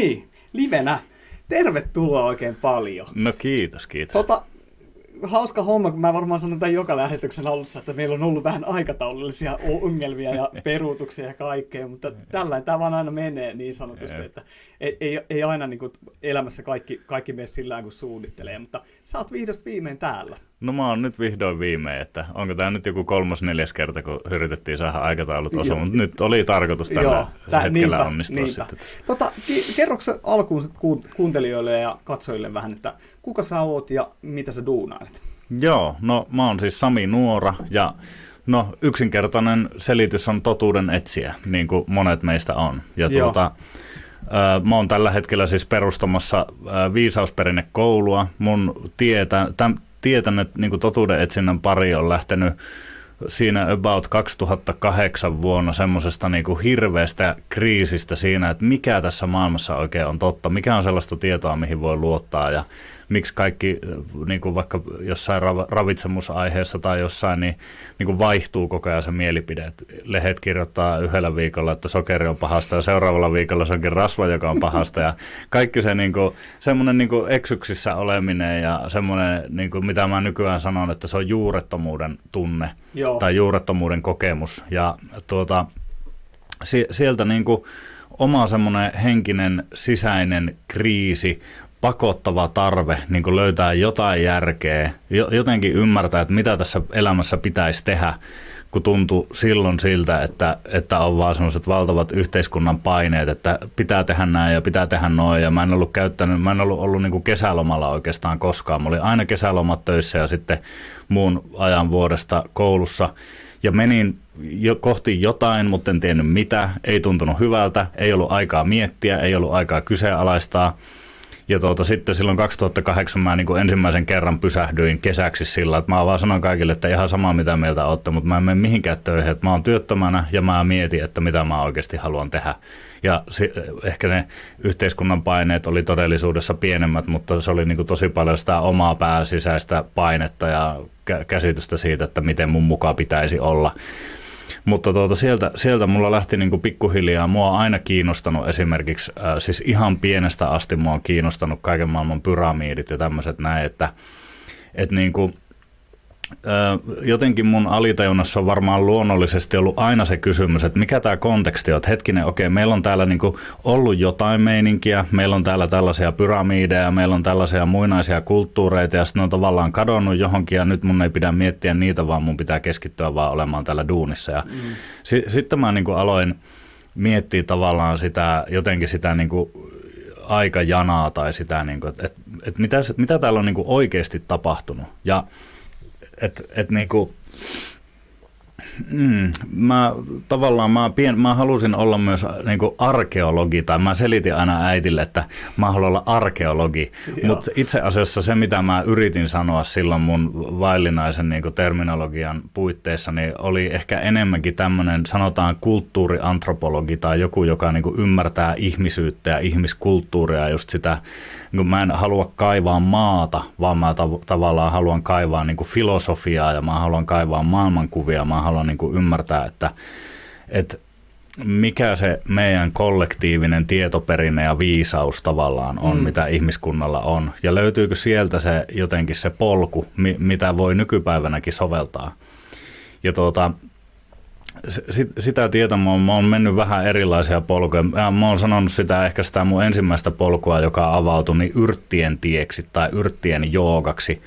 niin, livenä. Tervetuloa oikein paljon. No kiitos, kiitos. Tota, hauska homma, kun mä varmaan sanon tämän joka lähetyksen alussa, että meillä on ollut vähän aikataulullisia ongelmia ja peruutuksia ja kaikkea, mutta tällainen tämä vaan aina menee niin sanotusti, että ei, ei, ei aina niin kuin elämässä kaikki, kaikki mene sillä kun suunnittelee, mutta sä oot vihdosta viimein täällä. No mä oon nyt vihdoin viimein, että onko tämä nyt joku kolmas neljäs kerta, kun yritettiin saada aikataulut osa, mutta nyt oli tarkoitus tällä Joo, tää, hetkellä niinpä, onnistua niinpä. sitten. Tota, kerroksä alkuun kuuntelijoille ja katsojille vähän, että kuka sä oot ja mitä sä duunailet? Joo, no mä oon siis Sami Nuora ja no yksinkertainen selitys on totuuden etsiä, niin kuin monet meistä on. Ja tuota, Mä oon tällä hetkellä siis perustamassa viisausperinnekoulua. Mun täm, tietän, että niin totuuden etsinnän pari on lähtenyt siinä about 2008 vuonna semmoisesta niin kuin hirveästä kriisistä siinä, että mikä tässä maailmassa oikein on totta, mikä on sellaista tietoa, mihin voi luottaa? Ja miksi kaikki niin kuin vaikka jossain ravitsemusaiheessa tai jossain, niin, niin kuin vaihtuu koko ajan se mielipide. Et lehet kirjoittaa yhdellä viikolla, että sokeri on pahasta ja seuraavalla viikolla se onkin rasva, joka on pahasta ja kaikki se niin kuin, semmoinen niin kuin eksyksissä oleminen ja semmoinen, niin kuin, mitä mä nykyään sanon, että se on juurettomuuden tunne Joo. tai juurettomuuden kokemus ja tuota, sieltä niin kuin, oma semmoinen henkinen sisäinen kriisi pakottava tarve niin kuin löytää jotain järkeä, jotenkin ymmärtää, että mitä tässä elämässä pitäisi tehdä, kun tuntui silloin siltä, että, että on vaan semmoiset valtavat yhteiskunnan paineet, että pitää tehdä näin ja pitää tehdä noin. Ja mä en ollut käyttänyt, mä en ollut ollut niin kuin kesälomalla oikeastaan koskaan. Mä olin aina kesälomat töissä ja sitten muun ajan vuodesta koulussa. Ja menin jo kohti jotain, mutta en tiennyt mitä. Ei tuntunut hyvältä, ei ollut aikaa miettiä, ei ollut aikaa kyseenalaistaa – ja tuota, sitten silloin 2008 mä niin kuin ensimmäisen kerran pysähdyin kesäksi sillä, että mä vaan sanon kaikille, että ihan sama mitä mieltä olette, mutta mä en mene mihinkään töihin, että mä oon työttömänä ja mä mietin, että mitä mä oikeasti haluan tehdä. Ja si- ehkä ne yhteiskunnan paineet oli todellisuudessa pienemmät, mutta se oli niin kuin tosi paljon sitä omaa pääsisäistä painetta ja käsitystä siitä, että miten mun mukaan pitäisi olla. Mutta tuota, sieltä, sieltä mulla lähti niin kuin pikkuhiljaa. Mua on aina kiinnostanut esimerkiksi, äh, siis ihan pienestä asti mua on kiinnostanut kaiken maailman pyramiidit ja tämmöiset näin, että, että niin kuin, jotenkin mun alitajunnassa on varmaan luonnollisesti ollut aina se kysymys, että mikä tämä konteksti on, että hetkinen, okei, meillä on täällä niinku ollut jotain meininkiä, meillä on täällä tällaisia pyramideja, meillä on tällaisia muinaisia kulttuureita ja sitten ne on tavallaan kadonnut johonkin ja nyt mun ei pidä miettiä niitä, vaan mun pitää keskittyä vaan olemaan täällä duunissa. Ja mm. si- sitten mä niinku aloin miettiä tavallaan sitä, jotenkin sitä niinku aikajanaa tai sitä, niinku, että et, et mitä, mitä täällä on niinku oikeasti tapahtunut. Ja että et niinku, Mm, mä tavallaan mä, pien, mä halusin olla myös niin arkeologi, tai mä selitin aina äitille, että mä haluan olla arkeologi, mutta itse asiassa se, mitä mä yritin sanoa silloin mun vaillinaisen niin terminologian puitteissa, niin oli ehkä enemmänkin tämmöinen, sanotaan kulttuuriantropologi tai joku, joka niin ymmärtää ihmisyyttä ja ihmiskulttuuria, just sitä, niin mä en halua kaivaa maata, vaan mä tav- tavallaan haluan kaivaa niin filosofiaa ja mä haluan kaivaa maailmankuvia, mä haluan niin kuin ymmärtää, että, että mikä se meidän kollektiivinen tietoperinne ja viisaus tavallaan on, mm. mitä ihmiskunnalla on. Ja löytyykö sieltä se jotenkin se polku, mitä voi nykypäivänäkin soveltaa. Ja tuota, sitä tietä mä oon, mä oon mennyt vähän erilaisia polkuja. Mä, mä oon sanonut sitä ehkä sitä mun ensimmäistä polkua, joka avautui niin yrttien tieksi tai yrttien joogaksi.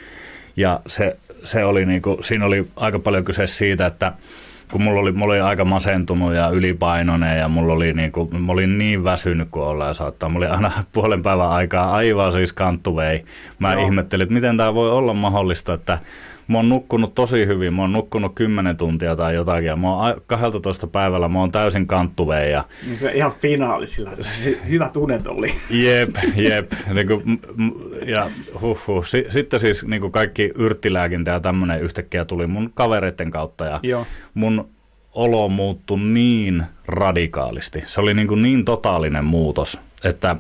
Ja se, se oli niinku, siinä oli aika paljon kyse siitä, että kun mulla oli, mulla oli aika masentunut ja ylipainoinen ja mulla oli niin kuin, mä olin niin väsynyt kuin olla ja saattaa. Mulla oli aina puolen päivän aikaa aivan siis kanttuvei. Mä Joo. ihmettelin, että miten tämä voi olla mahdollista, että mä oon nukkunut tosi hyvin, mä oon nukkunut 10 tuntia tai jotakin, ja mä oon 12 päivällä, mä oon täysin kanttuveen. Ja... Niin se ihan finaali sillä, hyvä tunnet oli. Jep, jep. niin kuin, ja huh, huh. Sitten siis niin kuin kaikki yrttilääkintä ja tämmöinen yhtäkkiä tuli mun kavereiden kautta, ja Joo. mun olo muuttui niin radikaalisti. Se oli niin, kuin niin totaalinen muutos, että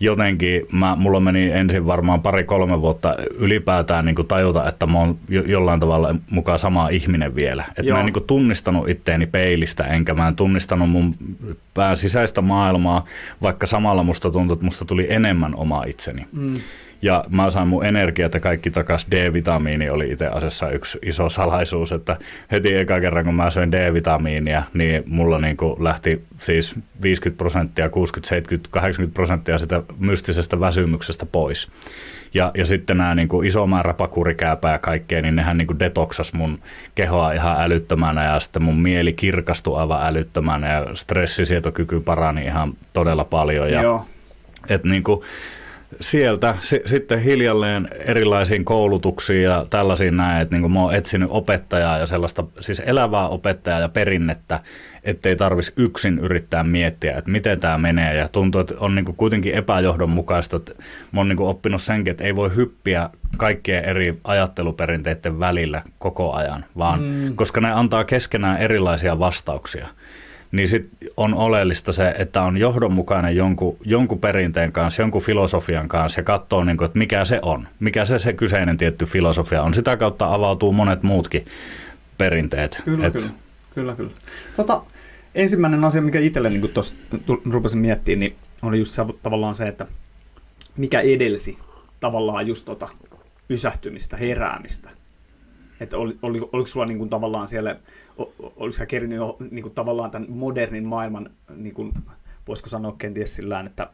jotenkin, mä, mulla meni ensin varmaan pari-kolme vuotta ylipäätään niin kuin tajuta, että mä oon jo, jollain tavalla mukaan sama ihminen vielä. Että mä en niin kuin tunnistanut itteeni peilistä, enkä mä en tunnistanut mun pään sisäistä maailmaa, vaikka samalla musta tuntui, että musta tuli enemmän oma itseni. Mm. Ja mä sain mun energiat ja kaikki takas D-vitamiini oli itse asiassa yksi iso salaisuus, että heti eka kerran kun mä söin D-vitamiinia, niin mulla niin kuin lähti siis 50 prosenttia, 60, 70, 80 prosenttia sitä mystisestä väsymyksestä pois. Ja, ja sitten nämä niin kuin iso määrä pakurikääpää ja kaikkea, niin nehän niin kuin detoksas mun kehoa ihan älyttömänä ja sitten mun mieli kirkastui aivan älyttömänä ja stressisietokyky parani ihan todella paljon. Ja, Joo. Et niin kuin, sieltä sitten hiljalleen erilaisiin koulutuksiin ja tällaisiin näin, että niin mä oon etsinyt opettajaa ja sellaista siis elävää opettajaa ja perinnettä, ettei tarvitsisi yksin yrittää miettiä, että miten tämä menee ja tuntuu, että on niin kuitenkin epäjohdonmukaista, että mä oon niin oppinut senkin, että ei voi hyppiä kaikkien eri ajatteluperinteiden välillä koko ajan, vaan mm. koska ne antaa keskenään erilaisia vastauksia niin sit on oleellista se, että on johdonmukainen jonkun, jonkun perinteen kanssa, jonkun filosofian kanssa ja katsoo, niin kuin, että mikä se on, mikä se, se kyseinen tietty filosofia on. Sitä kautta avautuu monet muutkin perinteet. Kyllä, Et... kyllä. kyllä, kyllä. Tota, ensimmäinen asia, mikä itselle niin tuossa rupesin miettimään, niin oli just se, tavallaan se, että mikä edelsi tavallaan just tota pysähtymistä, heräämistä. Että oli, oli, oliko sulla niin kuin tavallaan siellä oliko sä kerinyt jo niin kuin tavallaan tämän modernin maailman, niin kuin, voisiko sanoa kenties sillä että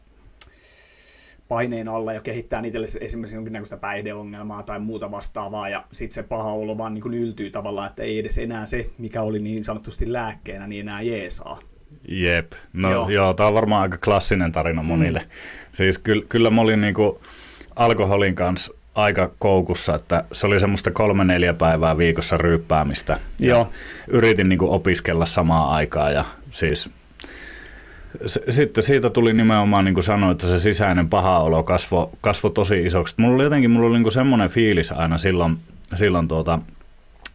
paineen alla ja kehittää itselle esimerkiksi jonkinnäköistä päihdeongelmaa tai muuta vastaavaa, ja sitten se paha olo vaan niin kuin yltyy tavallaan, että ei edes enää se, mikä oli niin sanotusti lääkkeenä, niin enää jeesaa. Jep, no joo, joo tämä on varmaan aika klassinen tarina monille. Mm. Siis kyllä, kyllä mä olin niin kuin alkoholin kanssa aika koukussa, että se oli semmoista kolme-neljä päivää viikossa ryyppäämistä. Joo. Yritin niin opiskella samaan aikaan ja siis sitten siitä tuli nimenomaan, niin kuin sanoin, että se sisäinen paha olo kasvoi kasvo tosi isoksi. Mulla oli jotenkin mulla oli niin semmoinen fiilis aina silloin, silloin tuota,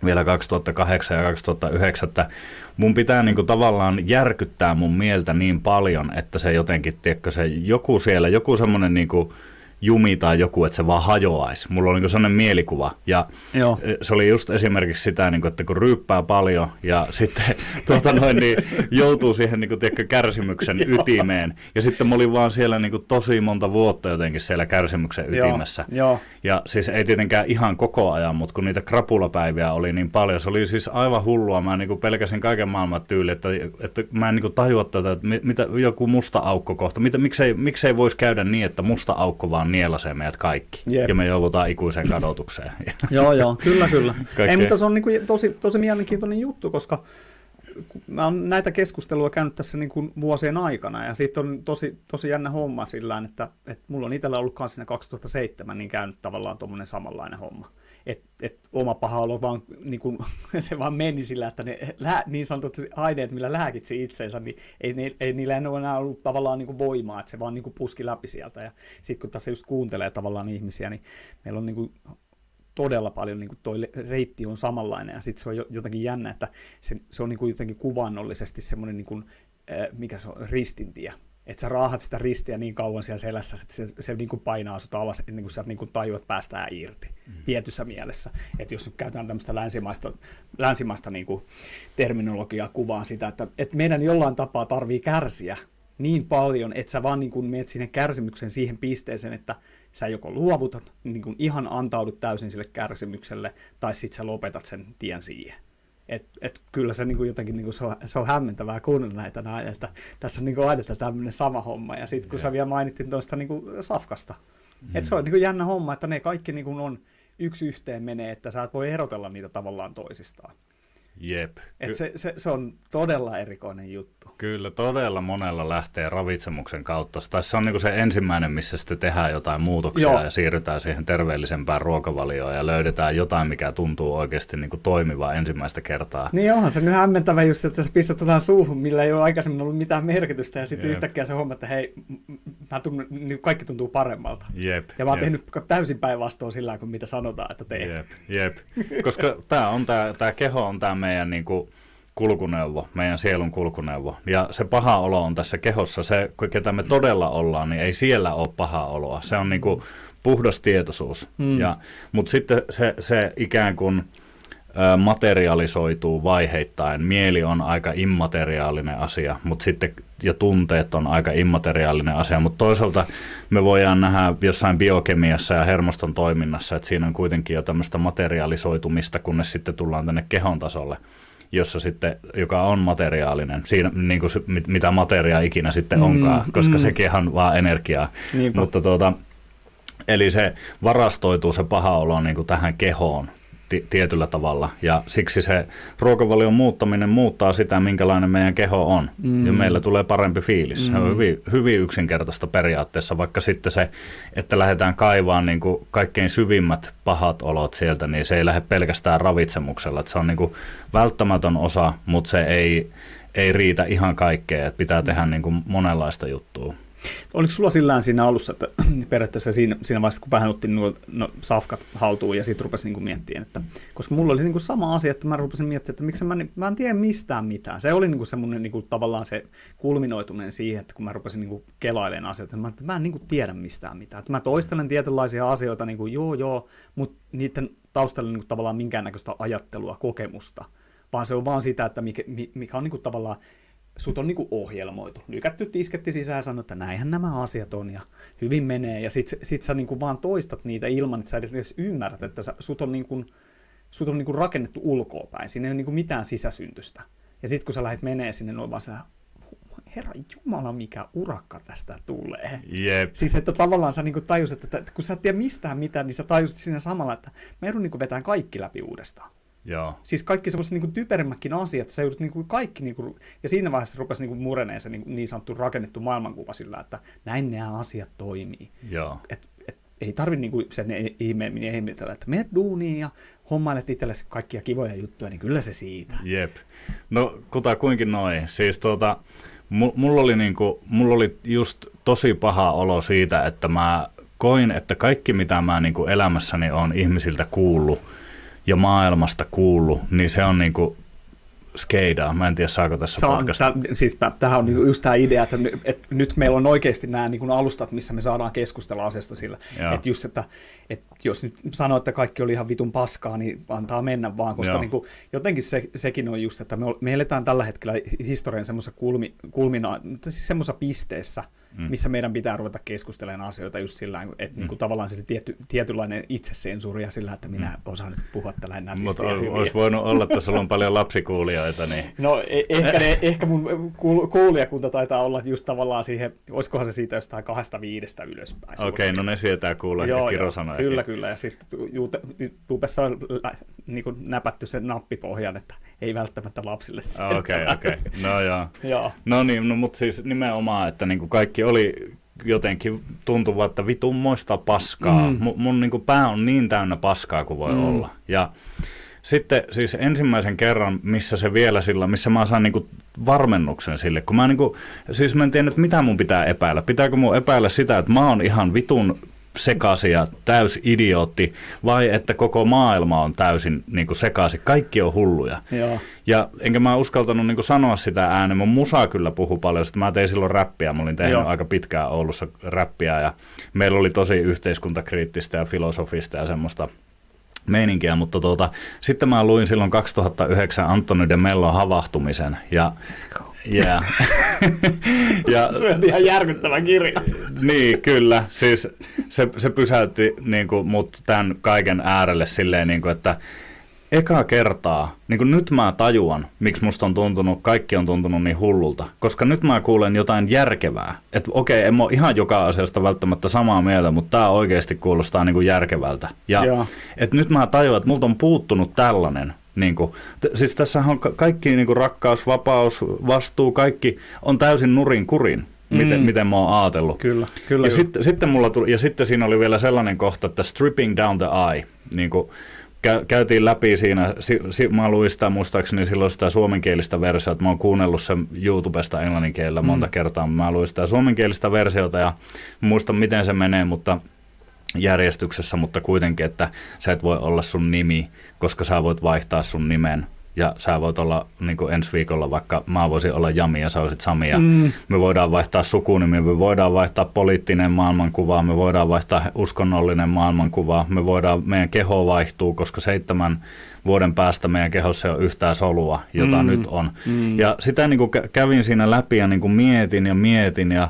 vielä 2008 ja 2009, että mun pitää niin kuin tavallaan järkyttää mun mieltä niin paljon, että se jotenkin, tiedätkö, se joku siellä, joku semmoinen niin kuin, jumi tai joku, että se vaan hajoaisi. Mulla oli niin sellainen mielikuva. Ja Joo. E, se oli just esimerkiksi sitä, niin kuin, että kun ryyppää paljon ja sitten tuota noin, niin joutuu siihen niin kuin, tiedätkö, kärsimyksen ytimeen. Ja sitten mä olin vaan siellä niin kuin, tosi monta vuotta jotenkin siellä kärsimyksen ytimessä. Joo. Ja siis ei tietenkään ihan koko ajan, mutta kun niitä krapulapäiviä oli niin paljon, se oli siis aivan hullua. Mä niin kuin, pelkäsin kaiken maailman tyyli, että, että mä en niin kuin, tajua tätä, että mitä, joku musta aukko kohta. Mitä, miksei, miksei voisi käydä niin, että musta aukko vaan nielasee meidät kaikki. Yep. Ja me joudutaan ikuiseen kadotukseen. joo, joo, kyllä, kyllä. Ei, mutta se on niin kuin tosi, tosi mielenkiintoinen juttu, koska mä oon näitä keskustelua käynyt tässä niin kuin vuosien aikana, ja sitten on tosi, tosi jännä homma sillä että, että mulla on itsellä ollut kanssa siinä 2007, niin käynyt tavallaan tuommoinen samanlainen homma että et oma paha olo vaan, niin kun, se vaan meni sillä, että ne niin sanotut aineet, millä lääkitsi itseensä, niin ei, ei, ei niillä enää ollut tavallaan niin voimaa, että se vaan niin puski läpi sieltä. Ja sitten kun tässä just kuuntelee tavallaan ihmisiä, niin meillä on niin kuin todella paljon niin kuin toi reitti on samanlainen ja sitten se on jotenkin jännä, että se, se on niin kuin jotenkin kuvannollisesti semmoinen niin kuin, mikä se on, ristintie että sä raahat sitä ristiä niin kauan siellä selässä, että se, se niin kuin painaa sut alas ennen kuin sä niin kuin tajuat päästään irti mm. tietyssä mielessä. Että jos nyt käytetään tämmöistä länsimaista, länsimaista niin kuin terminologiaa kuvaan sitä, että, että meidän jollain tapaa tarvii kärsiä niin paljon, että sä vaan niin kuin meet sinne kärsimyksen siihen pisteeseen, että sä joko luovutat, niin kuin ihan antaudut täysin sille kärsimykselle, tai sitten sä lopetat sen tien siihen. Et, et kyllä se niin kuin jotenkin niin kuin se, on, se on hämmentävää kuunnella näitä näin, että tässä on niin kuin aina tämmöinen sama homma. Ja sitten kun yeah. sä vielä mainittiin tuosta niin kuin safkasta, mm. että se on niin kuin jännä homma, että ne kaikki niin kuin on yksi yhteen menee, että sä et voi erotella niitä tavallaan toisistaan. Jep. Et se, se, se on todella erikoinen juttu. Kyllä, todella monella lähtee ravitsemuksen kautta. Tai se on niin se ensimmäinen, missä sitten tehdään jotain muutoksia Joo. ja siirrytään siihen terveellisempään ruokavalioon ja löydetään jotain, mikä tuntuu oikeasti niin kuin toimivaa ensimmäistä kertaa. Niin onhan se nyt hämmentävä just, että sä pistät jotain suuhun, millä ei ole aikaisemmin ollut mitään merkitystä ja sitten yhtäkkiä se homma, että hei, mä tunnen, niin kaikki tuntuu paremmalta. Jep, ja mä oon jep. tehnyt täysin päinvastoin sillä kuin mitä sanotaan, että tee. Jep, jep. Koska tämä on tämä, tämä keho on tämä meidän niin kuin, kulkuneuvo, meidän sielun kulkuneuvo. Ja se paha olo on tässä kehossa, se, ketä me todella ollaan, niin ei siellä ole paha oloa. Se on niin kuin puhdas tietoisuus. Mm. Ja, mutta sitten se, se ikään kuin ö, materialisoituu vaiheittain. Mieli on aika immateriaalinen asia, mutta sitten ja tunteet on aika immateriaalinen asia, mutta toisaalta me voidaan nähdä jossain biokemiassa ja hermoston toiminnassa, että siinä on kuitenkin jo tämmöistä materialisoitumista, kunnes sitten tullaan tänne kehon tasolle jossa sitten, joka on materiaalinen, siinä, niin kuin, mitä materia ikinä sitten onkaan, mm, koska mm. sekin on vaan energiaa. Niinpä. Mutta tuota, eli se varastoituu se paha olo niin kuin tähän kehoon t- tietyllä tavalla. Ja siksi se ruokavalion muuttaminen muuttaa sitä, minkälainen meidän keho on. Mm. Ja meillä tulee parempi fiilis. Mm. Se on hyvin, hyvin yksinkertaista periaatteessa, vaikka sitten se, että lähdetään kaivaan niin kuin kaikkein syvimmät pahat olot sieltä, niin se ei lähde pelkästään ravitsemuksella. Että se on niin kuin välttämätön osa, mutta se ei, ei riitä ihan kaikkea, että pitää tehdä niin kuin monenlaista juttua. Oliko sulla sillään siinä alussa, että periaatteessa siinä, siinä vaiheessa, kun vähän otti nuo no, safkat haltuun ja sitten rupesin niin miettimään, että koska mulla oli niin kuin sama asia, että mä rupesin miettimään, että miksi mä, mä en tiedä mistään mitään. Se oli niin kuin semmoinen niin kuin, tavallaan se kulminoituminen siihen, että kun mä rupesin niin kuin kelailemaan asioita, että mä, että mä en niin kuin tiedä mistään mitään. Että mä toistelen tietynlaisia asioita, niin kuin, joo joo, mutta niiden taustalla niin kuin, tavallaan minkäännäköistä ajattelua, kokemusta, vaan se on vaan sitä, että mikä, mikä on niin kuin, tavallaan sut on niinku ohjelmoitu. Lykätty disketti sisään ja sanoo, että näinhän nämä asiat on ja hyvin menee. Ja sit, sit sä niinku vaan toistat niitä ilman, että sä edes ymmärrät, että sä, sut on, niinku, sut on niinku rakennettu ulkoopäin. Siinä ei ole niinku mitään sisäsyntystä. Ja sitten kun sä lähdet menee sinne, on vaan sä, herra Jumala, mikä urakka tästä tulee. Jep. Siis että tavallaan sä niinku tajusit, että, että kun sä et tiedä mistään mitään, niin sä tajusit siinä samalla, että mä joudun niinku vetämään kaikki läpi uudestaan. Joo. Siis kaikki semmoiset niin typerimmätkin asiat, sä joudut niin kuin kaikki, niin kuin, ja siinä vaiheessa rupesi niin kuin mureneen se niin, niin sanottu rakennettu maailmankuva sillä, että näin nämä asiat toimii. Joo. Et, et, ei tarvitse niin kuin sen ihmeemmin ihmetellä, että menet duuniin ja hommailet itsellesi kaikkia kivoja juttuja, niin kyllä se siitä. Jep. No kuta kuinkin noin. Siis tuota, mulla oli, niinku, mulla oli just tosi paha olo siitä, että mä koin, että kaikki mitä mä niinku elämässäni on ihmisiltä kuullut, ja maailmasta kuullut, niin se on niinku skeidaa. Mä en tiedä, saako tässä se on, täh, siis tämähän on niinku just tämä idea, että, että nyt meillä on oikeasti nämä niin alustat, missä me saadaan keskustella asiasta sillä. Että just, että, että jos nyt sanoo, että kaikki oli ihan vitun paskaa, niin antaa mennä vaan, koska niin kuin, jotenkin se, sekin on just, että me, me eletään tällä hetkellä historian semmoisessa kulmi, kulmina, siis semmoisessa pisteessä, mm. missä meidän pitää ruveta keskustelemaan asioita just sillä että mm. niin kuin, tavallaan se tietty, tietynlainen itsesensuuri ja sillä, että minä mm. osaan nyt puhua tällä nätisti Mutta olisi voinut olla, että sulla on paljon lapsikuulijoita. Niin... No e- ehkä, ne, ehkä mun kuulijakunta taitaa olla just tavallaan siihen, olisikohan se siitä jostain kahdesta viidestä ylöspäin. Okei, okay, no ne sietää kuulla joo, joo, Kyllä, kyllä. Ja sitten YouTubessa on niin kuin näpätty sen nappipohjan, että ei välttämättä lapsille Okei, okei. Okay, okay. No joo. joo. No niin, no, mutta siis nimenomaan, että niin kuin kaikki oli jotenkin tuntuva, että vitummoista paskaa. Mm. Mun, mun niin kuin pää on niin täynnä paskaa kuin voi mm. olla. Ja sitten siis ensimmäisen kerran, missä se vielä sillä, missä mä saan niinku varmennuksen sille, kun mä niinku, siis mä en tiedä, että mitä mun pitää epäillä. Pitääkö mun epäillä sitä, että mä oon ihan vitun sekaisin ja täys idiootti, vai että koko maailma on täysin niin kuin sekaisin, kaikki on hulluja. Joo. Ja enkä mä uskaltanut niin kuin sanoa sitä ääneen, mun musa kyllä puhu paljon, sitten mä tein silloin räppiä, mä olin tehnyt Joo. aika pitkään Oulussa räppiä, ja meillä oli tosi yhteiskuntakriittistä ja filosofista ja semmoista meininkiä, mutta tuota, sitten mä luin silloin 2009 Antoni de Mellon havahtumisen ja Yeah. ja, se on ihan järkyttävä kirja. niin, kyllä. Siis se, se pysäytti niin kuin, mut tämän kaiken äärelle silleen, niin kuin, että eka kertaa, niin kuin nyt mä tajuan, miksi musta on tuntunut, kaikki on tuntunut niin hullulta. Koska nyt mä kuulen jotain järkevää. Että okei, en mä ole ihan joka asiasta välttämättä samaa mieltä, mutta tämä oikeasti kuulostaa niin kuin järkevältä. Ja et nyt mä tajuan, että multa on puuttunut tällainen. Niin kuin, t- siis tässä on ka- kaikki niin kuin rakkaus, vapaus, vastuu, kaikki on täysin nurin kurin. Miten, mm. miten mä oon ajatellut. Kyllä, kyllä. Ja, sitten, sitten mulla tuli, ja sitten siinä oli vielä sellainen kohta, että stripping down the eye. Niin kuin, käytiin läpi siinä, si, si, mä luin sitä muistaakseni silloin sitä suomenkielistä versiota, mä oon kuunnellut sen YouTubesta englanninkielellä mm. monta kertaa, mä luin sitä suomenkielistä versiota ja muistan miten se menee, mutta järjestyksessä, mutta kuitenkin, että sä et voi olla sun nimi, koska sä voit vaihtaa sun nimen ja sä voit olla niin kuin ensi viikolla vaikka mä voisin olla Jami ja sä olisit Sami ja mm. me voidaan vaihtaa sukunimi, me voidaan vaihtaa poliittinen maailmankuva, me voidaan vaihtaa uskonnollinen maailmankuva, me voidaan, meidän keho vaihtuu, koska seitsemän vuoden päästä meidän kehossa on yhtään solua, jota mm. nyt on. Mm. Ja sitä niin kuin kävin siinä läpi ja niin kuin mietin ja mietin ja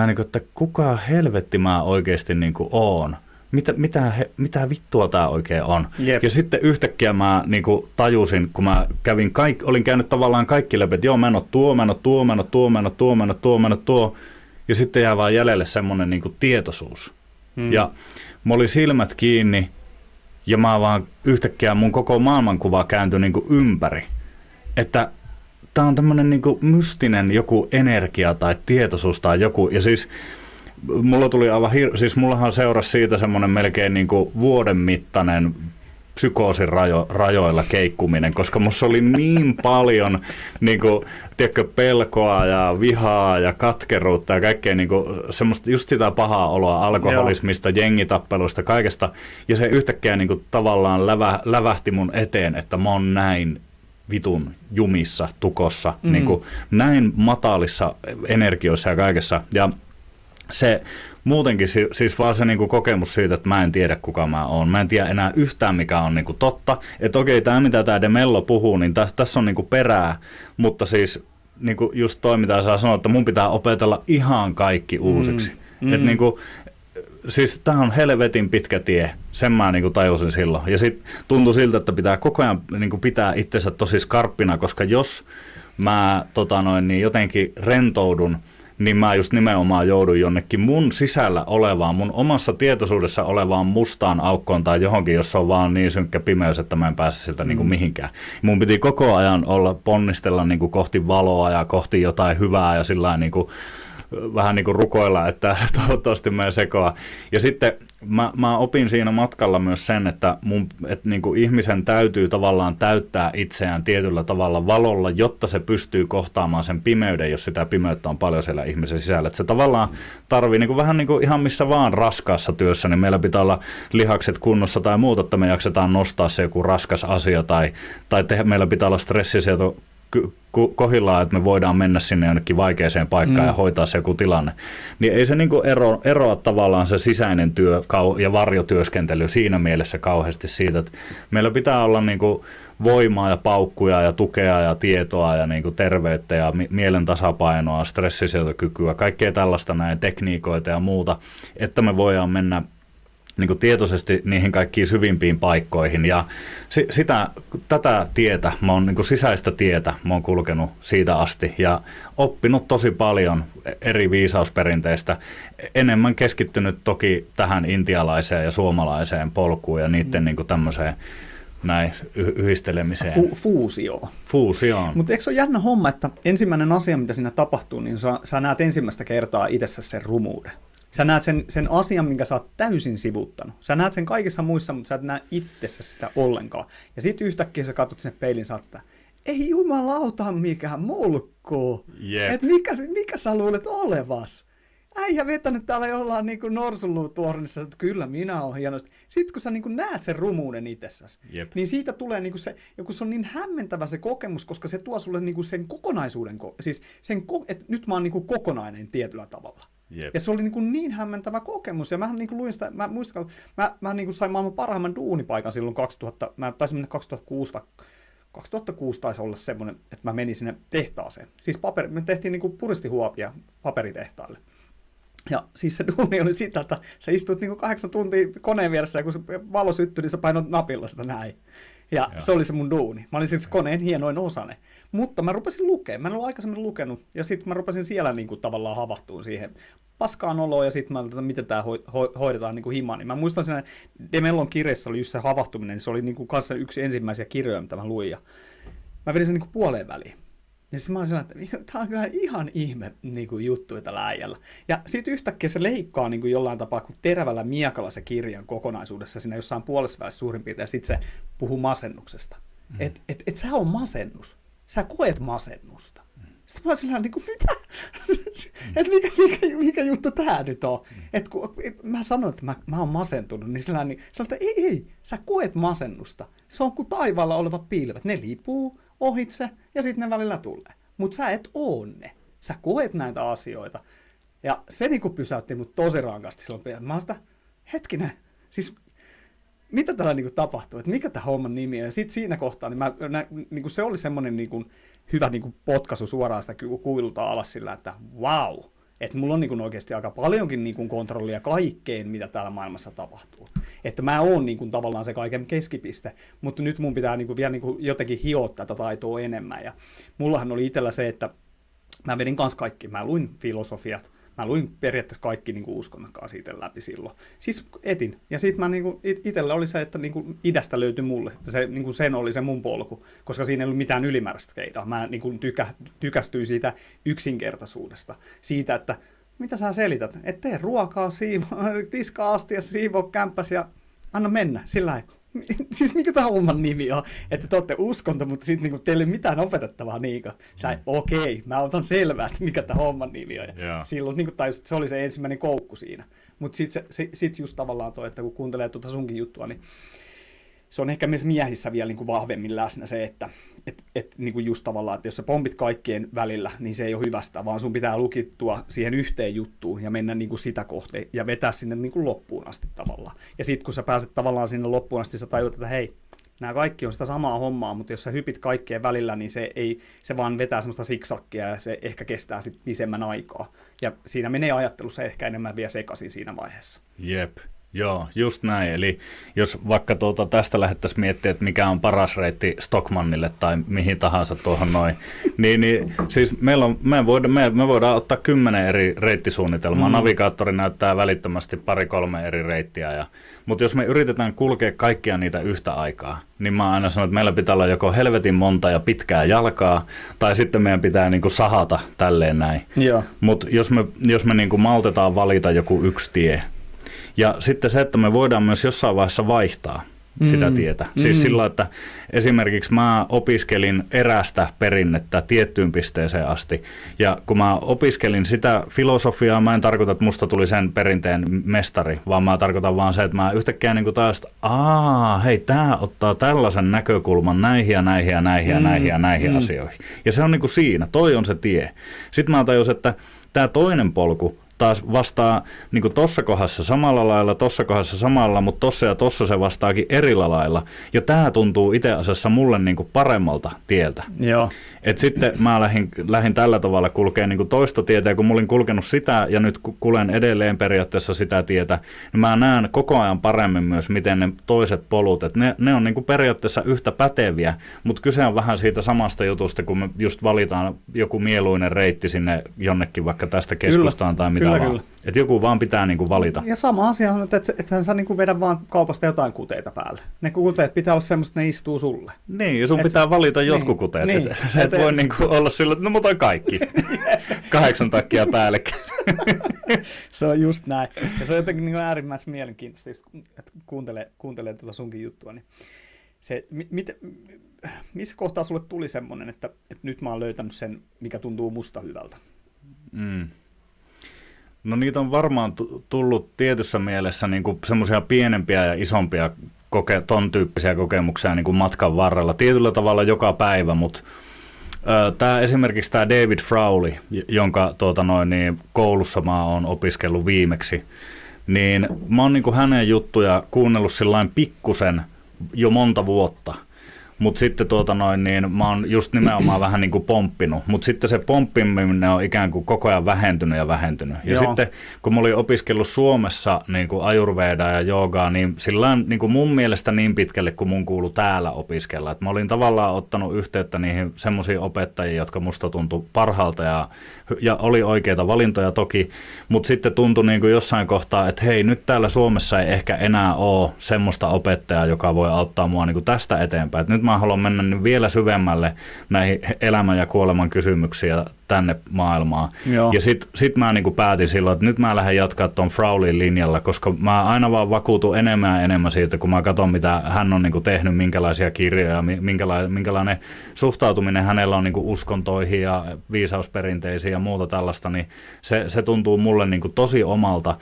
mä niin kuin, että kuka helvetti mä oikeasti niin kuin oon mitä, mitä, he, mitä vittua tämä oikein on. Jep. Ja sitten yhtäkkiä mä niin kuin, tajusin, kun mä kävin kaik, olin käynyt tavallaan kaikki läpi, että joo, mä en ole tuo, mä en ole tuo, mä en ole tuo, mä en ole tuo, mä en ole tuo, mä en ole tuo. Ja sitten jää vaan jäljelle semmoinen niin tietoisuus. Hmm. Ja mä olin silmät kiinni ja mä vaan yhtäkkiä mun koko maailmankuva kääntyi niin kuin ympäri. Että tämä on tämmöinen niin mystinen joku energia tai tietoisuus tai joku. Ja siis mulla tuli aivan hir- siis mullahan seurasi siitä semmoinen melkein niin kuin vuoden mittainen psykoosin rajo, rajoilla keikkuminen, koska musta oli niin paljon niin kuin, tiedätkö, pelkoa ja vihaa ja katkeruutta ja kaikkea niin kuin, semmoista just sitä pahaa oloa alkoholismista, Joo. jengitappeluista, kaikesta. Ja se yhtäkkiä niin kuin, tavallaan lävä, lävähti mun eteen, että mä oon näin vitun jumissa, tukossa, mm. niin kuin, näin matalissa energioissa ja kaikessa. Ja se muutenkin siis vaan se niinku kokemus siitä, että mä en tiedä kuka mä oon. Mä en tiedä enää yhtään mikä on niinku totta. Että okei, tämä mitä tämä Demello puhuu, niin tässä täs on niinku perää, mutta siis niinku just toi mitä saa sanoa, että mun pitää opetella ihan kaikki uusiksi. Mm, mm. Että niinku, siis tämä on helvetin pitkä tie, sen mä niinku tajusin silloin. Ja sitten tuntui siltä, että pitää koko ajan niinku pitää itsensä tosi skarppina, koska jos mä tota noin, niin jotenkin rentoudun – niin mä just nimenomaan joudun jonnekin mun sisällä olevaan, mun omassa tietoisuudessa olevaan mustaan aukkoon tai johonkin, jossa on vaan niin synkkä pimeys, että mä en pääse siltä mm. niin kuin mihinkään. Mun piti koko ajan olla ponnistella niin kuin kohti valoa ja kohti jotain hyvää ja sillä niin kuin, vähän niin kuin rukoilla, että toivottavasti mä sekoa. Ja sitten mä, mä opin siinä matkalla myös sen, että, mun, että niin kuin ihmisen täytyy tavallaan täyttää itseään tietyllä tavalla valolla, jotta se pystyy kohtaamaan sen pimeyden, jos sitä pimeyttä on paljon siellä ihmisen sisällä. Että se tavallaan tarvii niin kuin vähän niin kuin ihan missä vaan raskaassa työssä, niin meillä pitää olla lihakset kunnossa tai muuta, että me jaksetaan nostaa se joku raskas asia tai, tai te, meillä pitää olla stressisieto kohillaan, että me voidaan mennä sinne jonnekin vaikeaseen paikkaan mm. ja hoitaa se joku tilanne. Niin ei se niin ero, eroa tavallaan se sisäinen työ ja varjotyöskentely siinä mielessä kauheasti siitä, että meillä pitää olla niin kuin voimaa ja paukkuja ja tukea ja tietoa ja niin kuin terveyttä ja mielen tasapainoa, stressisietokykyä, kaikkea tällaista näin tekniikoita ja muuta, että me voidaan mennä niin kuin tietoisesti niihin kaikkiin syvimpiin paikkoihin. Ja si, sitä, tätä tietä, mä oon, niin kuin sisäistä tietä, mä oon kulkenut siitä asti ja oppinut tosi paljon eri viisausperinteistä. Enemmän keskittynyt toki tähän intialaiseen ja suomalaiseen polkuun ja niiden mm. niin kuin tämmöiseen näin yhdistelemiseen. Fu- fuusio. Fuusioon. Mutta eikö se ole jännä homma, että ensimmäinen asia, mitä siinä tapahtuu, niin sä, sä näet ensimmäistä kertaa itsessä sen rumuuden. Sä näet sen, sen asian, minkä sä oot täysin sivuttanut. Sä näet sen kaikissa muissa, mutta sä et näe itsessä sitä ollenkaan. Ja sitten yhtäkkiä sä katsot sinne peilin, sä että ei jumalauta mikään mulkku. Yep. Et mikä, mikä sä luulet olevas? äijä vetänyt täällä jollain niin norsunluutuornissa, että kyllä minä olen hienosti. Sitten kun sä niin näet sen rumuuden itsessäsi, yep. niin siitä tulee niin se, ja kun se on niin hämmentävä se kokemus, koska se tuo sulle niin sen kokonaisuuden, siis sen, että nyt mä oon niin kokonainen tietyllä tavalla. Yep. Ja se oli niin, kuin niin hämmentävä kokemus. Ja mä niin kuin luin sitä, mä muistan, mä, mä niin kuin sain maailman parhaimman duunipaikan silloin 2000, mä taisin mennä 2006 vai 2006 taisi olla semmoinen, että mä menin sinne tehtaaseen. Siis paperi, me tehtiin niin kuin puristihuopia paperitehtaalle. Ja siis se duuni oli sitä, että sä istut niin kuin kahdeksan tuntia koneen vieressä ja kun se valo syttyi, niin sä painot napilla sitä näin. Ja Joo. se oli se mun duuni. Mä olin siis koneen hienoin osane. Mutta mä rupesin lukemaan. Mä en ollut aikaisemmin lukenut. Ja sitten mä rupesin siellä niin kuin tavallaan havahtuun siihen paskaan oloon. Ja sitten mä että miten tämä ho- hoidetaan niin kuin himaan. Niin mä muistan siinä Demellon kirjassa oli just se havahtuminen. Niin se oli niin kuin kanssa yksi ensimmäisiä kirjoja, mitä mä luin. Ja mä vedin sen niin kuin puoleen väliin. Ja sitten mä olin että tämä on kyllä ihan ihme niin kuin, juttu tällä äijällä. Ja sitten yhtäkkiä se leikkaa niin kuin jollain tapaa kuin terävällä miekalla se kirjan kokonaisuudessa siinä jossain puolessa välissä suurin piirtein, ja sitten se puhuu masennuksesta. Mm. Että et, et sä on masennus. Sä koet masennusta. Mm. Sitten mä olin sillä niin kuin, mitä? Mm. että mikä, mikä, mikä juttu tämä nyt on? Mm. Et kun et, mä sanoin, että mä, mä oon masentunut, niin sillä niin, sanoin, että ei, ei, sä koet masennusta. Se on kuin taivaalla oleva pilvet. Ne liipuu, ohitse ja sitten ne välillä tulee. Mutta sä et oo ne. Sä koet näitä asioita. Ja se niinku pysäytti mut tosi rankasti silloin. Mä sitä, hetkinen, siis mitä täällä niinku tapahtuu, että mikä tämä homman nimi on. Ja sitten siinä kohtaa, niin, mä, nä, niinku se oli semmoinen niinku hyvä niinku potkaisu suoraan sitä kuilulta alas sillä, että wow, että mulla on niin oikeasti aika paljonkin niin kontrollia kaikkeen, mitä täällä maailmassa tapahtuu. Että mä oon niin tavallaan se kaiken keskipiste, mutta nyt mun pitää niin vielä niin jotenkin hioa tätä taitoa enemmän. Ja mullahan oli itsellä se, että mä vedin kanssa kaikki. Mä luin filosofiat, mä luin periaatteessa kaikki niin uskonnokkaan siitä läpi silloin. Siis etin. Ja sitten mä niin itsellä oli se, että niin kuin idästä löytyi mulle, että se, niin kuin sen oli se mun polku, koska siinä ei ollut mitään ylimääräistä keidaa. Mä niin kuin tykä, tykästyin siitä yksinkertaisuudesta, siitä, että mitä sä selität, että tee ruokaa, siivo, tiskaa astia, siivo kämppäs ja anna mennä, sillä siis mikä tämä homman nimi on, että te olette uskonto, mutta sitten niinku, teillä ei mitään opetettavaa niinkö. Sä, mm. okei, okay, mä otan selvää, että mikä tämä homman nimi on. Ja silloin niinku, tai se oli se ensimmäinen koukku siinä. Mutta sitten sit just tavallaan toi, että kun kuuntelee tuota sunkin juttua, niin se on ehkä myös miehissä vielä niin kuin vahvemmin läsnä se, että et, et, niin kuin just tavallaan, että jos sä pompit kaikkien välillä, niin se ei ole hyvästä, vaan sun pitää lukittua siihen yhteen juttuun ja mennä niin kuin sitä kohti ja vetää sinne niin kuin loppuun asti tavallaan. Ja sitten kun sä pääset tavallaan sinne loppuun asti, sä tajut, että hei, nämä kaikki on sitä samaa hommaa, mutta jos sä hypit kaikkien välillä, niin se, ei, se vaan vetää semmoista siksakkia ja se ehkä kestää sitten pisemmän aikaa. Ja siinä menee ajattelussa ehkä enemmän vielä sekaisin siinä vaiheessa. Jep. Joo, just näin. Eli jos vaikka tuota tästä lähdettäisiin miettimään, että mikä on paras reitti Stockmannille tai mihin tahansa tuohon noin, niin, niin siis meillä on, me, voidaan, me, me voidaan ottaa kymmenen eri reittisuunnitelmaa. Mm. Navigaattori näyttää välittömästi pari-kolme eri reittiä. Ja, mutta jos me yritetään kulkea kaikkia niitä yhtä aikaa, niin mä aina sanon, että meillä pitää olla joko helvetin monta ja pitkää jalkaa, tai sitten meidän pitää niinku sahata tälleen näin. Mutta jos me, jos me niinku maltetaan valita joku yksi tie, ja sitten se, että me voidaan myös jossain vaiheessa vaihtaa mm. sitä tietä. Siis mm. sillä, että esimerkiksi mä opiskelin erästä perinnettä tiettyyn pisteeseen asti. Ja kun mä opiskelin sitä filosofiaa, mä en tarkoita, että musta tuli sen perinteen mestari, vaan mä tarkoitan vaan se, että mä yhtäkkiä niin kuin taas, että aa, hei, tämä ottaa tällaisen näkökulman näihin ja näihin ja näihin ja näihin ja näihin mm. asioihin. Ja se on niin kuin siinä, toi on se tie. Sitten mä tajusin, että tämä toinen polku taas vastaa niin tuossa kohdassa samalla lailla, tuossa kohdassa samalla, mutta tuossa ja tuossa se vastaakin eri lailla. Ja tämä tuntuu itse asiassa mulle niin paremmalta tieltä. Joo. Et sitten mä lähdin, lähdin tällä tavalla kulkeen niin toista tietä, ja kun mä olin kulkenut sitä, ja nyt kulen edelleen periaatteessa sitä tietä, niin mä näen koko ajan paremmin myös, miten ne toiset polut, että ne, ne on niin periaatteessa yhtä päteviä, mutta kyse on vähän siitä samasta jutusta, kun me just valitaan joku mieluinen reitti sinne jonnekin, vaikka tästä keskustaan tai mitä kyllä, vaan. Kyllä. Että joku vaan pitää niinku valita. Ja sama asia on, että et, et sä niinku vedä vaan kaupasta jotain kuteita päälle. Ne kuteet pitää olla semmoista, että ne istuu sulle. Niin, ja sun et pitää sä... valita niin, jotkut kuteet. Niin. Et, et, et voi niinku olla sillä, että no mä otan kaikki. Kahdeksan takkia päällekkäin. se on just näin. Ja se on jotenkin niinku äärimmäisen mielenkiintoista, just, että kuuntelee, kuuntelee tuota sunkin juttua. Niin se, mit, missä kohtaa sulle tuli semmoinen, että, että nyt mä oon löytänyt sen, mikä tuntuu musta hyvältä? Mm. No niitä on varmaan tullut tietyssä mielessä niin semmoisia pienempiä ja isompia koke- ton tyyppisiä kokemuksia niin kuin matkan varrella. Tietyllä tavalla joka päivä, mutta Tämä esimerkiksi tämä David Frowley, jonka tuota noin, niin koulussa mä oon opiskellut viimeksi, niin mä oon niin hänen juttuja kuunnellut sillain pikkusen jo monta vuotta – mutta sitten tuota noin, niin mä oon just nimenomaan vähän niin kuin pomppinut. Mutta sitten se pomppiminen on ikään kuin koko ajan vähentynyt ja vähentynyt. Ja Joo. sitten kun mä olin opiskellut Suomessa niin kuin ajurvedaa ja joogaa, niin sillä niin kuin mun mielestä niin pitkälle kuin mun kuulu täällä opiskella. Et mä olin tavallaan ottanut yhteyttä niihin semmoisiin opettajiin, jotka musta tuntui parhaalta ja, ja oli oikeita valintoja toki. Mutta sitten tuntui niin kuin jossain kohtaa, että hei nyt täällä Suomessa ei ehkä enää ole semmoista opettajaa, joka voi auttaa mua niin kuin tästä eteenpäin. Et nyt mä haluan mennä vielä syvemmälle näihin elämän ja kuoleman kysymyksiä tänne maailmaan. Joo. Ja sitten sit mä niin päätin silloin, että nyt mä lähden jatkaa tuon Fraulin linjalla, koska mä aina vaan vakuutun enemmän ja enemmän siitä, kun mä katson, mitä hän on niin tehnyt, minkälaisia kirjoja, minkälainen, minkälainen suhtautuminen hänellä on niin uskontoihin ja viisausperinteisiin ja muuta tällaista, niin se, se tuntuu mulle niin tosi omalta.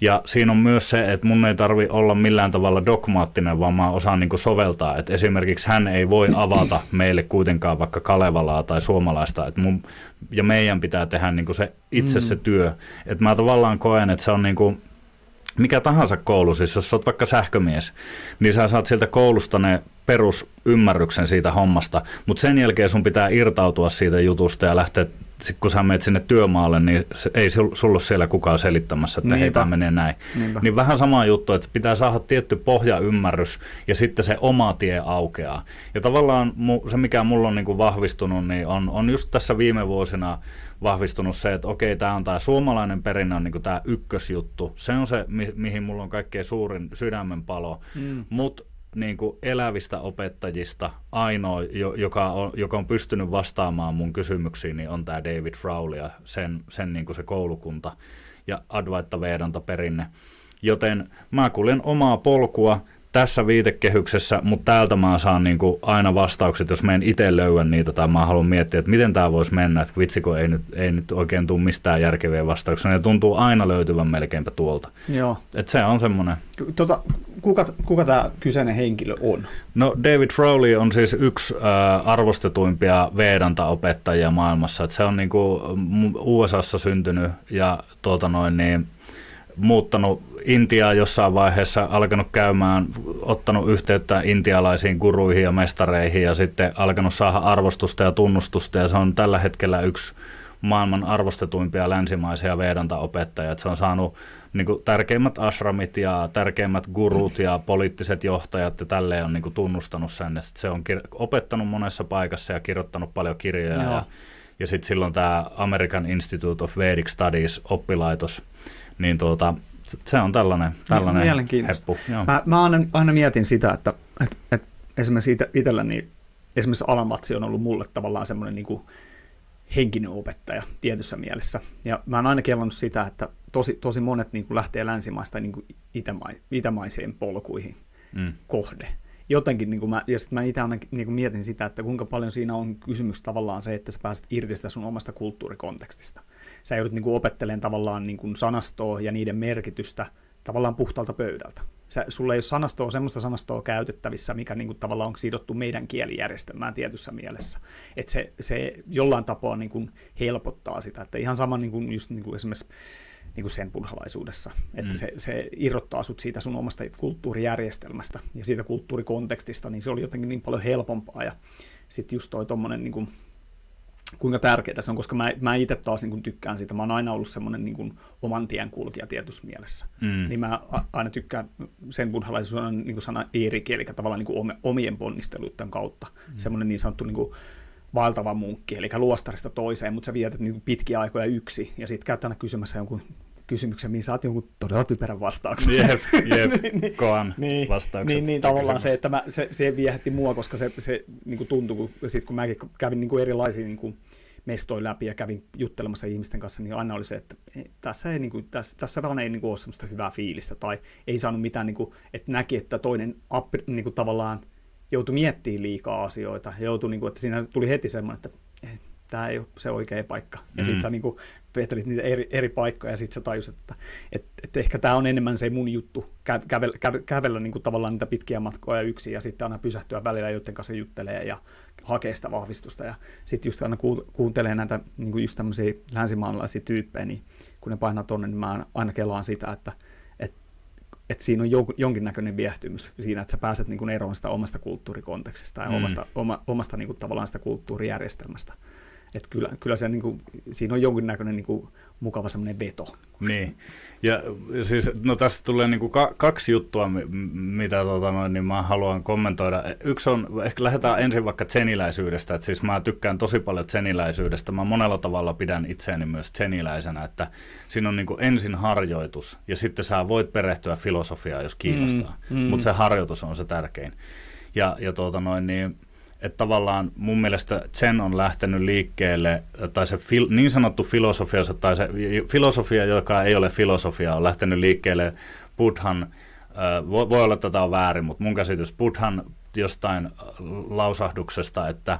Ja siinä on myös se, että mun ei tarvi olla millään tavalla dogmaattinen, vaan mä osaan niin soveltaa. Et esimerkiksi hän ei voi avata meille kuitenkaan vaikka Kalevalaa tai suomalaista, että mun, ja meidän pitää tehdä niin kuin se itse mm. se työ. Että mä tavallaan koen, että se on niin kuin, mikä tahansa koulu, siis jos olet vaikka sähkömies, niin sä saat sieltä koulusta ne perusymmärryksen siitä hommasta, mutta sen jälkeen sun pitää irtautua siitä jutusta ja lähteä kun sä menet sinne työmaalle, niin se, ei sulla ole siellä kukaan selittämässä, että hei, tämä menee näin. Niinpä. Niin vähän sama juttu, että pitää saada tietty pohjaymmärrys ja sitten se oma tie aukeaa. Ja tavallaan se, mikä mulla on niin kuin vahvistunut, niin on, on just tässä viime vuosina vahvistunut se, että okei, tämä on tämä suomalainen perinnä on niin tämä ykkösjuttu. Se on se, mi- mihin mulla on kaikkein suurin sydämenpalo. Mm. Mutta niin kuin elävistä opettajista ainoa, joka on, joka on pystynyt vastaamaan mun kysymyksiin, niin on tämä David Frowley ja sen, sen niin kuin se koulukunta ja Advaita Vedanta perinne. Joten mä kuljen omaa polkua, tässä viitekehyksessä, mutta täältä mä saan niin kuin aina vastaukset, jos menen itse löydän niitä tai mä haluan miettiä, että miten tämä voisi mennä, että vitsi kun ei nyt, ei nyt oikein tule mistään järkeviä vastauksia, ne tuntuu aina löytyvän melkeinpä tuolta. Joo. Et se on semmoinen. Tota, kuka, kuka tämä kyseinen henkilö on? No David Frowley on siis yksi arvostetuimpia Vedanta-opettajia maailmassa, että se on niin kuin USAssa syntynyt ja tuota noin niin, muuttanut Intiaa jossain vaiheessa, alkanut käymään, ottanut yhteyttä intialaisiin guruihin ja mestareihin ja sitten alkanut saada arvostusta ja tunnustusta ja se on tällä hetkellä yksi maailman arvostetuimpia länsimaisia Vedanta-opettajia. Se on saanut niin kuin, tärkeimmät ashramit ja tärkeimmät gurut ja poliittiset johtajat ja tälleen on niin kuin, tunnustanut sen. Että se on kir- opettanut monessa paikassa ja kirjoittanut paljon kirjoja. Joo. Ja, ja sitten silloin tämä American Institute of Vedic Studies oppilaitos, niin tuota, se on tällainen, tällainen Mielenkiintoista. heppu. Joo. Mä, mä aina, aina mietin sitä, että, että, että esimerkiksi itselläni, esimerkiksi Alamatsi on ollut mulle tavallaan semmoinen niin kuin henkinen opettaja tietyssä mielessä. Ja mä oon aina kellannut sitä, että tosi, tosi monet niin kuin lähtee länsimaista niin kuin itämai, itämaiseen polkuihin mm. kohde jotenkin, niin kuin mä, ja sitten mä itse aina niin kuin mietin sitä, että kuinka paljon siinä on kysymys tavallaan se, että sä pääset irti sitä sun omasta kulttuurikontekstista. Sä joudut niin kuin opettelemaan tavallaan niin kuin sanastoa ja niiden merkitystä tavallaan puhtaalta pöydältä. Sä, sulla ei ole sanastoa, semmoista sanastoa käytettävissä, mikä niin kuin, tavallaan on sidottu meidän kielijärjestelmään tietyssä mielessä. Että se, se jollain tapaa niin kuin helpottaa sitä, että ihan sama niin kuin, just niin kuin esimerkiksi niin kuin sen buddhalaisuudessa. Että mm. se, se irrottaa sut siitä sun omasta kulttuurijärjestelmästä ja siitä kulttuurikontekstista, niin se oli jotenkin niin paljon helpompaa. Ja sitten just toi tommonen, niin kuin, kuinka tärkeää se on, koska mä, mä itse taas niin kuin tykkään siitä. Mä oon aina ollut semmoinen niin kuin oman tien kulkija tietyssä mielessä. Mm. Niin mä aina tykkään sen buddhalaisuuden niin kuin sana Erik, eli tavallaan niin kuin omien ponnisteluiden kautta. Mm. Semmoinen niin sanottu niin kuin, vaeltava munkki, eli luostarista toiseen, mutta sä vietät niin pitkiä aikoja yksi, ja sitten käyt aina kysymässä jonkun kysymyksen, mihin saat jonkun todella typerän vastauksen. Jep, jep, niin, niin, koan niin, vastaukset. Niin, niin tavallaan kysymys. se, että mä, se, se viehätti mua, koska se, se niin kuin tuntui, kun, sit kun mäkin kävin niin kuin erilaisia niin kuin mestoin läpi ja kävin juttelemassa ihmisten kanssa, niin aina oli se, että tässä, ei, niin kuin, tässä, tässä vaan ei niin kuin, ole semmoista hyvää fiilistä, tai ei saanut mitään, niin kuin, että näki, että toinen niin kuin, tavallaan joutui miettimään liikaa asioita. Joutui, niin kuin, että siinä tuli heti semmoinen, että eh, tämä ei ole se oikea paikka. Ja mm. sitten sä niin kuin, vetelit niitä eri, eri paikkoja ja sitten sä tajusit, että et, et ehkä tämä on enemmän se mun juttu, kä, kävellä, kä, kävellä niin kuin tavallaan niitä pitkiä matkoja yksin ja sitten aina pysähtyä välillä, joiden kanssa juttelee ja hakee sitä vahvistusta. Ja sitten just aina kuuntelee näitä niin kuin just tämmöisiä länsimaalaisia tyyppejä, niin kun ne painaa tonne, niin mä aina kelaan sitä, että että siinä on jonkinnäköinen viehtymys siinä, että sä pääset niin kuin eroon sitä omasta kulttuurikontekstista ja mm. omasta, oma, omasta niin kuin, tavallaan sitä kulttuurijärjestelmästä. Että kyllä, kyllä se, niin kuin, siinä on jonkinnäköinen niin kuin, mukava semmoinen veto. Niin, ja siis no tästä tulee niin kuin kaksi juttua, mitä tota noin, niin mä haluan kommentoida. Yksi on, ehkä lähdetään ensin vaikka tseniläisyydestä, että siis mä tykkään tosi paljon tseniläisyydestä. Mä monella tavalla pidän itseäni myös tseniläisenä, että siinä on niin kuin ensin harjoitus ja sitten sä voit perehtyä filosofiaan, jos kiinnostaa, mm, mm. mutta se harjoitus on se tärkein. Ja, ja tuota noin, niin, että tavallaan mun mielestä Zen on lähtenyt liikkeelle, tai se fil, niin sanottu filosofia, tai se filosofia, joka ei ole filosofia, on lähtenyt liikkeelle. Buddhan, voi, voi olla, että tämä on väärin, mutta mun käsitys Buddhan jostain lausahduksesta, että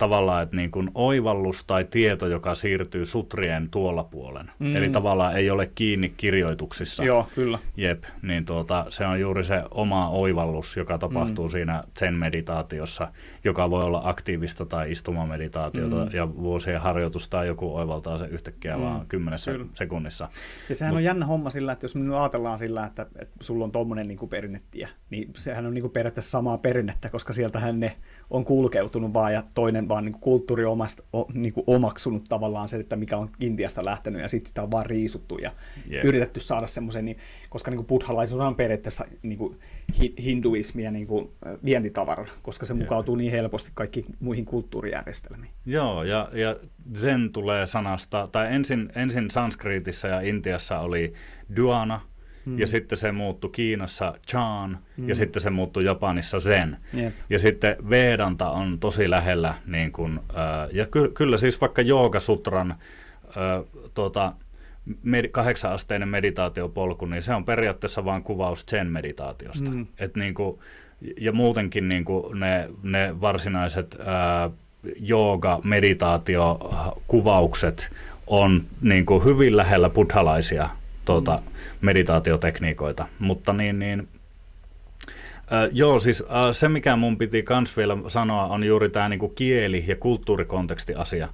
tavallaan, että niin kuin oivallus tai tieto, joka siirtyy sutrien tuolla puolen. Mm. Eli tavallaan ei ole kiinni kirjoituksissa. Joo, kyllä. Jep, niin tuota, se on juuri se oma oivallus, joka tapahtuu mm. siinä sen meditaatiossa, joka voi olla aktiivista tai istumameditaatiota, mm. ja vuosien harjoitusta joku oivaltaa se yhtäkkiä mm. vaan kymmenessä kyllä. sekunnissa. Ja sehän Mut, on jännä homma sillä, että jos me ajatellaan sillä, että, että sulla on tuommoinen niin perinnettiä, niin sehän on niin kuin periaatteessa samaa perinnettä, koska sieltähän ne on kulkeutunut vaan ja toinen vaan niin kuin kulttuuri omasta, o, niin kuin omaksunut tavallaan se, että mikä on Intiasta lähtenyt ja sitten sitä on vaan riisuttu ja yeah. yritetty saada semmoisen, niin, koska niin kuin buddhalaisuus on periaatteessa niin kuin hinduismia niin kuin vientitavara, koska se yeah. mukautuu niin helposti kaikkiin muihin kulttuurijärjestelmiin. Joo, ja, ja zen tulee sanasta, tai ensin, ensin sanskriitissa ja Intiassa oli duana, Mm. Ja sitten se muuttui Kiinassa Chan, mm. ja sitten se muuttui Japanissa Zen. Yep. Ja sitten Vedanta on tosi lähellä, niin kun, äh, ja ky- kyllä siis vaikka Joogasutran äh, tuota, med- kahdeksan-asteinen meditaatiopolku, niin se on periaatteessa vain kuvaus Zen-meditaatiosta. Mm. Et niin kuin, ja muutenkin niin kuin ne, ne varsinaiset äh, jooga-meditaatiokuvaukset on niin kuin hyvin lähellä buddhalaisia tuota, mm meditaatiotekniikoita. Mutta niin, niin Äh, joo, siis äh, se mikä mun piti kans vielä sanoa on juuri tämä niinku kieli- ja kulttuurikonteksti asia.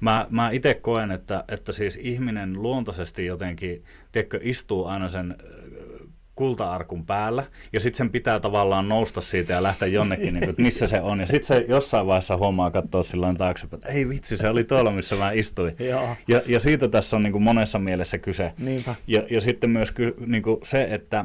Mä, mä itse koen, että, että siis ihminen luontaisesti jotenkin, tiedätkö, istuu aina sen kulta-arkun päällä, ja sitten sen pitää tavallaan nousta siitä ja lähteä jonnekin, niin kuin, että missä se on. Ja sitten se jossain vaiheessa huomaa katsoa silloin taaksepäin, että ei vitsi, se oli tuolla, missä mä istuin. Ja, ja siitä tässä on niin kuin monessa mielessä kyse. Niinpä. Ja, ja sitten myös ky, niin kuin se, että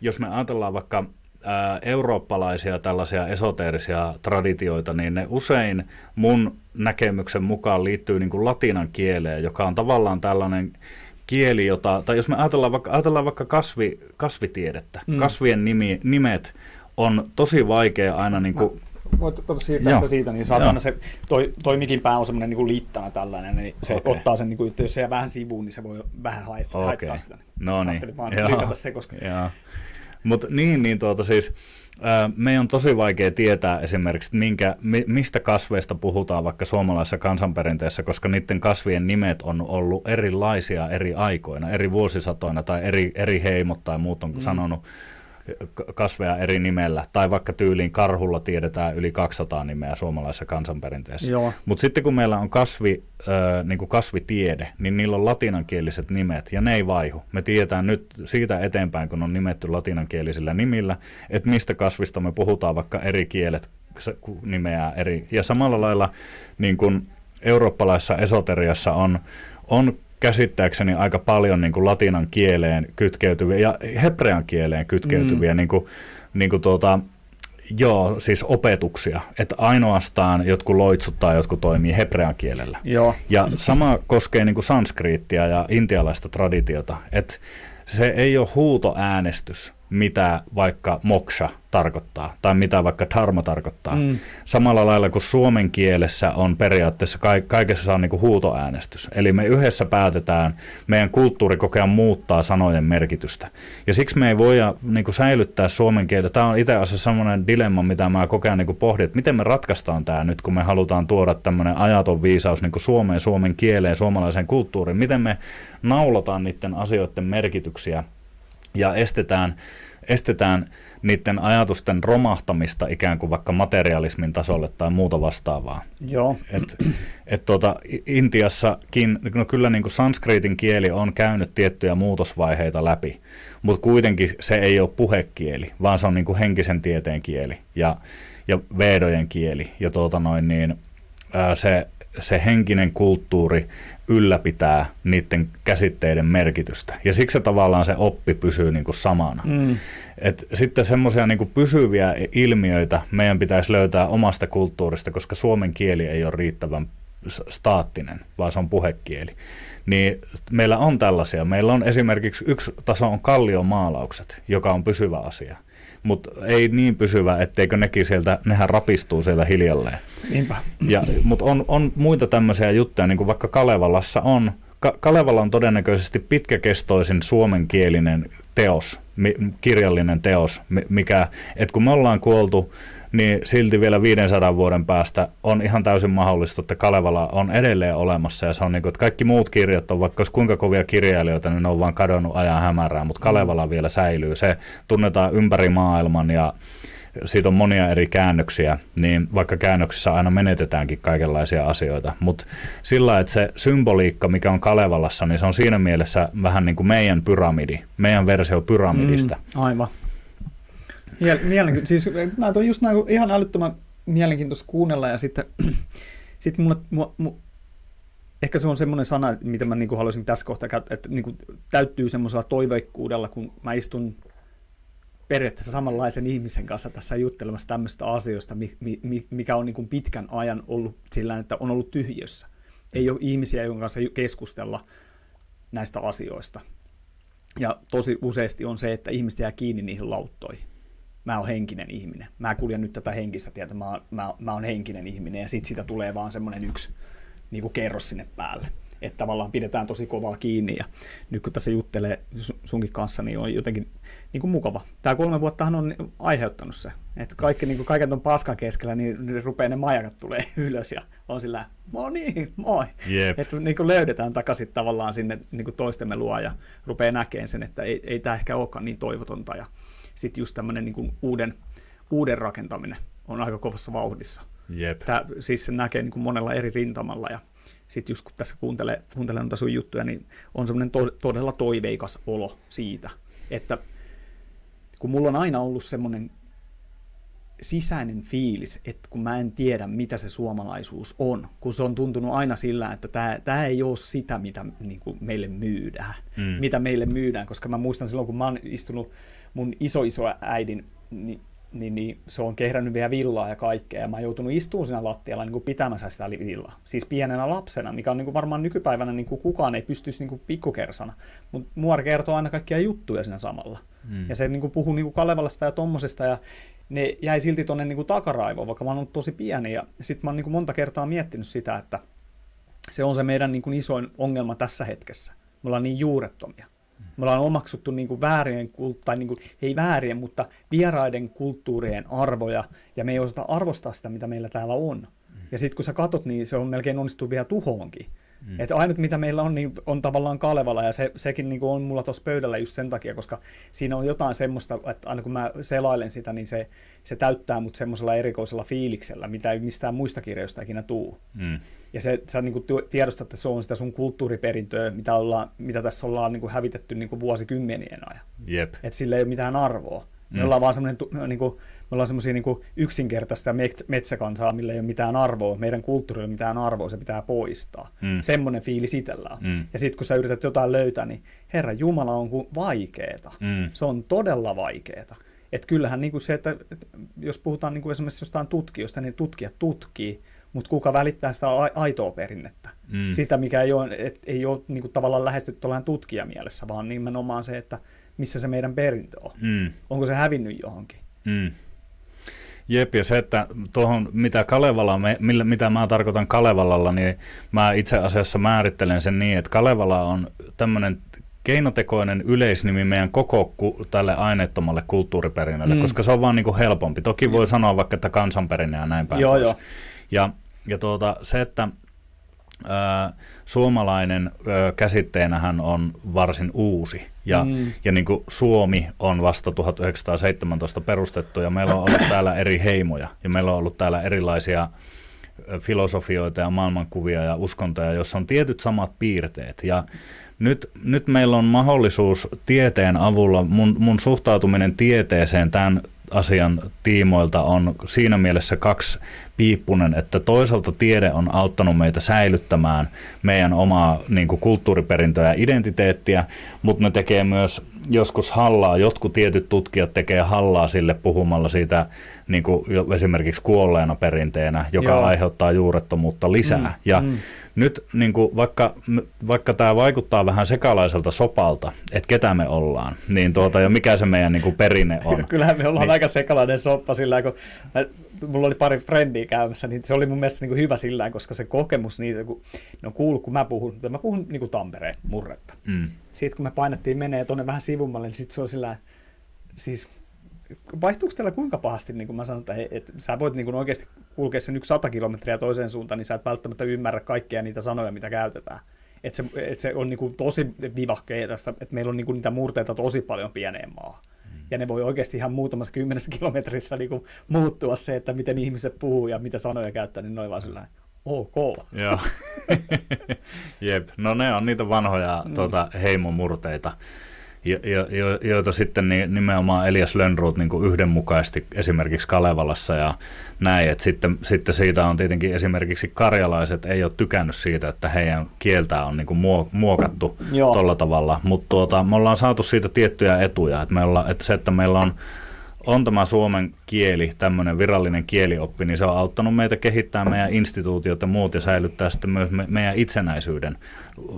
jos me ajatellaan vaikka ää, eurooppalaisia tällaisia esoteerisia traditioita, niin ne usein mun näkemyksen mukaan liittyy niin kuin latinan kieleen, joka on tavallaan tällainen kieli, jota, tai jos me ajatellaan vaikka, ajatellaan vaikka kasvi, kasvitiedettä, mm. kasvien nimi, nimet on tosi vaikea aina niin kuin, voit siirtää Joo. sitä siitä, niin saatana se, toi, toi mikin pää on semmoinen niin liittana tällainen, niin se okay. ottaa sen, niin kuin, jos se jää vähän sivuun, niin se voi vähän haittaa, okay. haittaa sitä. No niin. vaan Joo. se, koska... Mutta niin, niin tuota siis, meidän on tosi vaikea tietää esimerkiksi, että minkä, mistä kasveista puhutaan vaikka suomalaisessa kansanperinteessä, koska niiden kasvien nimet on ollut erilaisia eri aikoina, eri vuosisatoina tai eri, eri heimot tai muut on mm. sanonut kasveja eri nimellä. Tai vaikka tyyliin karhulla tiedetään yli 200 nimeä suomalaisessa kansanperinteessä. Mutta sitten kun meillä on kasvi, äh, niin kuin kasvitiede, niin niillä on latinankieliset nimet ja ne ei vaihu. Me tiedetään nyt siitä eteenpäin, kun on nimetty latinankielisillä nimillä, että mistä kasvista me puhutaan, vaikka eri kielet nimeää eri. Ja samalla lailla niin kuin eurooppalaisessa esoteriassa on, on käsittääkseni aika paljon niin kuin latinan kieleen kytkeytyviä ja hebrean kieleen kytkeytyviä mm. niin kuin, niin kuin tuota, Joo, siis opetuksia, että ainoastaan jotkut loitsut tai jotkut toimii hebrean kielellä. Joo. Ja sama koskee niin kuin sanskriittia ja intialaista traditiota, että se ei ole huutoäänestys, mitä vaikka moksha tarkoittaa, tai mitä vaikka dharma tarkoittaa. Mm. Samalla lailla kuin suomen kielessä on periaatteessa, kaikessa on niin huutoäänestys. Eli me yhdessä päätetään, meidän kulttuuri kokea muuttaa sanojen merkitystä. Ja siksi me ei voida niin kuin säilyttää suomen kieltä. Tämä on itse asiassa sellainen dilemma, mitä mä kokea niin pohdin, että miten me ratkaistaan tämä nyt, kun me halutaan tuoda tämmöinen ajaton viisaus niin Suomeen, suomen kieleen, suomalaiseen kulttuuriin. Miten me naulataan niiden asioiden merkityksiä ja estetään, estetään niiden ajatusten romahtamista ikään kuin vaikka materialismin tasolle tai muuta vastaavaa. Joo. Et, et tuota, Intiassakin, no kyllä niin kuin sanskriitin kieli on käynyt tiettyjä muutosvaiheita läpi, mutta kuitenkin se ei ole puhekieli, vaan se on niin kuin henkisen tieteen kieli ja, ja vedojen kieli. Ja tuota noin, niin, ää, se, se henkinen kulttuuri ylläpitää niiden käsitteiden merkitystä. Ja siksi tavallaan se oppi pysyy niin kuin samana. Mm. Et sitten semmoisia niin pysyviä ilmiöitä meidän pitäisi löytää omasta kulttuurista, koska suomen kieli ei ole riittävän staattinen, vaan se on puhekieli. Niin meillä on tällaisia. Meillä on esimerkiksi yksi taso on kalliomaalaukset, joka on pysyvä asia mutta ei niin pysyvä, etteikö nekin sieltä, nehän rapistuu sieltä hiljalleen. Niinpä. Ja, mutta on, on muita tämmöisiä juttuja, niin kuin vaikka Kalevalassa on, Ka- Kalevala on todennäköisesti pitkäkestoisin suomenkielinen teos, mi- kirjallinen teos, mikä, että kun me ollaan kuoltu niin silti vielä 500 vuoden päästä on ihan täysin mahdollista, että Kalevala on edelleen olemassa. Ja se on niin kuin, että kaikki muut kirjat on, vaikka olisi kuinka kovia kirjailijoita, niin ne on vaan kadonnut ajan hämärään, mutta Kalevala vielä säilyy. Se tunnetaan ympäri maailman ja siitä on monia eri käännöksiä, niin vaikka käännöksissä aina menetetäänkin kaikenlaisia asioita, mutta sillä että se symboliikka, mikä on Kalevalassa, niin se on siinä mielessä vähän niin kuin meidän pyramidi, meidän versio pyramidista. Mm, aivan. Mielenki- siis näitä on just näin ihan älyttömän mielenkiintoista kuunnella ja sitten sit mulle, mu, mu, ehkä se on semmoinen sana, mitä mä niin haluaisin tässä kohtaa käyttää, että niin täyttyy semmoisella toiveikkuudella, kun mä istun periaatteessa samanlaisen ihmisen kanssa tässä juttelemassa tämmöistä asioista, mikä on niin kuin pitkän ajan ollut sillä että on ollut tyhjössä. Ei ole ihmisiä, joiden kanssa keskustella näistä asioista. Ja tosi useasti on se, että ihmiset jää kiinni niihin lauttoihin. Mä oon henkinen ihminen. Mä kuljen nyt tätä henkistä tietä. Mä, mä, mä oon henkinen ihminen ja sitten siitä tulee vaan semmoinen yksi niin kuin kerros sinne päälle että tavallaan pidetään tosi kovaa kiinni. Ja nyt kun tässä juttelee sunkin kanssa, niin on jotenkin niin kuin mukava. Tämä kolme vuottahan on aiheuttanut se, että kaikki, niin kuin kaiken ton paskan keskellä, niin, rupeaa ne majakat tulee ylös ja on sillä, no niin, moi. Yep. Että niin kuin löydetään takaisin tavallaan sinne niin kuin toistemme luo ja rupeaa näkemään sen, että ei, ei tämä ehkä olekaan niin toivotonta. Ja sitten just tämmöinen niin uuden, uuden rakentaminen on aika kovassa vauhdissa. Yep. Tämä, siis se näkee niin kuin monella eri rintamalla ja sitten just kun tässä kuuntelee, kuuntelee noita sun juttuja, niin on semmoinen to, todella toiveikas olo siitä, että kun mulla on aina ollut semmoinen sisäinen fiilis, että kun mä en tiedä, mitä se suomalaisuus on, kun se on tuntunut aina sillä, että tämä, tämä ei ole sitä, mitä niin kuin meille myydään, mm. mitä meille myydään, koska mä muistan silloin, kun mä oon istunut mun iso-iso-äidin niin niin, niin se on kehrännyt vielä villaa ja kaikkea, ja mä oon joutunut istumaan siinä lattialla niin kuin pitämässä sitä villaa. Siis pienenä lapsena, mikä on niin kuin varmaan nykypäivänä niin kuin kukaan ei pystyisi niin kuin pikkukersana, mutta muori kertoo aina kaikkia juttuja siinä samalla. Mm. Ja se niin kuin puhuu niin kuin Kalevalasta ja tommosesta, ja ne jäi silti tuonne niin takaraivoon, vaikka mä oon ollut tosi pieni, ja sitten mä oon niin kuin monta kertaa miettinyt sitä, että se on se meidän niin kuin isoin ongelma tässä hetkessä. Me ollaan niin juurettomia. Me ollaan omaksuttu niin kuin väärien, tai niin kuin, ei väärien, mutta vieraiden kulttuurien arvoja, ja me ei osata arvostaa sitä, mitä meillä täällä on. Mm. Ja sitten kun sä katot, niin se on melkein onnistunut vielä tuhoonkin. Mm. Että ainut mitä meillä on, niin on tavallaan Kalevala, ja se, sekin niin on mulla tuossa pöydällä just sen takia, koska siinä on jotain semmoista, että aina kun mä selailen sitä, niin se, se täyttää mut semmoisella erikoisella fiiliksellä, mitä ei mistään muista kirjoista ikinä tuu. Mm. Ja se, sä niin kuin tiedostat, että se on sitä sun kulttuuriperintöä, mitä, ollaan, mitä tässä ollaan niin kuin hävitetty niin kuin vuosikymmenien ajan. Että sillä ei ole mitään arvoa. Me mm. ollaan vaan semmoinen, niin kuin, me ollaan semmoisia niin yksinkertaista metsäkansaa, millä ei ole mitään arvoa. Meidän kulttuurilla ei ole mitään arvoa, se pitää poistaa. Mm. Semmoinen fiilis itsellä on. Mm. Ja sitten kun sä yrität jotain löytää, niin Herra Jumala on kuin vaikeeta. Mm. Se on todella vaikeeta. Että kyllähän niin kuin se, että, että jos puhutaan niin kuin esimerkiksi jostain tutkijoista, niin tutkijat tutkii, mutta kuka välittää sitä aitoa perinnettä. Mm. Sitä, mikä ei ole, et, ei ole niin kuin tavallaan lähestytty tuollainen vaan nimenomaan se, että missä se meidän perintö on. Mm. Onko se hävinnyt johonkin? Mm. Jep, ja se, että tuohon, mitä Kalevala, millä, mitä mä tarkoitan Kalevalalla, niin mä itse asiassa määrittelen sen niin, että Kalevala on tämmöinen keinotekoinen yleisnimi meidän koko ku, tälle aineettomalle kulttuuriperinnölle, mm. koska se on vaan niin kuin helpompi. Toki voi sanoa vaikka, että kansanperinne ja näin päin. Joo, joo. Ja, ja tuota, se, että ää, suomalainen ää, käsitteenähän on varsin uusi. Ja, mm. ja niin kuin Suomi on vasta 1917 perustettu ja meillä on ollut täällä eri heimoja ja meillä on ollut täällä erilaisia filosofioita ja maailmankuvia ja uskontoja, joissa on tietyt samat piirteet. Ja nyt, nyt meillä on mahdollisuus tieteen avulla, mun, mun suhtautuminen tieteeseen tämän asian tiimoilta on siinä mielessä kaksi piippunen, että toisaalta tiede on auttanut meitä säilyttämään meidän omaa niin kuin kulttuuriperintöä ja identiteettiä, mutta ne tekee myös joskus hallaa, jotkut tietyt tutkijat tekee hallaa sille puhumalla siitä niin kuin esimerkiksi kuolleena perinteenä, joka Joo. aiheuttaa juurettomuutta lisää. Mm, ja mm nyt niin kuin, vaikka, vaikka tämä vaikuttaa vähän sekalaiselta sopalta, että ketä me ollaan, niin tuota, ja mikä se meidän niin kuin perinne on. Kyllähän me ollaan niin, aika sekalainen soppa sillä kun mä, mulla oli pari frendiä käymässä, niin se oli mun mielestä niin kuin hyvä sillä koska se kokemus niitä, kun ne on kuullut, kun mä puhun, mä puhun niin kuin Tampereen murretta. Mm. Sitten kun me painettiin menee tuonne vähän sivummalle, niin sitten se on sillä siis vaihtuuko teillä kuinka pahasti, niin kuin mä sanon, että, että sä voit niin kuin oikeasti kulkea sen yksi sata kilometriä toiseen suuntaan, niin sä et välttämättä ymmärrä kaikkea niitä sanoja, mitä käytetään. Että se, että se on niin kuin tosi vivahkeja tästä, että meillä on niin kuin niitä murteita tosi paljon pieneen maahan. Mm. Ja ne voi oikeasti ihan muutamassa kymmenessä kilometrissä niin kuin muuttua se, että miten ihmiset puhuu ja mitä sanoja käyttää, niin noin vaan sillä ok. Joo. Jep, no ne on niitä vanhoja mm. tuota, heimomurteita jo, jo, joita sitten nimenomaan Elias Lönnruut niin yhdenmukaisesti esimerkiksi Kalevalassa ja näin. Et sitten, sitten siitä on tietenkin esimerkiksi karjalaiset ei ole tykännyt siitä, että heidän kieltään on niin kuin muokattu tuolla tavalla, mutta tuota, me ollaan saatu siitä tiettyjä etuja. Et me olla, että se, että meillä on on tämä suomen kieli, tämmöinen virallinen kielioppi, niin se on auttanut meitä kehittää meidän instituutiot ja muut ja säilyttää sitten myös me, meidän itsenäisyyden.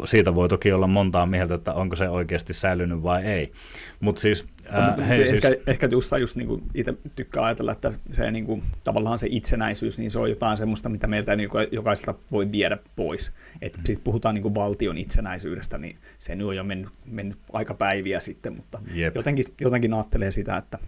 Siitä voi toki olla montaa mieltä, että onko se oikeasti säilynyt vai ei. Mutta siis, ää, hei, ehkä, siis... ehkä just, just niin itse tykkää ajatella, että se niin kuin, tavallaan se itsenäisyys, niin se on jotain semmoista, mitä meiltä niin jokaiselta voi viedä pois. Että mm. sitten puhutaan niin kuin valtion itsenäisyydestä, niin se nyt on jo mennyt, mennyt aika päiviä sitten, mutta jotenkin, jotenkin ajattelee sitä, että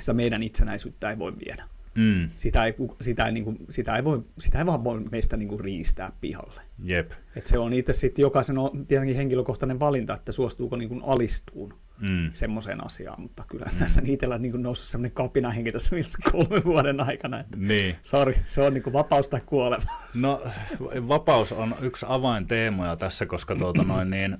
sitä meidän itsenäisyyttä ei voi viedä. Mm. Sitä, ei, sitä, ei, niin kuin, sitä, ei voi, sitä ei vaan voi meistä niin kuin riistää pihalle. Jep. Et se on itse sitten jokaisen on tietenkin henkilökohtainen valinta, että suostuuko niin kuin alistuun mm. semmoiseen asiaan, mutta kyllä mm. tässä itsellä niin noussut semmoinen kapinahenki tässä kolmen vuoden aikana, että niin. sorry, se on niin kuin vapaus tai kuolema. No vapaus on yksi avainteemoja tässä, koska tuota noin niin,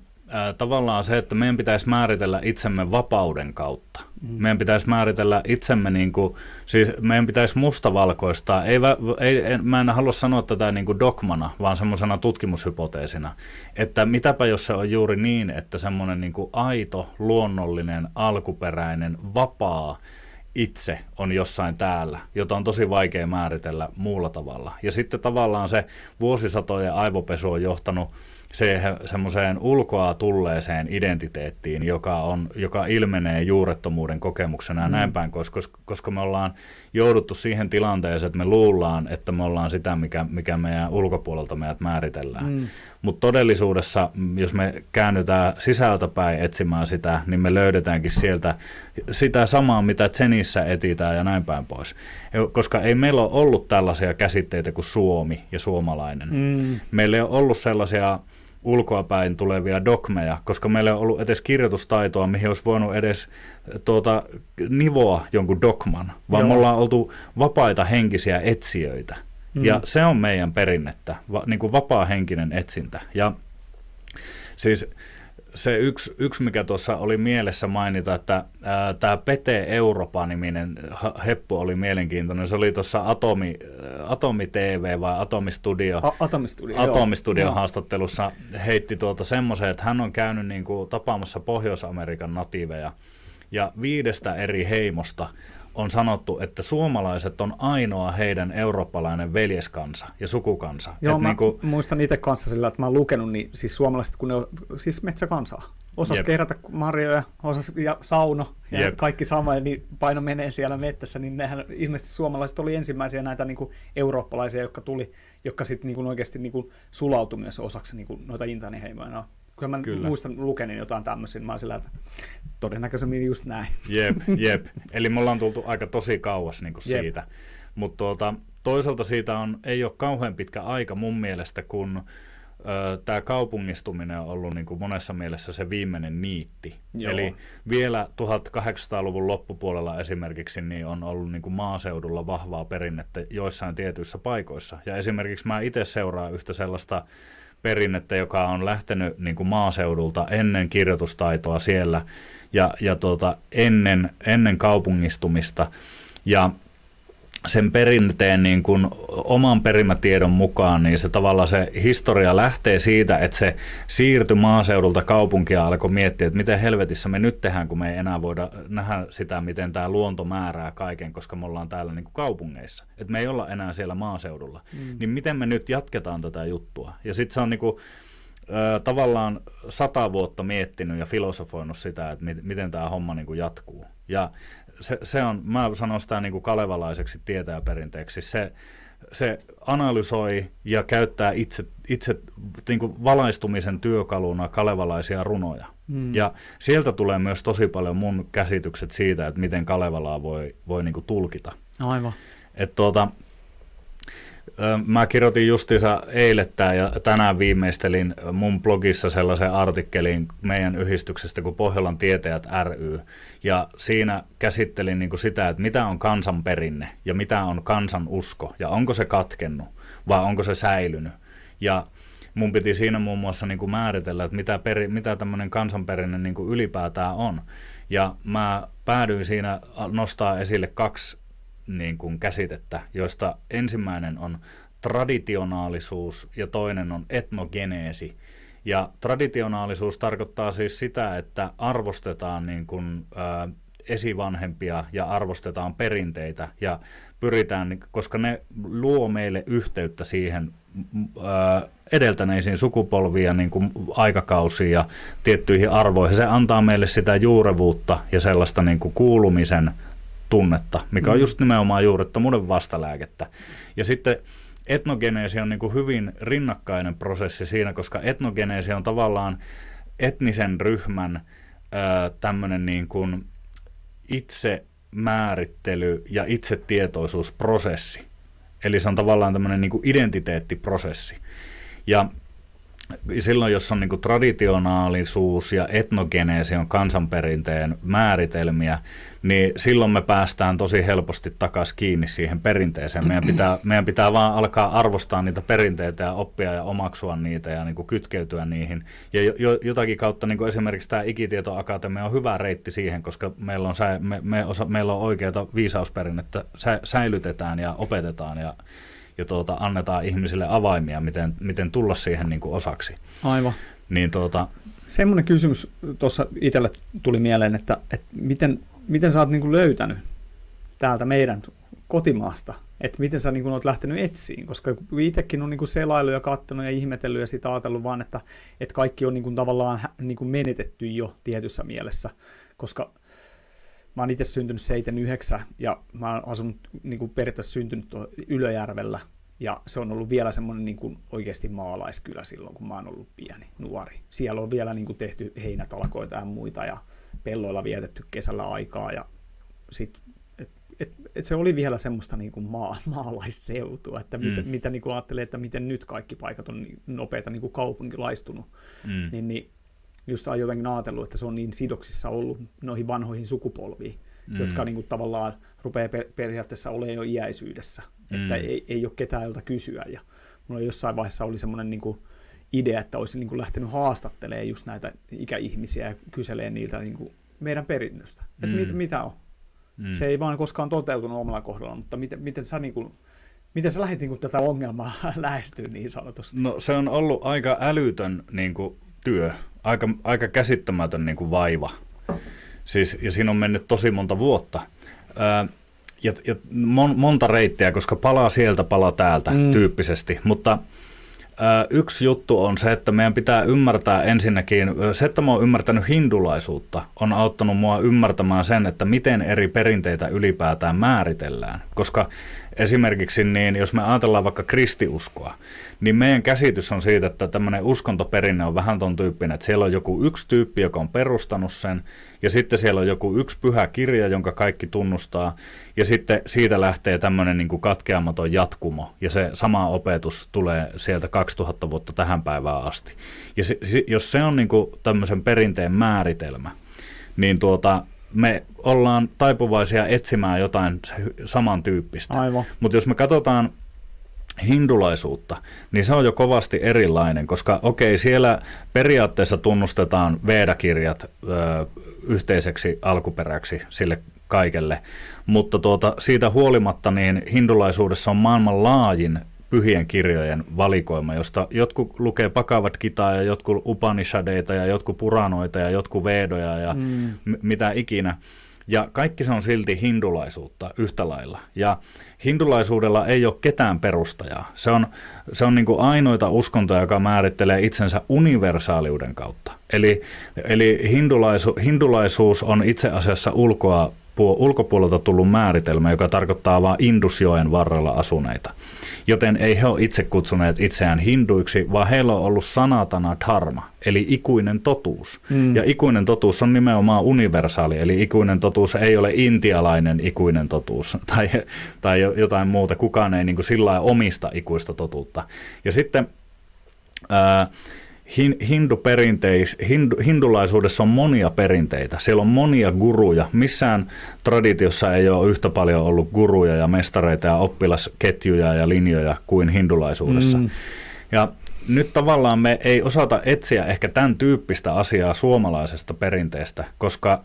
tavallaan se, että meidän pitäisi määritellä itsemme vapauden kautta. Mm. Meidän pitäisi määritellä itsemme, niin kuin, siis meidän pitäisi mustavalkoistaa, ei, ei, en, mä en halua sanoa tätä niin kuin dogmana, vaan semmoisena tutkimushypoteesina, että mitäpä jos se on juuri niin, että semmoinen niin kuin aito, luonnollinen, alkuperäinen, vapaa, itse on jossain täällä, jota on tosi vaikea määritellä muulla tavalla. Ja sitten tavallaan se vuosisatojen aivopesu on johtanut se, semmoiseen ulkoa tulleeseen identiteettiin, joka, on, joka ilmenee juurettomuuden kokemuksena ja mm. näin päin, koska, koska me ollaan jouduttu siihen tilanteeseen, että me luullaan, että me ollaan sitä, mikä, mikä meidän ulkopuolelta meidät määritellään. Mm. Mutta todellisuudessa, jos me käännytään sisältäpäin etsimään sitä, niin me löydetäänkin sieltä sitä samaa, mitä Zenissä etitään ja näin päin pois. Koska ei meillä ole ollut tällaisia käsitteitä kuin Suomi ja suomalainen. Mm. Meillä ei ole ollut sellaisia ulkoapäin tulevia dogmeja, koska meillä ei ollut edes kirjoitustaitoa, mihin olisi voinut edes tuota, nivoa jonkun dogman, vaan Joo. me ollaan oltu vapaita henkisiä etsijöitä. Mm. Ja se on meidän perinnettä, va, niin kuin vapaa-henkinen etsintä. Ja siis se yksi, yksi, mikä tuossa oli mielessä mainita, että tämä Pete Europa-niminen heppu oli mielenkiintoinen. Se oli tuossa Atomi, Atomi TV vai Atomistudio, A- Atomistudio, Atomistudio haastattelussa heitti tuota semmoisen, että hän on käynyt niin kuin tapaamassa Pohjois-Amerikan natiiveja ja viidestä eri heimosta on sanottu, että suomalaiset on ainoa heidän eurooppalainen veljeskansa ja sukukansa. Joo, Et mä niin kuin... muistan itse kanssa sillä, että mä oon lukenut, niin siis suomalaiset, kun ne on siis metsäkansaa. Osas Jep. kerätä marjoja, osas ja sauno ja Jep. kaikki sama, niin paino menee siellä mettässä, niin nehän ilmeisesti suomalaiset oli ensimmäisiä näitä niin kuin eurooppalaisia, jotka tuli, jotka sitten niin kuin oikeasti niin kuin sulautui myös osaksi niin kuin noita intaaniheimoja. Kyllä mä Kyllä. muistan lukenin jotain tämmöisiä, niin mä sillä, että todennäköisemmin just näin. Jep, jep. Eli me ollaan tultu aika tosi kauas niin kuin siitä. Mutta tuota, toisaalta siitä on, ei ole kauhean pitkä aika mun mielestä, kun tämä kaupungistuminen on ollut niin kuin monessa mielessä se viimeinen niitti. Joo. Eli vielä 1800-luvun loppupuolella esimerkiksi niin on ollut niin kuin maaseudulla vahvaa perinnettä joissain tietyissä paikoissa. Ja esimerkiksi mä itse seuraan yhtä sellaista perinnettä, joka on lähtenyt niin kuin maaseudulta ennen kirjoitustaitoa siellä ja, ja tuota, ennen, ennen kaupungistumista. Ja sen perinteen niin kuin oman perimätiedon mukaan, niin se tavallaan se historia lähtee siitä, että se siirtyi maaseudulta kaupunkia alkoi miettiä, että miten helvetissä me nyt tehdään, kun me ei enää voida nähdä sitä, miten tämä luonto määrää kaiken, koska me ollaan täällä niin kuin kaupungeissa. Että me ei olla enää siellä maaseudulla. Mm. Niin miten me nyt jatketaan tätä juttua? Ja sitten se on niin kuin, tavallaan sata vuotta miettinyt ja filosofoinut sitä, että miten tämä homma niin kuin jatkuu. Ja se, se on, mä sanon sitä niin kuin kalevalaiseksi tietäjäperinteeksi, se se analysoi ja käyttää itse, itse niin kuin valaistumisen työkaluna kalevalaisia runoja. Mm. Ja sieltä tulee myös tosi paljon mun käsitykset siitä, että miten Kalevalaa voi, voi niin kuin tulkita. Aivan. Et tuota, Mä kirjoitin justiinsa eilettää ja tänään viimeistelin mun blogissa sellaisen artikkelin meidän yhdistyksestä kuin Pohjolan tietäjät ry. Ja siinä käsittelin niin kuin sitä, että mitä on kansanperinne ja mitä on kansan usko ja onko se katkennut vai onko se säilynyt. Ja mun piti siinä muun muassa niin kuin määritellä, että mitä, peri, mitä tämmöinen kansanperinne niin kuin ylipäätään on. Ja mä päädyin siinä nostaa esille kaksi niin kuin käsitettä, joista ensimmäinen on traditionaalisuus ja toinen on etnogeneesi. Ja traditionaalisuus tarkoittaa siis sitä, että arvostetaan niin kuin, ä, esivanhempia ja arvostetaan perinteitä ja pyritään, koska ne luo meille yhteyttä siihen ä, edeltäneisiin sukupolviin niin kuin aikakausiin ja tiettyihin arvoihin. Se antaa meille sitä juurevuutta ja sellaista niin kuin kuulumisen tunnetta, mikä on mm. just nimenomaan juurettomuuden vastalääkettä. Ja sitten etnogeneesi on niin kuin hyvin rinnakkainen prosessi siinä, koska etnogeneesi on tavallaan etnisen ryhmän tämmöinen niin kuin itse määrittely ja itsetietoisuusprosessi. Eli se on tavallaan tämmöinen niin kuin identiteettiprosessi. Ja silloin, jos on niin traditionaalisuus ja etnogeneesi on kansanperinteen määritelmiä, niin silloin me päästään tosi helposti takaisin kiinni siihen perinteeseen. Meidän pitää, meidän pitää vaan alkaa arvostaa niitä perinteitä ja oppia ja omaksua niitä ja niin kytkeytyä niihin. Ja jo, jotakin kautta niin esimerkiksi tämä Ikitietoakatemia on hyvä reitti siihen, koska meillä on, me, me osa, meillä on oikeaa viisausperinnettä, sä, säilytetään ja opetetaan ja ja tuota, annetaan ihmisille avaimia, miten, miten tulla siihen niin kuin osaksi. Aivan. Niin tuota... Semmoinen kysymys tuossa itselle tuli mieleen, että, että miten, miten sä oot niin kuin löytänyt täältä meidän kotimaasta, että miten sä niin kuin oot lähtenyt etsiin, koska itsekin on niin kuin selailu ja katsonut ja ihmetellyt ja sitä ajatellut vaan, että, että kaikki on niin kuin tavallaan niin kuin menetetty jo tietyssä mielessä, koska mä oon itse syntynyt 79 ja mä oon asunut niin kuin periaatteessa syntynyt Ylöjärvellä ja se on ollut vielä semmoinen niin kuin oikeasti maalaiskylä silloin, kun mä oon ollut pieni, nuori. Siellä on vielä niin kuin tehty heinätalkoita ja muita ja pelloilla vietetty kesällä aikaa ja sit, et, et, et se oli vielä semmoista niin kuin maa, maalaisseutua, että mm. mitä, mitä niin kuin ajattelee, että miten nyt kaikki paikat on niin nopeita niin kuin kaupunkilaistunut, mm. niin, niin just on jotenkin ajatellut, että se on niin sidoksissa ollut noihin vanhoihin sukupolviin, mm. jotka niin kuin tavallaan rupeaa per- periaatteessa olemaan jo iäisyydessä, mm. että ei, ei ole ketään jolta kysyä. Ja mulla jossain vaiheessa oli semmoinen niin kuin idea, että olisin niin kuin lähtenyt haastattelemaan just näitä ikäihmisiä ja kyselee niiltä niin kuin meidän perinnöstä, että mm. mit, mitä on. Mm. Se ei vaan koskaan toteutunut omalla kohdalla, mutta miten, miten sä niin kuin, Miten sä lähdit niin tätä ongelmaa lähestyä niin sanotusti? No se on ollut aika älytön niin kuin, työ aika, aika käsittämätön niin kuin vaiva. Siis, ja siinä on mennyt tosi monta vuotta. Ää, ja, ja mon, monta reittiä, koska palaa sieltä, palaa täältä mm. tyyppisesti. Mutta ää, yksi juttu on se, että meidän pitää ymmärtää ensinnäkin, se, että mä oon ymmärtänyt hindulaisuutta, on auttanut mua ymmärtämään sen, että miten eri perinteitä ylipäätään määritellään. Koska esimerkiksi niin, jos me ajatellaan vaikka kristiuskoa, niin meidän käsitys on siitä, että tämmöinen uskontoperinne on vähän ton tyyppinen, että siellä on joku yksi tyyppi, joka on perustanut sen, ja sitten siellä on joku yksi pyhä kirja, jonka kaikki tunnustaa, ja sitten siitä lähtee tämmöinen niin katkeamaton jatkumo, ja se sama opetus tulee sieltä 2000 vuotta tähän päivään asti. Ja se, jos se on niin kuin tämmöisen perinteen määritelmä, niin tuota, me ollaan taipuvaisia etsimään jotain samantyyppistä. Mutta jos me katsotaan hindulaisuutta, niin se on jo kovasti erilainen, koska okei, siellä periaatteessa tunnustetaan Veda-kirjat ö, yhteiseksi alkuperäksi sille kaikelle, mutta tuota, siitä huolimatta niin hindulaisuudessa on maailman laajin pyhien kirjojen valikoima, josta jotkut lukee pakavat kitaa ja jotkut upanishadeita ja jotkut puranoita ja jotkut vedoja ja mm. m- mitä ikinä. Ja kaikki se on silti hindulaisuutta yhtä lailla. Ja hindulaisuudella ei ole ketään perustajaa. Se on, se on niin kuin ainoita uskontoja, joka määrittelee itsensä universaaliuden kautta. Eli, eli hindulaisu, hindulaisuus on itse asiassa ulkoa ulkopuolelta tullut määritelmä, joka tarkoittaa vain Indusjoen varrella asuneita. Joten ei he ole itse kutsuneet itseään hinduiksi, vaan heillä on ollut sanatana dharma, eli ikuinen totuus. Mm. Ja ikuinen totuus on nimenomaan universaali, eli ikuinen totuus ei ole intialainen ikuinen totuus tai, tai jotain muuta. Kukaan ei niin kuin sillä omista ikuista totuutta. Ja sitten... Ää, hindu perinteis, hindu, hindulaisuudessa on monia perinteitä. Siellä on monia guruja. Missään traditiossa ei ole yhtä paljon ollut guruja ja mestareita ja oppilasketjuja ja linjoja kuin hindulaisuudessa. Mm. Ja nyt tavallaan me ei osata etsiä ehkä tämän tyyppistä asiaa suomalaisesta perinteestä, koska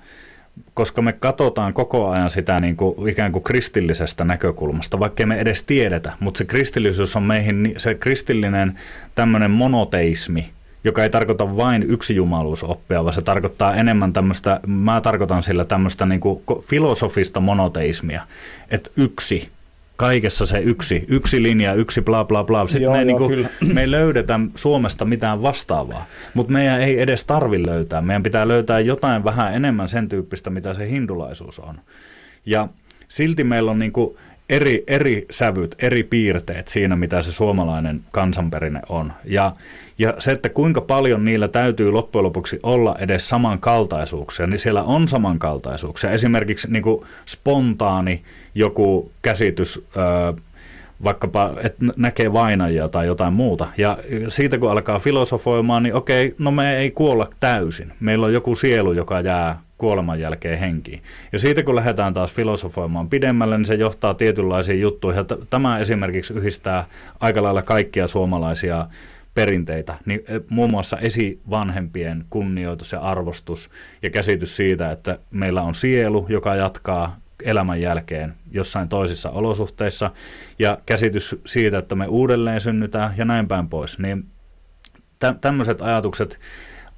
koska me katsotaan koko ajan sitä niin kuin ikään kuin kristillisestä näkökulmasta, vaikka me edes tiedetä, mutta se kristillisyys on meihin, se kristillinen tämmöinen monoteismi, joka ei tarkoita vain yksi jumaluusoppia, vaan se tarkoittaa enemmän tämmöistä, mä tarkoitan sillä tämmöistä niin kuin filosofista monoteismia, että yksi, kaikessa se yksi, yksi linja, yksi bla bla bla. Sitten joo, me, joo, niin kuin, me ei löydetä Suomesta mitään vastaavaa, mutta meidän ei edes tarvi löytää. Meidän pitää löytää jotain vähän enemmän sen tyyppistä, mitä se hindulaisuus on. Ja silti meillä on niin kuin, eri, eri sävyt, eri piirteet siinä, mitä se suomalainen kansanperinne on. Ja, ja se, että kuinka paljon niillä täytyy loppujen lopuksi olla edes samankaltaisuuksia, niin siellä on samankaltaisuuksia. Esimerkiksi niin kuin spontaani joku käsitys, vaikkapa, että näkee vainajia tai jotain muuta. Ja siitä kun alkaa filosofoimaan, niin okei, no me ei kuolla täysin. Meillä on joku sielu, joka jää kuoleman jälkeen henkiin. Ja siitä kun lähdetään taas filosofoimaan pidemmälle, niin se johtaa tietynlaisiin juttuihin. Tämä esimerkiksi yhdistää aika lailla kaikkia suomalaisia perinteitä, niin e, muun muassa esivanhempien kunnioitus ja arvostus ja käsitys siitä, että meillä on sielu, joka jatkaa elämän jälkeen jossain toisissa olosuhteissa ja käsitys siitä, että me uudelleen synnytään ja näin päin pois, niin tä- tämmöiset ajatukset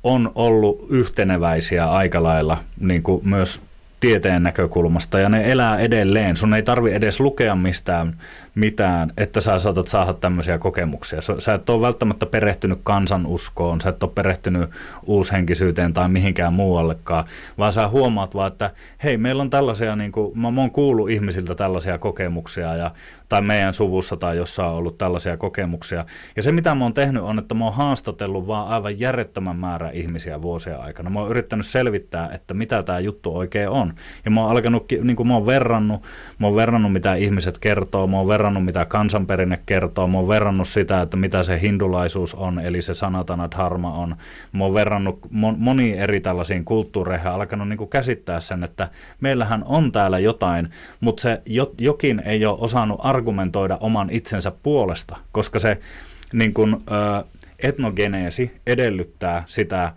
on ollut yhteneväisiä aika lailla niin kuin myös tieteen näkökulmasta ja ne elää edelleen. Sun ei tarvi edes lukea mistään mitään, että sä saatat saada tämmöisiä kokemuksia. Sä et ole välttämättä perehtynyt kansanuskoon, sä et ole perehtynyt uushenkisyyteen tai mihinkään muuallekaan, vaan sä huomaat vaan, että hei, meillä on tällaisia, niin kuin, mä, oon kuullut ihmisiltä tällaisia kokemuksia ja tai meidän suvussa tai jossa on ollut tällaisia kokemuksia. Ja se, mitä mä oon tehnyt, on, että mä oon haastatellut vaan aivan järjettömän määrä ihmisiä vuosien aikana. Mä oon yrittänyt selvittää, että mitä tämä juttu oikein on. Ja mä oon alkanut, niin kuin mä oon verrannut, mä oon verrannut, mitä ihmiset kertoo, mä oon mitä kansanperinne kertoo, mä oon verrannut sitä, että mitä se hindulaisuus on, eli se sanatana dharma on. Mä oon verrannut moni eri tällaisiin kulttuureihin alkanut niin käsittää sen, että meillähän on täällä jotain, mutta se jokin ei ole osannut argumentoida oman itsensä puolesta, koska se niin kuin, ö, etnogeneesi edellyttää sitä,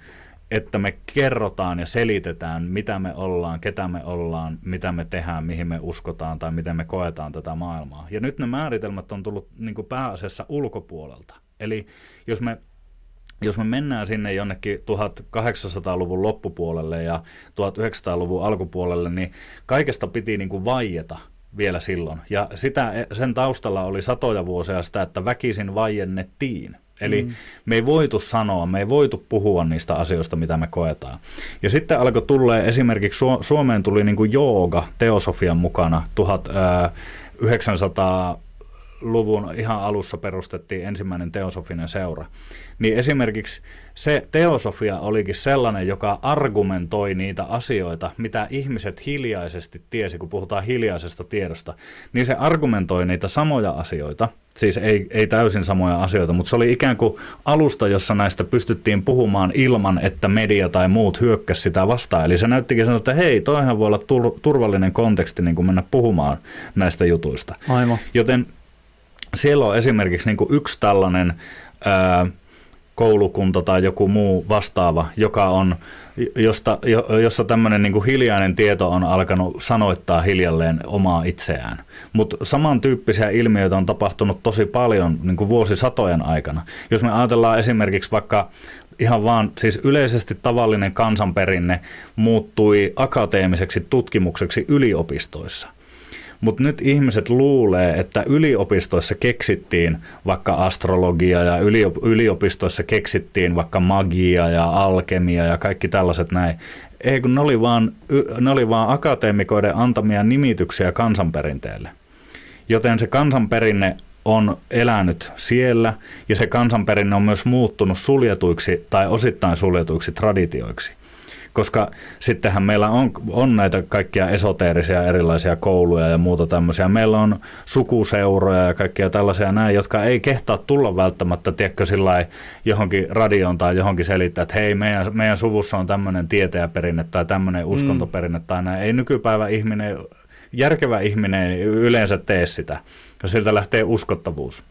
että me kerrotaan ja selitetään, mitä me ollaan, ketä me ollaan, mitä me tehdään, mihin me uskotaan tai miten me koetaan tätä maailmaa. Ja nyt ne määritelmät on tullut niin kuin pääasiassa ulkopuolelta. Eli jos me jos me mennään sinne jonnekin 1800-luvun loppupuolelle ja 1900-luvun alkupuolelle, niin kaikesta piti niin kuin vaieta vielä silloin. Ja sitä, sen taustalla oli satoja vuosia sitä, että väkisin vaiennettiin. Eli mm. me ei voitu sanoa, me ei voitu puhua niistä asioista, mitä me koetaan. Ja sitten alkoi tulla esimerkiksi Suomeen tuli niin kuin jooga teosofian mukana 1900 luvun ihan alussa perustettiin ensimmäinen teosofinen seura, niin esimerkiksi se teosofia olikin sellainen, joka argumentoi niitä asioita, mitä ihmiset hiljaisesti tiesi, kun puhutaan hiljaisesta tiedosta, niin se argumentoi niitä samoja asioita, siis ei, ei täysin samoja asioita, mutta se oli ikään kuin alusta, jossa näistä pystyttiin puhumaan ilman, että media tai muut hyökkäsi sitä vastaan. Eli se näyttikin sanoa, että hei, toihan voi olla turvallinen konteksti niin kuin mennä puhumaan näistä jutuista. Aivan. Joten siellä on esimerkiksi niin kuin yksi tällainen ää, koulukunta tai joku muu vastaava, joka on, josta, jo, jossa tämmöinen niin kuin hiljainen tieto on alkanut sanoittaa hiljalleen omaa itseään. Mutta samantyyppisiä ilmiöitä on tapahtunut tosi paljon niin kuin vuosisatojen aikana. Jos me ajatellaan esimerkiksi vaikka ihan vaan siis yleisesti tavallinen kansanperinne muuttui akateemiseksi tutkimukseksi yliopistoissa – Mutta nyt ihmiset luulee, että yliopistoissa keksittiin vaikka astrologia ja yliopistoissa keksittiin vaikka magia ja alkemia ja kaikki tällaiset näin. Ei kun ne oli vaan, ne oli vaan akateemikoiden antamia nimityksiä kansanperinteelle. Joten se kansanperinne on elänyt siellä ja se kansanperinne on myös muuttunut suljetuiksi tai osittain suljetuiksi traditioiksi. Koska sittenhän meillä on, on näitä kaikkia esoteerisia erilaisia kouluja ja muuta tämmöisiä. Meillä on sukuseuroja ja kaikkia tällaisia näin, jotka ei kehtaa tulla välttämättä, tiedätkö, sillä johonkin radioon tai johonkin selittää, että hei, meidän, meidän suvussa on tämmöinen tietäjäperinne tai tämmöinen mm. uskontoperinne mm. tai näin. Ei nykypäivä ihminen, järkevä ihminen yleensä tee sitä ja siltä lähtee uskottavuus.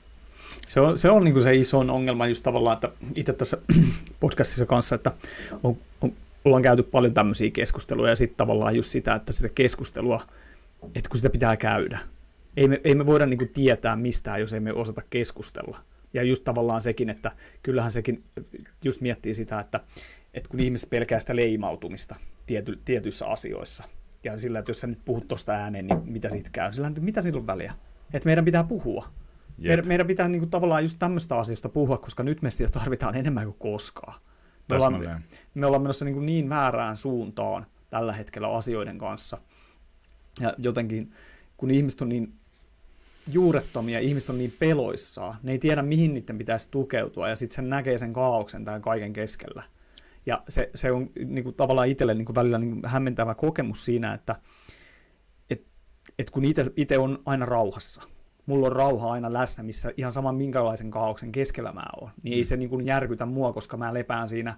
Se on, se on niin kuin se iso ongelma just tavallaan, että itse tässä podcastissa kanssa, että on, ollaan käyty paljon tämmöisiä keskusteluja ja sitten tavallaan just sitä, että sitä keskustelua, että kun sitä pitää käydä. Ei me, ei me voida niin tietää mistään, jos ei me osata keskustella. Ja just tavallaan sekin, että kyllähän sekin just miettii sitä, että, että kun ihmiset pelkää sitä leimautumista tiety, tietyissä asioissa, ja sillä, että jos sä nyt puhut tuosta ääneen, niin mitä siitä käy? Sillä, että mitä sillä on väliä? Että meidän pitää puhua. Meidän, meidän pitää niin kuin, tavallaan just tämmöistä asioista puhua, koska nyt me sitä tarvitaan enemmän kuin koskaan. Me ollaan, me ollaan menossa niin, niin väärään suuntaan tällä hetkellä asioiden kanssa. Ja jotenkin, kun ihmiset on niin juurettomia, ihmiset on niin peloissaan, ne ei tiedä mihin niiden pitäisi tukeutua, ja sitten sen näkee sen kaauksen tämän kaiken keskellä. Ja se, se on niin kuin, tavallaan itselle niin kuin välillä niin kuin hämmentävä kokemus siinä, että et, et kun itse on aina rauhassa, mulla on rauha aina läsnä, missä ihan sama minkälaisen kaauksen keskellä mä oon, niin mm. ei se niin kuin järkytä mua, koska mä lepään siinä,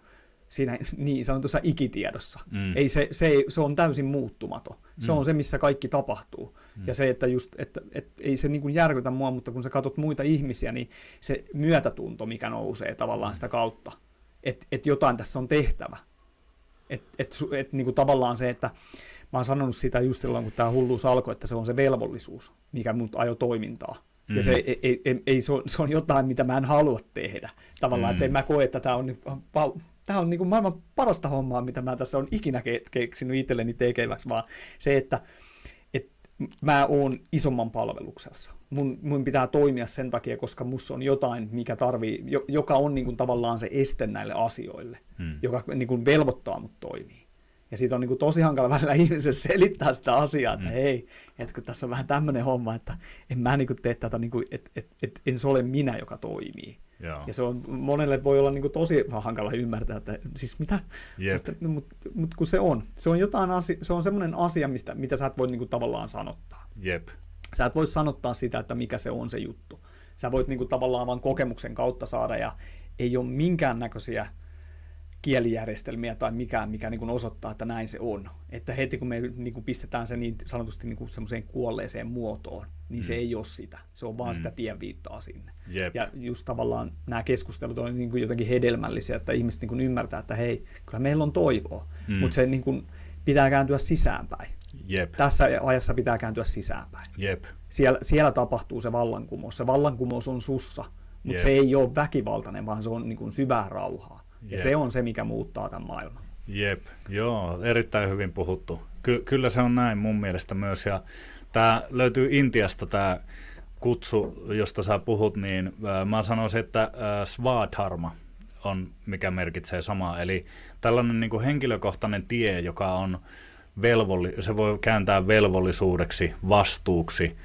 siinä niin sanotussa ikitiedossa. Mm. Ei se, se, ei, se on täysin muuttumaton. Se mm. on se, missä kaikki tapahtuu. Mm. Ja se, että, just, että, että ei se niin kuin järkytä mua, mutta kun sä katsot muita ihmisiä, niin se myötätunto, mikä nousee tavallaan sitä kautta, että, että jotain tässä on tehtävä. Että et, et, niin kuin tavallaan se, että mä oon sanonut sitä just silloin, kun tämä hulluus alkoi, että se on se velvollisuus, mikä mut ajo toimintaa. Mm. Ja se, ei, ei, ei, ei, se, on, se on jotain, mitä mä en halua tehdä. Tavallaan, mm. että en mä koe, että tämä on, tämä on niin kuin maailman parasta hommaa, mitä mä tässä on ikinä keksinyt itselleni tekeväksi, vaan se, että mä oon isomman palveluksessa. Mun, mun pitää toimia sen takia, koska mussa on jotain, mikä tarvii, joka on niin kuin tavallaan se este näille asioille, hmm. joka niin kuin velvoittaa mut toimii. Ja siitä on niin kuin tosi hankala välillä ihmiselle selittää sitä asiaa, että mm. hei, että kun tässä on vähän tämmöinen homma, että en mä niin kuin tee tätä, niin kuin, että, että, että en se ole minä, joka toimii. Joo. Ja se on, monelle voi olla niin kuin tosi hankala ymmärtää, että siis mitä, mutta mut, mut kun se on, se on jotain asia, se on semmoinen asia, mistä, mitä sä et voi niin kuin tavallaan sanottaa. Jep. Sä et voi sanottaa sitä, että mikä se on se juttu. Sä voit niin kuin tavallaan vain kokemuksen kautta saada ja ei ole minkäännäköisiä näköisiä kielijärjestelmiä tai mikään, mikä niin kuin osoittaa, että näin se on. Että heti kun me niin kuin pistetään se niin sanotusti niin kuin semmoiseen kuolleeseen muotoon, niin mm. se ei ole sitä. Se on vaan mm. sitä tienviittaa sinne. Yep. Ja just tavallaan nämä keskustelut on niin kuin jotenkin hedelmällisiä, että ihmiset niin kuin ymmärtää, että hei, kyllä meillä on toivoa, mm. mutta se niin kuin pitää kääntyä sisäänpäin. Jep. Tässä ajassa pitää kääntyä sisäänpäin. Jep. Siellä, siellä tapahtuu se vallankumous. Se vallankumous on sussa, mutta Jep. se ei ole väkivaltainen, vaan se on niin kuin syvää rauhaa. Ja Jep. se on se, mikä muuttaa tämän maailman. Jep, joo, erittäin hyvin puhuttu. Ky- kyllä se on näin mun mielestä myös. Ja tämä löytyy Intiasta tämä kutsu, josta sä puhut, niin äh, mä sanoisin, että äh, svadharma on, mikä merkitsee samaa. Eli tällainen niin kuin henkilökohtainen tie, joka on velvolli, se voi kääntää velvollisuudeksi, vastuuksi,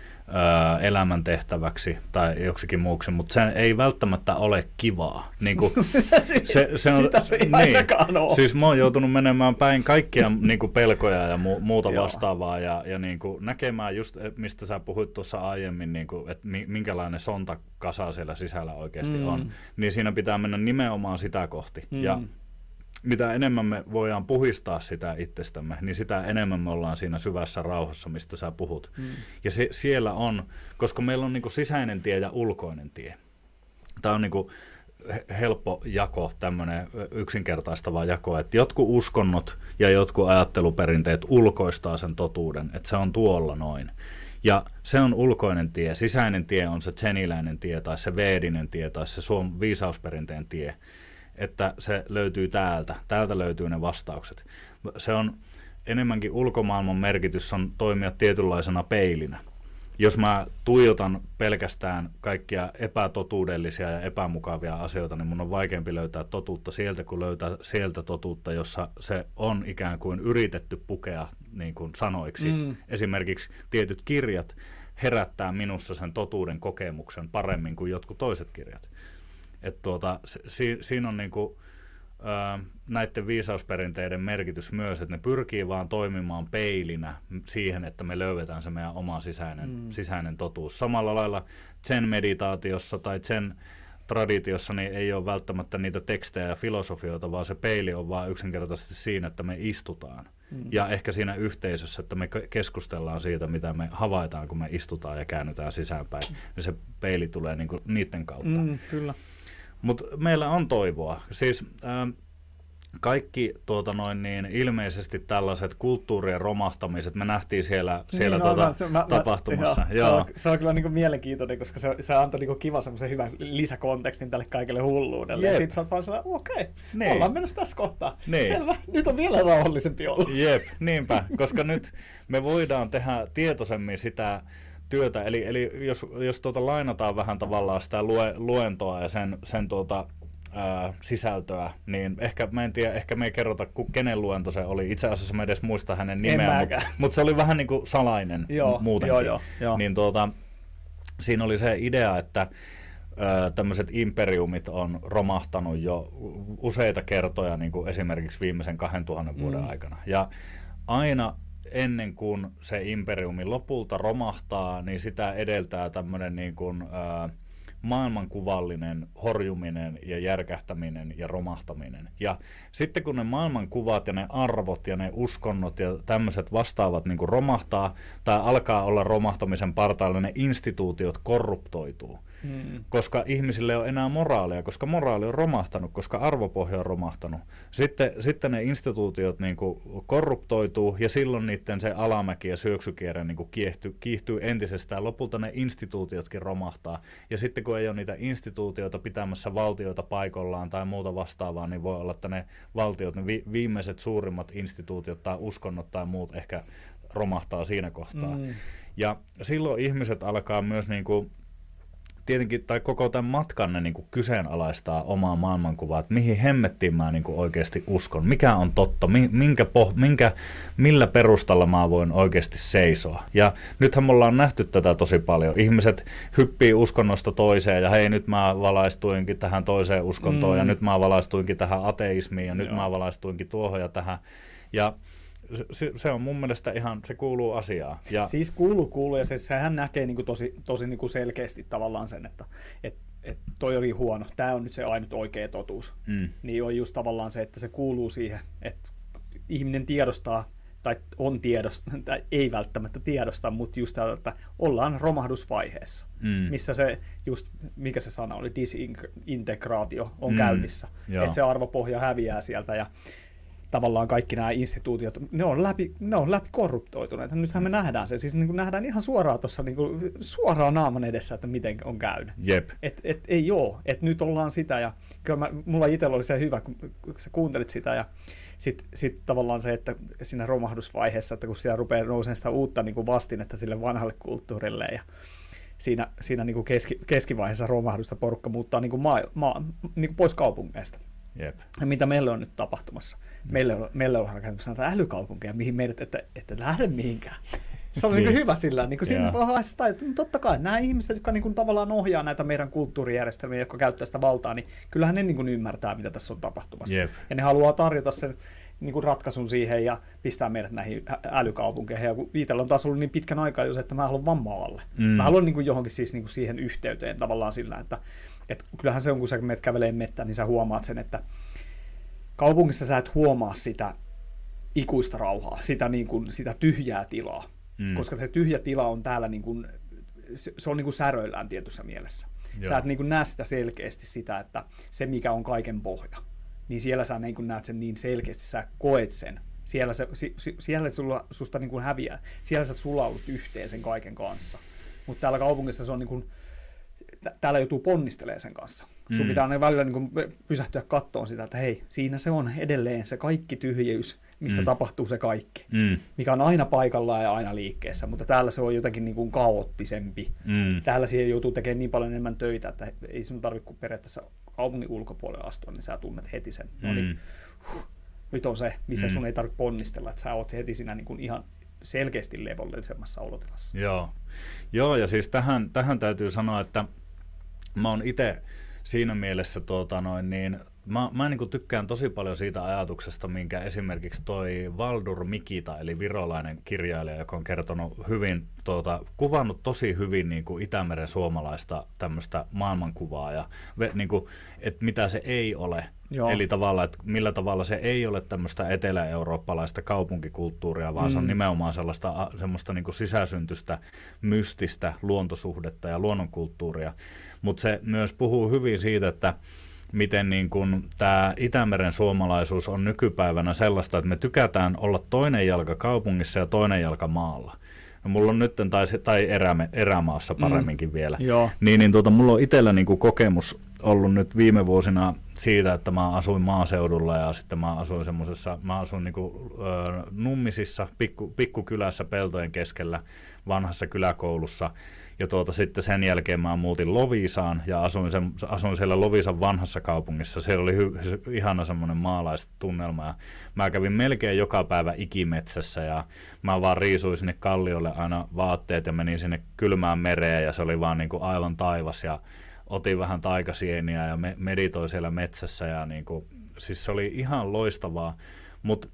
elämäntehtäväksi tai joksikin muuksi, mutta se ei välttämättä ole kivaa. Niin kuin, se, se on, Sitä se ei niin, ole. Siis mä oon joutunut menemään päin kaikkia niin kuin pelkoja ja mu, muuta vastaavaa ja, ja niin kuin näkemään just, mistä sä puhuit tuossa aiemmin, niin kuin, että minkälainen sontakasa siellä sisällä oikeasti mm. on, niin siinä pitää mennä nimenomaan sitä kohti. Mm. Ja mitä enemmän me voidaan puhistaa sitä itsestämme, niin sitä enemmän me ollaan siinä syvässä rauhassa, mistä sä puhut. Mm. Ja se, siellä on, koska meillä on niinku sisäinen tie ja ulkoinen tie. Tämä on niinku helppo jako, tämmöinen yksinkertaistava jako, että jotkut uskonnot ja jotkut ajatteluperinteet ulkoistaa sen totuuden, että se on tuolla noin. Ja se on ulkoinen tie. Sisäinen tie on se tseniläinen tie tai se veedinen tie tai se suom viisausperinteen tie että se löytyy täältä. Täältä löytyy ne vastaukset. Se on enemmänkin ulkomaailman merkitys on toimia tietynlaisena peilinä. jos mä tuijotan pelkästään kaikkia epätotuudellisia ja epämukavia asioita, niin mun on vaikeampi löytää totuutta sieltä, kuin löytää sieltä totuutta, jossa se on ikään kuin yritetty pukea niin kuin sanoiksi. Mm. Esimerkiksi tietyt kirjat herättää minussa sen totuuden kokemuksen paremmin kuin jotkut toiset kirjat. Et tuota, si, siinä on niin kuin, näiden viisausperinteiden merkitys myös, että ne pyrkii vaan toimimaan peilinä siihen, että me löydetään se meidän oma sisäinen, mm. sisäinen totuus. Samalla lailla sen meditaatiossa tai sen traditiossa niin ei ole välttämättä niitä tekstejä ja filosofioita, vaan se peili on vaan yksinkertaisesti siinä, että me istutaan. Mm. Ja ehkä siinä yhteisössä, että me keskustellaan siitä, mitä me havaitaan, kun me istutaan ja käännytään sisäänpäin. Ja se peili tulee niinku niiden kautta. Mm, kyllä. Mutta meillä on toivoa. Siis äh, kaikki tuota noin, niin, ilmeisesti tällaiset kulttuurien romahtamiset, me nähtiin siellä, niin, siellä no, tuota, se, mä, tapahtumassa. Mä, joo, joo. Se, on, se on kyllä niin mielenkiintoinen, koska se, se antoi niin kiva semmoisen hyvän lisäkontekstin tälle kaikille hulluudelle. Jep. Ja sitten sä oot vaan sellainen, okei, okay, niin. ollaan menossa tässä kohtaa. Niin. Selvä, nyt on vielä rauhallisempi olla. Jep, niinpä, koska nyt me voidaan tehdä tietoisemmin sitä työtä. Eli, eli jos, jos tuota lainataan vähän tavallaan sitä lue, luentoa ja sen, sen tuota, ää, sisältöä, niin ehkä, mä en tiedä, ehkä me ei kerrota, kenen luento se oli. Itse asiassa mä edes muista hänen nimeään, mutta mut se oli vähän niin kuin salainen joo, muutenkin. Joo, joo, joo. Niin tuota, siinä oli se idea, että tämmöiset imperiumit on romahtanut jo useita kertoja, niin kuin esimerkiksi viimeisen 2000 vuoden mm. aikana. Ja aina ennen kuin se imperiumi lopulta romahtaa, niin sitä edeltää tämmöinen niin kuin, ää, maailmankuvallinen horjuminen ja järkähtäminen ja romahtaminen. Ja sitten kun ne maailmankuvat ja ne arvot ja ne uskonnot ja tämmöiset vastaavat niin kuin romahtaa tai alkaa olla romahtamisen partailla, ne instituutiot korruptoituu. Hmm. Koska ihmisille ei ole enää moraalia, koska moraali on romahtanut, koska arvopohja on romahtanut. Sitten, sitten ne instituutiot niin kuin korruptoituu ja silloin niiden se alamäki ja syöksykierre niin kuin kiihtyy, kiihtyy entisestään. Lopulta ne instituutiotkin romahtaa. Ja sitten kun ei ole niitä instituutioita pitämässä valtioita paikallaan tai muuta vastaavaa, niin voi olla, että ne valtiot, ne vi- viimeiset suurimmat instituutiot tai uskonnot tai muut ehkä romahtaa siinä kohtaa. Mm. Ja silloin ihmiset alkaa myös niin kuin tietenkin, tai koko tämän matkan ne niin kuin kyseenalaistaa omaa maailmankuvaa, että mihin hemmettiin mä niin kuin oikeasti uskon, mikä on totta, minkä, poh, minkä, millä perustalla mä voin oikeasti seisoa. Ja nythän me ollaan nähty tätä tosi paljon. Ihmiset hyppii uskonnosta toiseen, ja hei, nyt mä valaistuinkin tähän toiseen uskontoon, mm. ja nyt mä valaistuinkin tähän ateismiin, ja Joo. nyt mä valaistuinkin tuohon ja tähän. Ja se, se on mun mielestä ihan, se kuuluu asiaan. Ja... Siis kuuluu, kuuluu, ja se, sehän näkee niin kuin tosi, tosi niin kuin selkeästi tavallaan sen, että et, et toi oli huono, tämä on nyt se ainut oikea totuus. Mm. Niin on just tavallaan se, että se kuuluu siihen, että ihminen tiedostaa, tai on tiedosta, tai ei välttämättä tiedosta, mutta just tämä, että ollaan romahdusvaiheessa, mm. missä se just, mikä se sana oli, disintegraatio on mm. käynnissä. Että se arvopohja häviää sieltä ja tavallaan kaikki nämä instituutiot, ne on läpi, ne on läpi korruptoituneita. Nythän me nähdään se, siis niin kuin nähdään ihan suoraan tuossa niin kuin, suoraan naaman edessä, että miten on käynyt. Jep. Et, et, ei oo, että nyt ollaan sitä ja kyllä mä, mulla itsellä oli se hyvä, kun sä kuuntelit sitä ja sitten sit tavallaan se, että siinä romahdusvaiheessa, että kun siellä rupeaa nousemaan sitä uutta niin kuin vastinetta sille vanhalle kulttuurille ja siinä, siinä niin kuin keski, keskivaiheessa romahdusta porukka muuttaa niin kuin maa, maa, niin kuin pois kaupungeista. Yep. Ja mitä meille on nyt tapahtumassa? Meille on, meille on rakentamassa näitä älykaupunkeja, mihin meidät, että, että lähde mihinkään. Se on niin. niin hyvä sillä niin kuin siinä vaiheessa, että totta kai nämä ihmiset, jotka niin kuin tavallaan ohjaa näitä meidän kulttuurijärjestelmiä, jotka käyttää sitä valtaa, niin kyllähän ne niin kuin ymmärtää, mitä tässä on tapahtumassa. Yep. Ja ne haluaa tarjota sen niin kuin ratkaisun siihen ja pistää meidät näihin älykaupunkeihin. Ja kun Viitellä on taas ollut niin pitkän aikaa jo se, että mä haluan vammaavalle. Mm. Mä haluan niin kuin johonkin siis niin kuin siihen yhteyteen tavallaan sillä, että, että kyllähän se on, kun sä menet kävelee mettä, niin sä huomaat sen, että kaupungissa sä et huomaa sitä ikuista rauhaa, sitä, niin kuin, sitä tyhjää tilaa, mm. koska se tyhjä tila on täällä niin kuin, se, se on niin kuin säröillään tietyssä mielessä. Joo. Sä et niin kuin näe sitä selkeästi sitä, että se mikä on kaiken pohja, niin siellä sä niin kuin näet sen niin selkeästi, sä koet sen. Siellä, se, si, siellä sulla, susta niin kuin häviää, siellä sä sulaudut yhteen sen kaiken kanssa. Mutta täällä kaupungissa se on niin kuin, täällä joutuu ponnistelemaan sen kanssa. Sun mm. pitää aina välillä niin kuin pysähtyä kattoon sitä, että hei, siinä se on edelleen se kaikki tyhjyys, missä mm. tapahtuu se kaikki, mm. mikä on aina paikallaan ja aina liikkeessä, mutta täällä se on jotenkin niin kuin kaoottisempi. Mm. Täällä siihen joutuu tekemään niin paljon enemmän töitä, että ei sun tarvitse kuin periaatteessa kaupungin ulkopuolelle astua, niin sä tunnet heti sen. Mm. No niin, huh, nyt on se, missä mm. sun ei tarvitse ponnistella, että sä oot heti siinä niin kuin ihan selkeästi levollisemmassa olotilassa. Joo. Joo, ja siis tähän, tähän täytyy sanoa, että mä oon itse siinä mielessä tuota noin, niin Mä, mä niin tykkään tosi paljon siitä ajatuksesta, minkä esimerkiksi toi Valdur Mikita, eli virolainen kirjailija, joka on kertonut hyvin, tuota, kuvannut tosi hyvin niin kuin Itämeren suomalaista tämmöistä maailmankuvaa ja niin kuin, että mitä se ei ole. Joo. Eli tavalla, että millä tavalla se ei ole tämmöistä etelä-eurooppalaista kaupunkikulttuuria, vaan mm. se on mm. nimenomaan sellaista semmoista niin kuin sisäsyntystä, mystistä luontosuhdetta ja luonnonkulttuuria. Mutta se myös puhuu hyvin siitä, että miten niin kuin tämä Itämeren suomalaisuus on nykypäivänä sellaista, että me tykätään olla toinen jalka kaupungissa ja toinen jalka maalla. No, mulla on nyt, tai, tai erä, erämaassa mm. paremminkin mm, vielä, joo. niin, niin tuota, mulla on itsellä niin kuin kokemus ollut nyt viime vuosina siitä, että mä asuin maaseudulla ja sitten mä asuin semmoisessa, mä asuin niin kuin, ö, Nummisissa, pikku, pikkukylässä peltojen keskellä, vanhassa kyläkoulussa, ja tuota, sitten sen jälkeen mä muutin Lovisaan ja asuin, sen, asuin siellä Lovisan vanhassa kaupungissa. Siellä oli hy, ihana semmoinen maalaistunnelma ja mä kävin melkein joka päivä ikimetsässä ja mä vaan riisuin sinne kalliolle aina vaatteet ja menin sinne kylmään mereen ja se oli vaan niin kuin aivan taivas ja otin vähän taikasieniä ja me, meditoin siellä metsässä ja niin kuin, siis se oli ihan loistavaa, mutta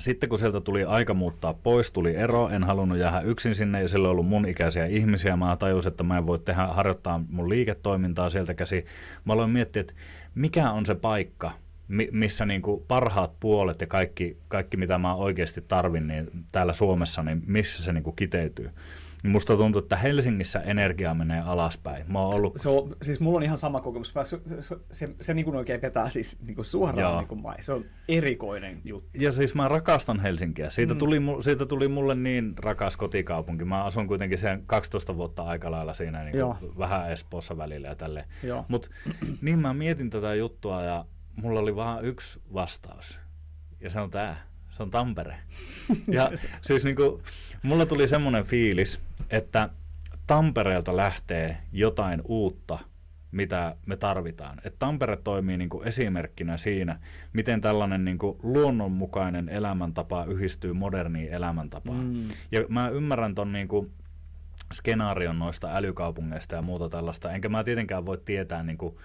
sitten kun sieltä tuli aika muuttaa pois, tuli ero, en halunnut jäädä yksin sinne ja sillä on ollut mun ikäisiä ihmisiä. Mä tajusin, että mä en voi tehdä, harjoittaa mun liiketoimintaa sieltä käsi. Mä aloin miettiä, että mikä on se paikka, missä niin kuin parhaat puolet ja kaikki, kaikki, mitä mä oikeasti tarvin niin täällä Suomessa, niin missä se niin kuin kiteytyy. Niin musta tuntuu, että Helsingissä energia menee alaspäin. Mä oon ollut... se on, siis mulla on ihan sama kokemus. Se, se, se, se niin kuin oikein vetää siis niin kuin suoraan niin kuin mai. Se on erikoinen juttu. Ja siis mä rakastan Helsinkiä. Siitä, mm. tuli, siitä tuli mulle niin rakas kotikaupunki. Mä asun kuitenkin sen 12 vuotta aika lailla siinä niin kuin vähän Espoossa välillä ja tälleen. Mutta niin mä mietin tätä juttua ja mulla oli vaan yksi vastaus. Ja se on tää. Se on Tampere. Ja siis niin kuin, mulla tuli semmoinen fiilis, että Tampereelta lähtee jotain uutta, mitä me tarvitaan. Et Tampere toimii niin kuin esimerkkinä siinä, miten tällainen niin kuin luonnonmukainen elämäntapa yhdistyy moderniin elämäntapaan. Mm. Ja mä ymmärrän ton niin kuin skenaarion noista älykaupungeista ja muuta tällaista, enkä mä tietenkään voi tietää niin kuin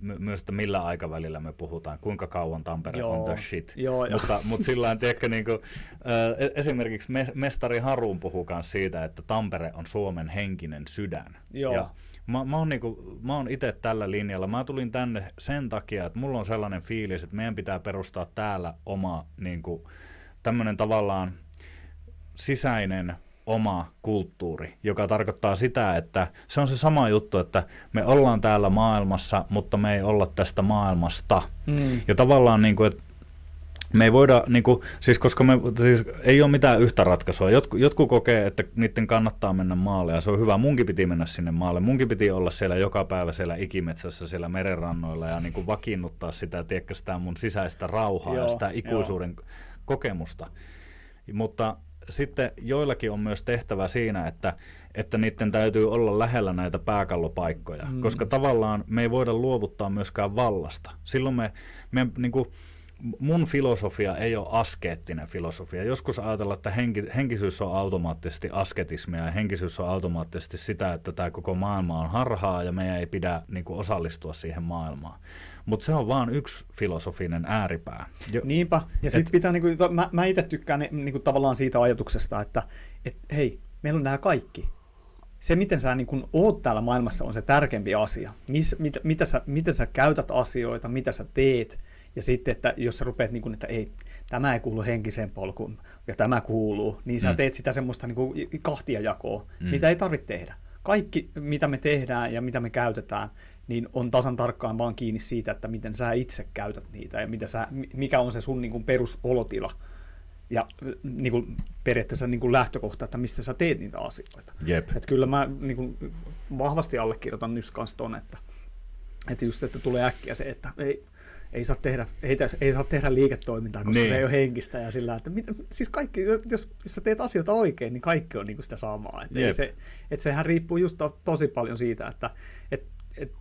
myös, että millä aikavälillä me puhutaan, kuinka kauan Tampere joo, on the shit. Joo, mutta, mutta sillä tiedätkö, niin kuin, äh, esimerkiksi me, mestari Harun puhuu myös siitä, että Tampere on Suomen henkinen sydän. Joo. Ja mä, mä oon, niin oon itse tällä linjalla. Mä tulin tänne sen takia, että mulla on sellainen fiilis, että meidän pitää perustaa täällä oma niin kuin, tämmöinen tavallaan sisäinen oma kulttuuri, joka tarkoittaa sitä, että se on se sama juttu, että me ollaan täällä maailmassa, mutta me ei olla tästä maailmasta. Mm. Ja tavallaan niin kuin, että me ei voida, niin kuin, siis koska me, siis ei ole mitään yhtä ratkaisua. Jotkut, jotkut kokee, että niiden kannattaa mennä maalle ja se on hyvä. Munkin piti mennä sinne maalle. Munkin piti olla siellä joka päivä siellä ikimetsässä, siellä merenrannoilla ja niin kuin vakiinnuttaa sitä, tiedätkö, sitä mun sisäistä rauhaa joo, ja sitä ikuisuuden joo. kokemusta. Mutta sitten joillakin on myös tehtävä siinä, että, että niiden täytyy olla lähellä näitä pääkallopaikkoja, mm. koska tavallaan me ei voida luovuttaa myöskään vallasta. Silloin me, me niin kuin, mun filosofia ei ole askeettinen filosofia. Joskus ajatellaan, että henki, henkisyys on automaattisesti asketismia ja henkisyys on automaattisesti sitä, että tämä koko maailma on harhaa ja meidän ei pidä niin kuin, osallistua siihen maailmaan. Mutta se on vaan yksi filosofinen ääripää. Jo, Niinpä. Ja sitten pitää, niinku, mä, mä itse tykkään niinku, tavallaan siitä ajatuksesta, että et, hei, meillä on nämä kaikki. Se, miten sä niin oot täällä maailmassa, on se tärkeämpi asia. Mis, mit, mitä sä, miten sä käytät asioita, mitä sä teet. Ja sitten, että jos sä rupeat, niin kuin, että ei, tämä ei kuulu henkiseen polkuun ja tämä kuuluu, niin sä mm. teet sitä semmoista niin kuin kahtia jakoa, mm. mitä ei tarvitse tehdä. Kaikki, mitä me tehdään ja mitä me käytetään, niin on tasan tarkkaan vaan kiinni siitä, että miten sä itse käytät niitä ja mitä sä, mikä on se sun niin kuin perusolotila. ja niin kuin, periaatteessa niin kuin lähtökohta, että mistä sä teet niitä asioita. Jep. Et kyllä mä niin kuin, vahvasti allekirjoitan nyt kanssa ton, että, että just, että tulee äkkiä se, että ei, ei saa tehdä, ei, ei saa tehdä liiketoimintaa, koska niin. se ei ole henkistä ja sillä, että mit, siis kaikki, jos, jos sä teet asioita oikein, niin kaikki on niin kuin sitä samaa. Että ei se, että sehän riippuu just to, tosi paljon siitä, että et, et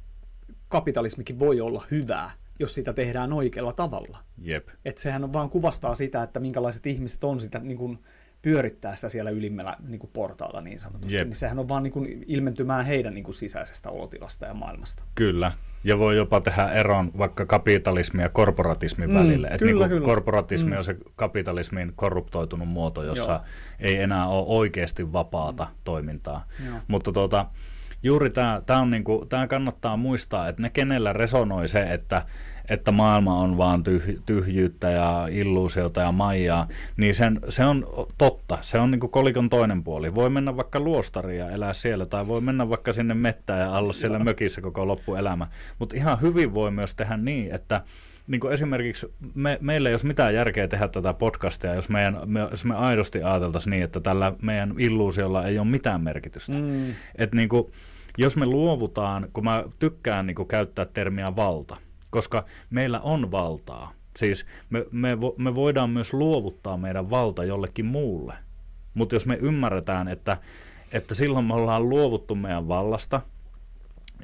kapitalismikin voi olla hyvää, jos sitä tehdään oikealla tavalla. Jep. Että sehän on vaan kuvastaa sitä, että minkälaiset ihmiset on sitä niin kuin, pyörittää sitä siellä ylimmällä niin kuin portaalla niin sanotusti, Jep. niin sehän on vaan niin kuin ilmentymään heidän niin kuin sisäisestä olotilasta ja maailmasta. Kyllä, ja voi jopa tehdä eron vaikka kapitalismin ja korporatismin mm, välille. Että kyllä, niin kyllä. Korporatismi mm. on se kapitalismin korruptoitunut muoto, jossa Joo. ei enää ole oikeasti vapaata mm. toimintaa. Joo. Mutta tuota, juuri tämä, tämä, on niinku, tämä kannattaa muistaa, että ne kenellä resonoi se, että että maailma on vaan tyh- tyhjyyttä ja illuusiota ja maijaa, niin sen, se on totta. Se on niin kuin kolikon toinen puoli. Voi mennä vaikka luostariin ja elää siellä, tai voi mennä vaikka sinne mettään ja olla siellä mökissä koko loppuelämä. Mutta ihan hyvin voi myös tehdä niin, että niin kuin esimerkiksi me, meillä ei olisi mitään järkeä tehdä tätä podcastia, jos, meidän, me, jos me aidosti ajateltaisiin niin, että tällä meidän illuusiolla ei ole mitään merkitystä. Mm. Et niin kuin, jos me luovutaan, kun mä tykkään niin kuin käyttää termiä valta, koska meillä on valtaa. Siis me, me, me voidaan myös luovuttaa meidän valta jollekin muulle. Mutta jos me ymmärretään, että, että silloin me ollaan luovuttu meidän vallasta,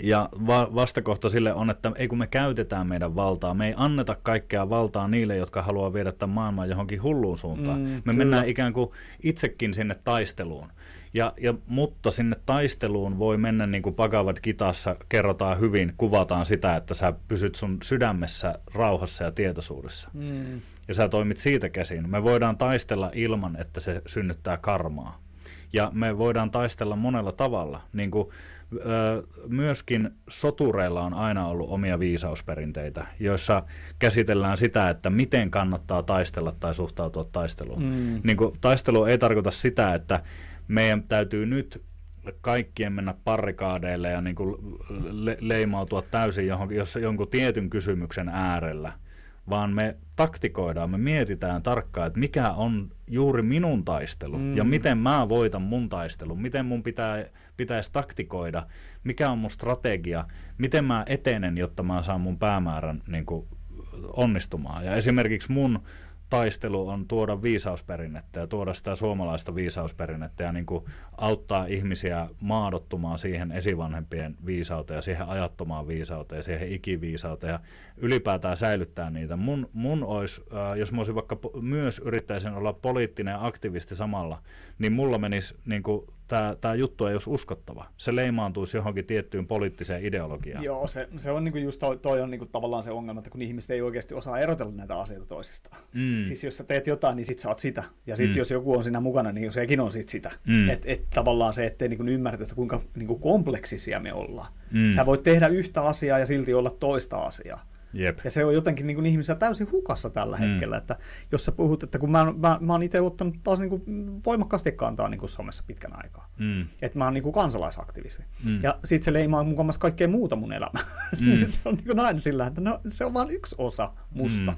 ja va- vastakohta sille on, että ei kun me käytetään meidän valtaa, me ei anneta kaikkea valtaa niille, jotka haluaa viedä tämän maailman johonkin hulluun suuntaan. Mm, me kyllä. mennään ikään kuin itsekin sinne taisteluun. Ja, ja, mutta sinne taisteluun voi mennä niin kuin Pagavat Kitassa kerrotaan hyvin, kuvataan sitä, että sä pysyt sun sydämessä rauhassa ja tietoisuudessa. Mm. Ja sä toimit siitä käsin. Me voidaan taistella ilman, että se synnyttää karmaa. Ja me voidaan taistella monella tavalla. Niin kuin, ö, myöskin sotureilla on aina ollut omia viisausperinteitä, joissa käsitellään sitä, että miten kannattaa taistella tai suhtautua taisteluun. Mm. Niin kuin, taistelu ei tarkoita sitä, että meidän täytyy nyt kaikkien mennä parikaadeille ja niin kuin le- leimautua täysin johonkin, jos jonkun tietyn kysymyksen äärellä, vaan me taktikoidaan, me mietitään tarkkaan, että mikä on juuri minun taistelu mm. ja miten mä voitan mun taistelun, miten mun pitää, pitäisi taktikoida, mikä on mun strategia, miten mä etenen, jotta mä saan mun päämäärän niin kuin, onnistumaan. Ja esimerkiksi mun taistelu on tuoda viisausperinnettä ja tuoda sitä suomalaista viisausperinnettä ja niin kuin auttaa ihmisiä maadottumaan siihen esivanhempien viisauteen ja siihen ajattomaan viisauteen ja siihen ikiviisauteen ja ylipäätään säilyttää niitä. Mun, mun olisi, äh, jos mä olisin vaikka myös yrittäisin olla poliittinen aktivisti samalla, niin mulla menisi niin kuin tämä juttu ei olisi uskottava. Se leimaantuisi johonkin tiettyyn poliittiseen ideologiaan. Joo, se, se on niinku just toi, toi on niinku tavallaan se ongelma, että kun ihmiset ei oikeasti osaa erotella näitä asioita toisistaan. Mm. Siis jos sä teet jotain, niin sit sä oot sitä. Ja sitten mm. jos joku on siinä mukana, niin sekin on sit sitä. Mm. Että et tavallaan se, ettei niinku ymmärretä, että kuinka niinku kompleksisia me ollaan. Mm. Sä voit tehdä yhtä asiaa ja silti olla toista asiaa. Jep. Ja se on jotenkin niin kuin täysin hukassa tällä mm. hetkellä. Että jos sä puhut, että kun mä, mä, mä oon itse ottanut taas niin kuin voimakkaasti kantaa niin kuin somessa pitkän aikaa. Mm. Että mä oon niin kuin kansalaisaktivisti. Mm. Ja sit se leimaa mukavasti kaikkea muuta mun elämää. Mm. se on niin kuin aina sillä, että no, se on vain yksi osa musta. Mm.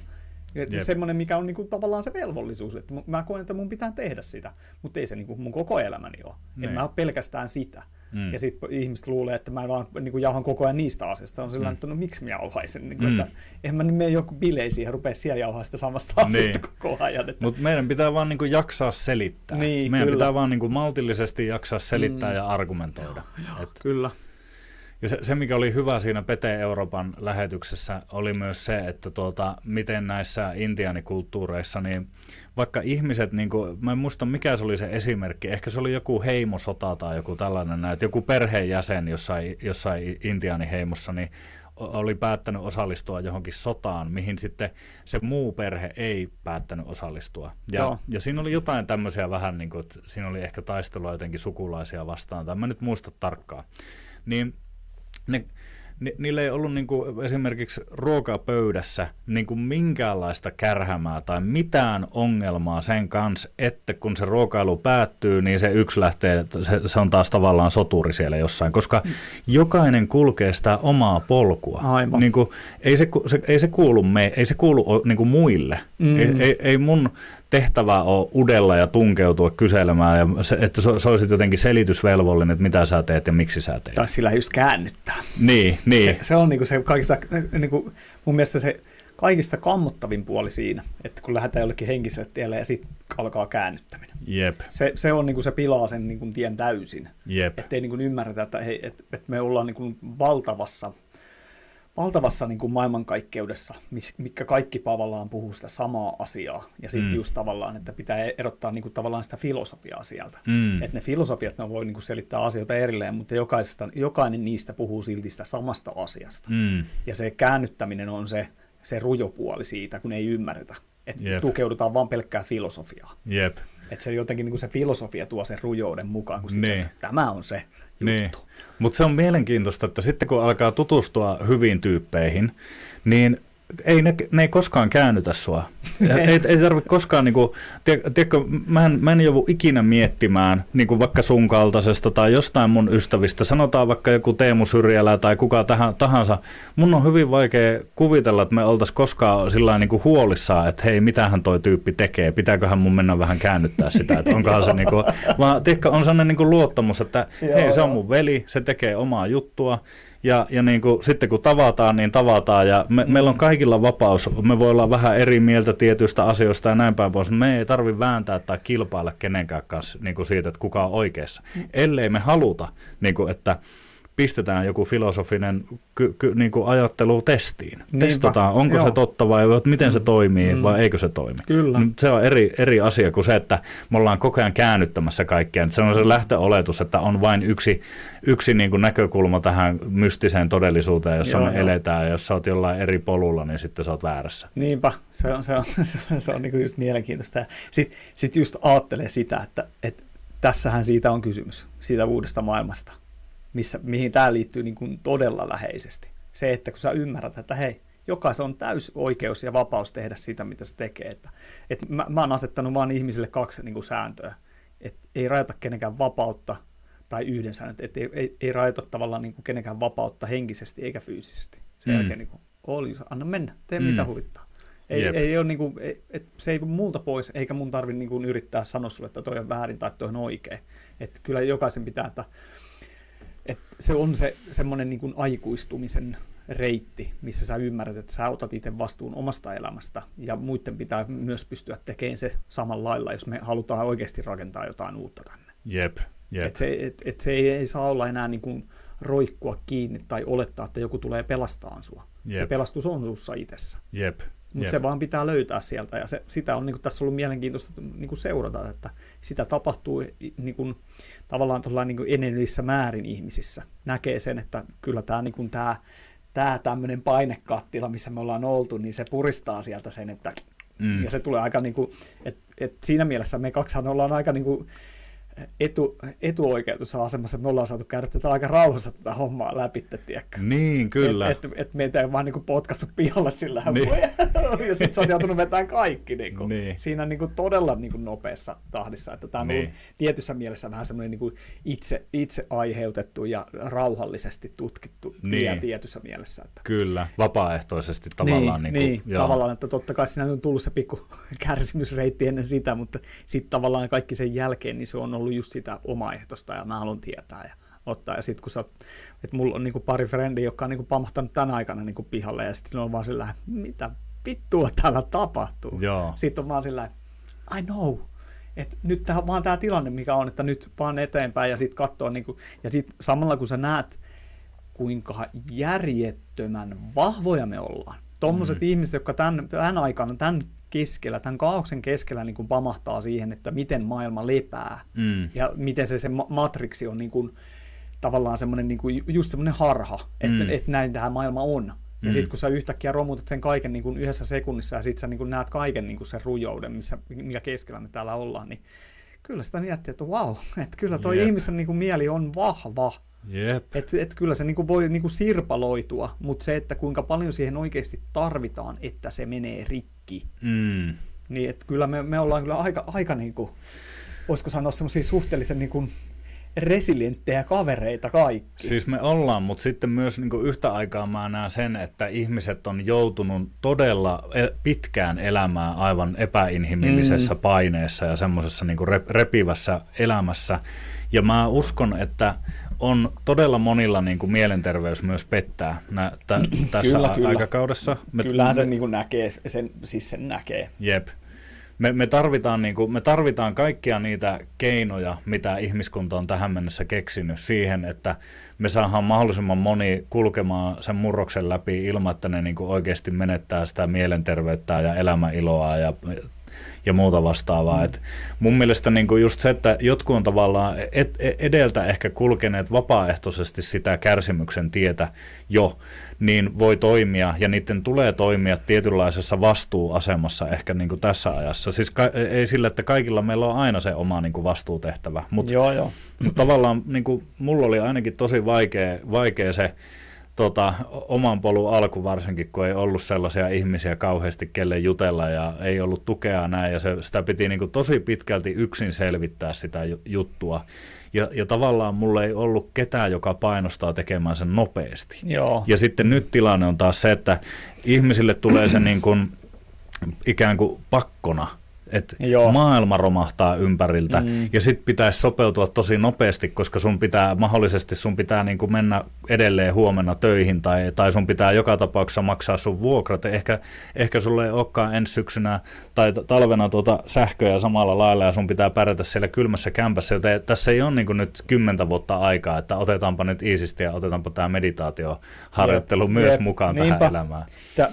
Yep. Semmoinen, mikä on niinku tavallaan se velvollisuus, että mä koen, että mun pitää tehdä sitä, mutta ei se niinku mun koko elämäni ole. En niin. mä ole pelkästään sitä. Mm. Ja sitten ihmiset luulee, että mä vaan niin kuin jauhan koko ajan niistä asioista. On sillä mm. että no miksi mä jauhaisin? Niin kuin, mm. että eihän mä mene joku bileisiin ja rupea siellä jauhaa sitä samasta niin. asiasta koko ajan. Että... Mutta meidän pitää vaan niin kuin jaksaa selittää. Niin, meidän kyllä. pitää vaan niin kuin maltillisesti jaksaa selittää mm. ja argumentoida. Joo, joo, Et... Kyllä. Ja se, se, mikä oli hyvä siinä Pete Euroopan lähetyksessä, oli myös se, että tuota, miten näissä intiaanikulttuureissa, niin vaikka ihmiset, niin kuin, mä en muista mikä se oli se esimerkki, ehkä se oli joku heimosota tai joku tällainen, että joku perheenjäsen jossain, jossain intiaaniheimossa, niin oli päättänyt osallistua johonkin sotaan, mihin sitten se muu perhe ei päättänyt osallistua. Ja, ja siinä oli jotain tämmöisiä vähän, niin kuin, että siinä oli ehkä taistelua jotenkin sukulaisia vastaan, tai mä nyt muista tarkkaan. Niin ne, ni, niillä ei ollut niin kuin esimerkiksi ruokapöydässä niin kuin minkäänlaista kärhämää tai mitään ongelmaa sen kanssa, että kun se ruokailu päättyy, niin se yksi lähtee, se, se on taas tavallaan soturi siellä jossain, koska jokainen kulkee sitä omaa polkua. Aivan. Niin kuin, ei, se, se, ei se kuulu, me, ei se kuulu niin kuin muille. Mm. Ei, ei, ei mun tehtävä on udella ja tunkeutua kyselemään, ja se, että se olisit jotenkin selitysvelvollinen, että mitä sä teet ja miksi sä teet. Tai sillä just käännyttää. Niin, niin. Se, se on niinku se kaikista, niinku, mun mielestä se kaikista kammottavin puoli siinä, että kun lähdetään jollekin henkiselle tielle ja sitten alkaa käännyttäminen. Jep. Se, se on niinku se pilaa sen niinku tien täysin. Jep. Että ei niinku ymmärretä, että, hei, et, et me ollaan niinku valtavassa, valtavassa niinku maailmankaikkeudessa, mikä kaikki tavallaan puhuu sitä samaa asiaa. Ja sitten mm. just tavallaan, että pitää erottaa niinku tavallaan sitä filosofiaa sieltä. Mm. Että ne filosofiat, ne voi niinku selittää asioita erilleen, mutta jokaisesta, jokainen niistä puhuu silti sitä samasta asiasta. Mm. Ja se käännyttäminen on se, se rujopuoli siitä, kun ei ymmärretä. Että yep. tukeudutaan vain pelkkää filosofiaa. Jep. Että se jotenkin niin kuin se filosofia tuo sen rujouden mukaan, kun niin. että tämä on se juttu. Niin. Mutta se on mielenkiintoista, että sitten kun alkaa tutustua hyviin tyyppeihin, niin ei ne, ne ei koskaan käännytä sua. ei, ei tarvitse koskaan, niin kuin, tiedätkö, mä en, mä en joudu ikinä miettimään niin kuin vaikka sun kaltaisesta tai jostain mun ystävistä, sanotaan vaikka joku Teemu Syrjälä tai kuka tähän, tahansa. Mun on hyvin vaikea kuvitella, että me oltaisiin koskaan sillä niin kuin huolissaan, että hei, mitähän toi tyyppi tekee, pitääköhän mun mennä vähän käännyttää sitä, että onkohan se niin kuin, vaan tiedätkö, on sellainen niin kuin luottamus, että hei, se on mun veli, se tekee omaa juttua, ja, ja niin kuin, sitten kun tavataan, niin tavataan ja me, mm. meillä on kaikilla vapaus. Me voi olla vähän eri mieltä tietyistä asioista ja näin päin pois. Me ei tarvitse vääntää tai kilpailla kenenkään kanssa niin kuin siitä, että kuka on oikeassa. Mm. Ellei me haluta, niin kuin, että pistetään joku filosofinen ky, ky, niin kuin ajattelu testiin. Niinpä. Testataan, onko Joo. se totta vai miten se toimii mm. vai eikö se toimi. Kyllä. Se on eri, eri asia kuin se, että me ollaan koko ajan käännyttämässä kaikkea. Se on se lähtöoletus, että on vain yksi, yksi niin kuin näkökulma tähän mystiseen todellisuuteen, jossa Joo, me jo. eletään. Ja jos sä oot jollain eri polulla, niin sitten sä oot väärässä. Niinpä, se on, se on, se on, se on niin kuin just mielenkiintoista. Sitten sit just ajattelee sitä, että, että tässähän siitä on kysymys, siitä uudesta maailmasta missä, mihin tämä liittyy niin kuin todella läheisesti. Se, että kun sä ymmärrät, että hei, jokaisen on täys oikeus ja vapaus tehdä sitä, mitä se tekee. Että, että mä, mä oon asettanut vain ihmisille kaksi niin kuin sääntöä. Että ei rajoita kenenkään vapautta tai yhden säännön, että ei, ei, ei rajoita tavallaan niin kuin kenenkään vapautta henkisesti eikä fyysisesti. Sen mm. jälkeen niin kuin, oli, anna mennä, tee mm. mitä huvittaa. Ei, ei ole niin kuin, ei, et se ei multa pois, eikä mun tarvitse niin yrittää sanoa sulle, että toi on väärin tai toi on oikein. Että kyllä jokaisen pitää, että et se on se semmoinen niin aikuistumisen reitti, missä sä ymmärrät, että sä otat itse vastuun omasta elämästä ja muiden pitää myös pystyä tekemään se samalla lailla, jos me halutaan oikeasti rakentaa jotain uutta tänne. Jep, jep. Et se, et, et se ei, ei saa olla enää niin kuin roikkua kiinni tai olettaa, että joku tulee pelastaa sua. Jep. Se pelastus on sussa itsessä. Jep. Mutta se vaan pitää löytää sieltä ja se, sitä on niin kuin, tässä ollut mielenkiintoista niin kuin seurata, että sitä tapahtuu niin kuin, tavallaan niin kuin enenevissä määrin ihmisissä. Näkee sen, että kyllä tämä, niin kuin, tämä, tämä tämmöinen painekattila, missä me ollaan oltu, niin se puristaa sieltä sen, että mm. ja se tulee aika niin kuin, että, että siinä mielessä me kaksihan ollaan aika niin kuin, etu, etuoikeutussa asemassa, että me ollaan saatu käydä tätä aika rauhassa tätä hommaa läpi, tiedätkö? Niin, kyllä. Että et, et meitä ei vaan niinku potkastu pihalle sillä niin. ja sitten sä oot joutunut vetämään kaikki niinku, niin. siinä niinku todella niinku nopeassa tahdissa, että tämä on niin. tietyssä mielessä vähän semmoinen niinku itse, itse aiheutettu ja rauhallisesti tutkittu niin. tietyssä mielessä. Että... Kyllä, vapaaehtoisesti tavallaan. Niin, niinku, niin tavallaan, että totta kai siinä on tullut se pikku kärsimysreitti ennen sitä, mutta sitten tavallaan kaikki sen jälkeen, niin se on ollut ollut just sitä omaehtoista ja mä haluan tietää ja ottaa. Ja sitten kun sä, että mulla on niinku pari frendiä, jotka on niinku pamahtanut tänä aikana niinku pihalle ja sitten on vaan sillä mitä vittua täällä tapahtuu. Joo. Sitten on vaan sillä I know, että nyt tähän, vaan tämä tilanne, mikä on, että nyt vaan eteenpäin ja sitten katsoa, niinku, ja sitten samalla kun sä näet, kuinka järjettömän vahvoja me ollaan. Tuommoiset mm. ihmiset, jotka tämän, tämän aikana, tämän keskellä, tämän kaauksen keskellä niin kuin pamahtaa siihen, että miten maailma lepää mm. ja miten se, se matriksi on niin kuin, tavallaan semmoinen niin kuin, just semmoinen harha, että, mm. että näin tämä maailma on. Ja mm. sitten kun sä yhtäkkiä romutat sen kaiken niin kuin yhdessä sekunnissa ja sitten sä niin kuin näet kaiken niin kuin sen rujouden, missä, mikä keskellä me täällä ollaan, niin kyllä sitä miettii, että wow, että kyllä tuo ihmisen niin kuin mieli on vahva. Yep. Että et kyllä se niinku voi niinku sirpaloitua, mutta se, että kuinka paljon siihen oikeasti tarvitaan, että se menee rikki, mm. niin että kyllä me, me ollaan kyllä aika, aika niinku, voisiko sanoa semmoisia suhteellisen niinku, resilienttejä kavereita kaikki. Siis me ollaan, mutta sitten myös niin yhtä aikaa mä näen sen, että ihmiset on joutunut todella e, pitkään elämään aivan epäinhimillisessä mm. paineessa ja semmoisessa niin repivässä elämässä. Ja mä uskon, että on todella monilla niin kuin mielenterveys myös pettää nä, t- tässä kyllä, kyllä. aikakaudessa. Me, Kyllähän me, sen niin kuin näkee, sen, siis sen näkee. Jep. Me, me, tarvitaan, niin kuin, me tarvitaan kaikkia niitä keinoja, mitä ihmiskunta on tähän mennessä keksinyt siihen, että me saadaan mahdollisimman moni kulkemaan sen murroksen läpi ilman, että ne niin kuin oikeasti menettää sitä mielenterveyttä ja elämäiloa ja ja muuta vastaavaa. Mm. Et mun mielestä niin kuin just se, että jotkut on tavallaan et, e, edeltä ehkä kulkeneet vapaaehtoisesti sitä kärsimyksen tietä jo, niin voi toimia ja niiden tulee toimia tietynlaisessa vastuuasemassa ehkä niin kuin tässä ajassa. Siis ka- ei sillä, että kaikilla meillä on aina se oma niin kuin vastuutehtävä, mutta joo, joo. Mut tavallaan niin kuin, mulla oli ainakin tosi vaikea, vaikea se tota, oman polun alku varsinkin, kun ei ollut sellaisia ihmisiä kauheasti, kelle jutella ja ei ollut tukea näin, ja se, sitä piti niin kuin tosi pitkälti yksin selvittää sitä juttua. Ja, ja tavallaan mulla ei ollut ketään, joka painostaa tekemään sen nopeasti. Joo. Ja sitten nyt tilanne on taas se, että ihmisille tulee se niin kuin, ikään kuin pakkona että maailma romahtaa ympäriltä mm. ja sitten pitäisi sopeutua tosi nopeasti, koska sun pitää mahdollisesti sun pitää niin kuin mennä edelleen huomenna töihin tai, tai sun pitää joka tapauksessa maksaa sun vuokrat. Ehkä, ehkä sulle ei olekaan ensi syksynä tai talvena tuota sähköä samalla lailla ja sun pitää pärjätä siellä kylmässä kämpässä, joten tässä ei ole niin kuin nyt kymmentä vuotta aikaa, että otetaanpa nyt iisisti ja otetaanpa tämä meditaatioharjoittelu Jep. myös Jep. mukaan Niinpä. tähän elämään.